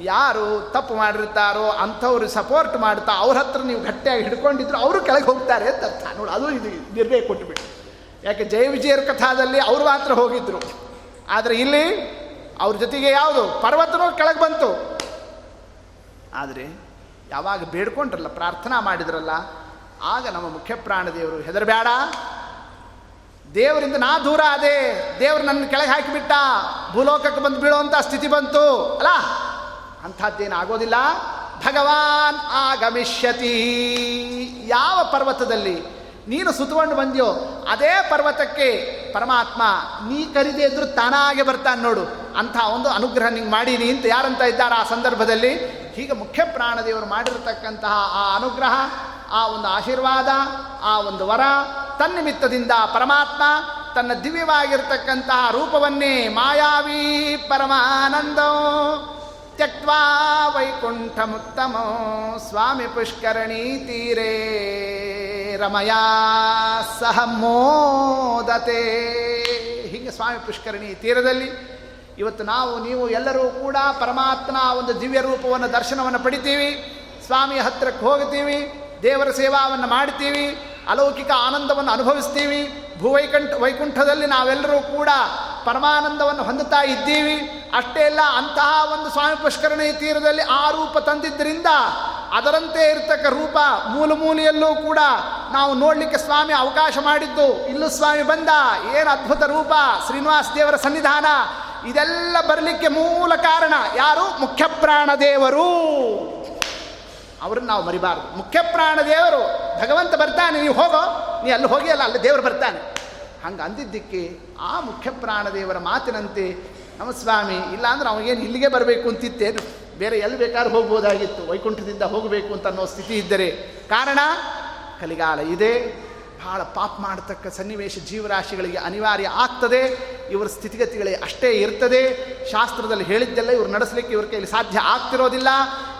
Speaker 1: ಯಾರು ತಪ್ಪು ಮಾಡಿರ್ತಾರೋ ಅಂಥವ್ರು ಸಪೋರ್ಟ್ ಮಾಡ್ತಾ ಅವ್ರ ಹತ್ರ ನೀವು ಗಟ್ಟಿಯಾಗಿ ಹಿಡ್ಕೊಂಡಿದ್ರು ಅವರು ಕೆಳಗೆ ಹೋಗ್ತಾರೆ ಅಂತ ಅರ್ಥ. ನೋಡಿ, ಅದು ಇದು ನಿರ್ಣಯ ಕೊಟ್ಟುಬಿಟ್ಟು. ಯಾಕೆ ಜಯ ವಿಜಯರ ಕಥಾದಲ್ಲಿ ಅವರು ಮಾತ್ರ ಹೋಗಿದ್ರು. ಆದರೆ ಇಲ್ಲಿ ಅವ್ರ ಜೊತೆಗೆ ಯಾವುದು? ಪರ್ವತನೂ ಕೆಳಗೆ ಬಂತು. ಆದರೆ ಯಾವಾಗ ಬೇಡ್ಕೊಂಡ್ರಲ್ಲ, ಪ್ರಾರ್ಥನಾ ಮಾಡಿದ್ರಲ್ಲ, ಆಗ ನಮ್ಮ ಮುಖ್ಯ ಪ್ರಾಣದೇವರು ಹೆದರಬೇಡ. ದೇವರಿಂದ ನಾ ದೂರ ಅದೇ ದೇವರು ನನ್ನ ಕೆಳಗೆ ಹಾಕಿಬಿಟ್ಟ, ಭೂಲೋಕಕ್ಕೆ ಬಂದು ಬೀಳುವಂಥ ಸ್ಥಿತಿ ಬಂತು, ಅಲ್ಲ? ಅಂಥದ್ದೇನು ಆಗೋದಿಲ್ಲ. ಭಗವಾನ್ ಆಗಮಿಷ್ಯತಿ. ಯಾವ ಪರ್ವತದಲ್ಲಿ ನೀನು ಸುತ್ತಕೊಂಡು ಬಂದ್ಯೋ ಅದೇ ಪರ್ವತಕ್ಕೆ ಪರಮಾತ್ಮ ನೀ ಕರಿದೆ ಇದ್ರು ತಾನಾಗೆ ಬರ್ತಾನೆ ನೋಡು. ಅಂಥ ಒಂದು ಅನುಗ್ರಹ ನಿಂಗೆ ಮಾಡೀನಿ ಅಂತ ಯಾರಂತ ಇದ್ದಾರೆ ಆ ಸಂದರ್ಭದಲ್ಲಿ. ಹೀಗೆ ಮುಖ್ಯ ಪ್ರಾಣದೇವರು ಮಾಡಿರತಕ್ಕಂತಹ ಆ ಅನುಗ್ರಹ, ಆ ಒಂದು ಆಶೀರ್ವಾದ, ಆ ಒಂದು ವರ, ತನ್ನಿಮಿತ್ತದಿಂದ ಪರಮಾತ್ಮ ತನ್ನ ದಿವ್ಯವಾಗಿರ್ತಕ್ಕಂತಹ ರೂಪವನ್ನೇ ಮಾಯಾವಿ ಪರಮಾನಂದೋ. ತ್ಯಕ್ವಾ ವೈಕುಂಠಮುತ್ತಮೋ ಸ್ವಾಮಿ ಪುಷ್ಕರಣಿ ತೀರೇ ರಮಯಾ ಸಹ ಮೋದತೆ. ಹೀಗೆ ಸ್ವಾಮಿ ಪುಷ್ಕರಣಿ ತೀರದಲ್ಲಿ ಇವತ್ತು ನಾವು, ನೀವು ಎಲ್ಲರೂ ಕೂಡ ಪರಮಾತ್ಮನ ಒಂದು ದಿವ್ಯ ರೂಪವನ್ನು ದರ್ಶನವನ್ನು ಪಡಿತೀವಿ, ಸ್ವಾಮಿಯ ಹತ್ತಿರಕ್ಕೆ ಹೋಗ್ತೀವಿ ದೇವರ ಸೇವಾವನ್ನು ಮಾಡ್ತೀವಿ ಅಲೌಕಿಕ ಆನಂದವನ್ನು ಅನುಭವಿಸ್ತೀವಿ. ಭೂವೈಕಂಠ ವೈಕುಂಠದಲ್ಲಿ ನಾವೆಲ್ಲರೂ ಕೂಡ ಪರಮಾನಂದವನ್ನು ಹೊಂದುತ್ತಾ ಇದ್ದೀವಿ. ಅಷ್ಟೇ ಅಲ್ಲ, ಅಂತಹ ಒಂದು ಸ್ವಾಮಿ ಪುಷ್ಕರಣಿ ತೀರದಲ್ಲಿ ಆ ರೂಪ ತಂದಿದ್ದರಿಂದ ಅದರಂತೆ ಇರತಕ್ಕ ರೂಪ ಮೂಲ ಮೂಲೆಯಲ್ಲೂ ಕೂಡ ನಾವು ನೋಡಲಿಕ್ಕೆ ಸ್ವಾಮಿ ಅವಕಾಶ ಮಾಡಿದ್ದು. ಇಲ್ಲೂ ಸ್ವಾಮಿ ಬಂದ, ಏನು ಅದ್ಭುತ ರೂಪ, ಶ್ರೀನಿವಾಸ ದೇವರ ಸನ್ನಿಧಾನ. ಇದೆಲ್ಲ ಬರಲಿಕ್ಕೆ ಮೂಲ ಕಾರಣ ಯಾರು? ಮುಖ್ಯ ದೇವರು. ಅವ್ರನ್ನ ನಾವು ಮರಿಬಾರ್ದು. ಮುಖ್ಯ ಪ್ರಾಣ ದೇವರು. ಭಗವಂತ ಬರ್ತಾನೆ, ನೀವು ಹೋಗೋ. ನೀ ಅಲ್ಲಿ ಹೋಗಿ ಅಲ್ಲ ಅಲ್ಲಿ ದೇವರು ಬರ್ತಾನೆ. ಹಂಗೆ ಅಂದಿದ್ದಕ್ಕೆ ಆ ಮುಖ್ಯ ಪ್ರಾಣದೇವರ ಮಾತಿನಂತೆ ನಮ್ಮ ಸ್ವಾಮಿ ಇಲ್ಲಾಂದ್ರೆ ಅವನಿಗೇನು ಇಲ್ಲಿಗೆ ಬರಬೇಕು ಅಂತಿತ್ತೇನು? ಬೇರೆ ಎಲ್ಲಿ ಬೇಕಾದ್ರೂ ಹೋಗ್ಬೋದಾಗಿತ್ತು, ವೈಕುಂಠದಿಂದ ಹೋಗಬೇಕು ಅಂತ ಅನ್ನೋ ಸ್ಥಿತಿ ಇದ್ದರೆ ಕಾರಣ ಕಲಿಗಾಲ ಇದೆ. ಬಹಳ ಪಾಪ ಮಾಡತಕ್ಕ ಸನ್ನಿವೇಶ ಜೀವರಾಶಿಗಳಿಗೆ ಅನಿವಾರ್ಯ ಆಗ್ತದೆ. ಇವರ ಸ್ಥಿತಿಗತಿಗಳೇ ಅಷ್ಟೇ ಇರ್ತದೆ. ಶಾಸ್ತ್ರದಲ್ಲಿ ಹೇಳಿದ್ದೆಲ್ಲ ಇವ್ರು ನಡೆಸಲಿಕ್ಕೆ ಇವ್ರ ಕೈಲಿ ಸಾಧ್ಯ ಆಗ್ತಿರೋದಿಲ್ಲ.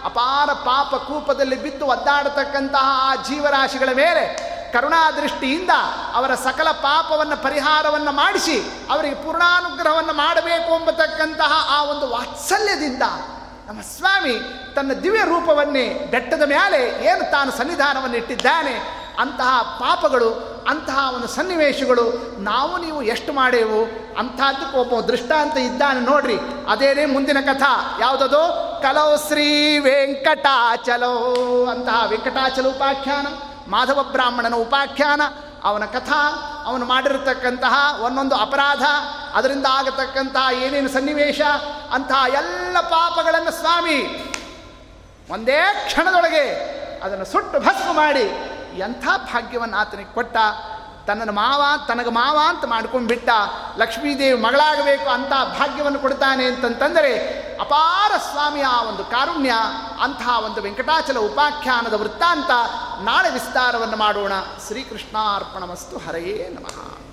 Speaker 1: ಅಪಾರ ಪಾಪ ಕೂಪದಲ್ಲಿ ಬಿದ್ದು ಒದ್ದಾಡತಕ್ಕಂತಹ ಆ ಜೀವರಾಶಿಗಳ ಮೇಲೆ ಕರುಣಾದೃಷ್ಟಿಯಿಂದ ಅವರ ಸಕಲ ಪಾಪವನ್ನು, ಪರಿಹಾರವನ್ನು ಮಾಡಿಸಿ ಅವರಿಗೆ ಪೂರ್ಣಾನುಗ್ರಹವನ್ನು ಮಾಡಬೇಕು ಎಂಬತಕ್ಕಂತಹ ಆ ಒಂದು ವಾತ್ಸಲ್ಯದಿಂದ ನಮ್ಮ ಸ್ವಾಮಿ ತನ್ನ ದಿವ್ಯ ರೂಪವನ್ನೇ ಬೆಟ್ಟದ ಮೇಲೆ ಏನು ತಾನು ಸನ್ನಿಧಾನವನ್ನು ಇಟ್ಟಿದ್ದಾನೆ, ಅಂತಹ ಪಾಪಗಳು, ಅಂತಹ ಒಂದು ಸನ್ನಿವೇಶಗಳು ನಾವು ನೀವು ಎಷ್ಟು ಮಾಡೇವು? ಅಂಥದ್ದಕ್ಕೆ ಒಬ್ಬ ದೃಷ್ಟಾಂತ ಇದ್ದಾನೆ ನೋಡ್ರಿ. ಅದೇನೇ ಮುಂದಿನ ಕಥಾ. ಯಾವುದದು? ಕಲೋ ಶ್ರೀ ವೆಂಕಟಾಚಲೋ ಅಂತಹ ವೆಂಕಟಾಚಲ ಉಪಾಖ್ಯಾನ. ಮಾಧವ ಬ್ರಾಹ್ಮಣನ ಉಪಾಖ್ಯಾನ, ಅವನ ಕಥಾ, ಅವನು ಮಾಡಿರತಕ್ಕಂತಹ ಒಂದೊಂದು ಅಪರಾಧ, ಅದರಿಂದ ಆಗತಕ್ಕಂತಹ ಏನೇನು ಸನ್ನಿವೇಶ, ಅಂತಹ ಎಲ್ಲ ಪಾಪಗಳನ್ನು ಸ್ವಾಮಿ ಒಂದೇ ಕ್ಷಣದೊಳಗೆ ಅದನ್ನು ಸುಟ್ಟು ಭಸ್ಮ ಮಾಡಿ ಎಂಥ ಭಾಗ್ಯವನ್ನು ಆತನಿಗೆ ಕೊಟ್ಟ ತನ್ನನ್ನು ಮಾವ, ತನಗೆ ಮಾವ ಅಂತ ಮಾಡ್ಕೊಂಡು ಬಿಟ್ಟ ಲಕ್ಷ್ಮೀದೇವಿ ಮಗಳಾಗಬೇಕು ಅಂತ ಭಾಗ್ಯವನ್ನು ಕೊಡ್ತಾನೆ ಅಂತಂತಂದರೆ ಅಪಾರ ಸ್ವಾಮಿಯ ಒಂದು ಕಾರುಣ್ಯ ಅಂತಹ ಒಂದು ವೆಂಕಟಾಚಲ ಉಪಾಖ್ಯಾನದ ವೃತ್ತಾಂತ ನಾಳೆ ವಿಸ್ತಾರವನ್ನು ಮಾಡೋಣ. ಶ್ರೀಕೃಷ್ಣಾರ್ಪಣ ಮಸ್ತು ಹರೆಯೇ ನಮಃ.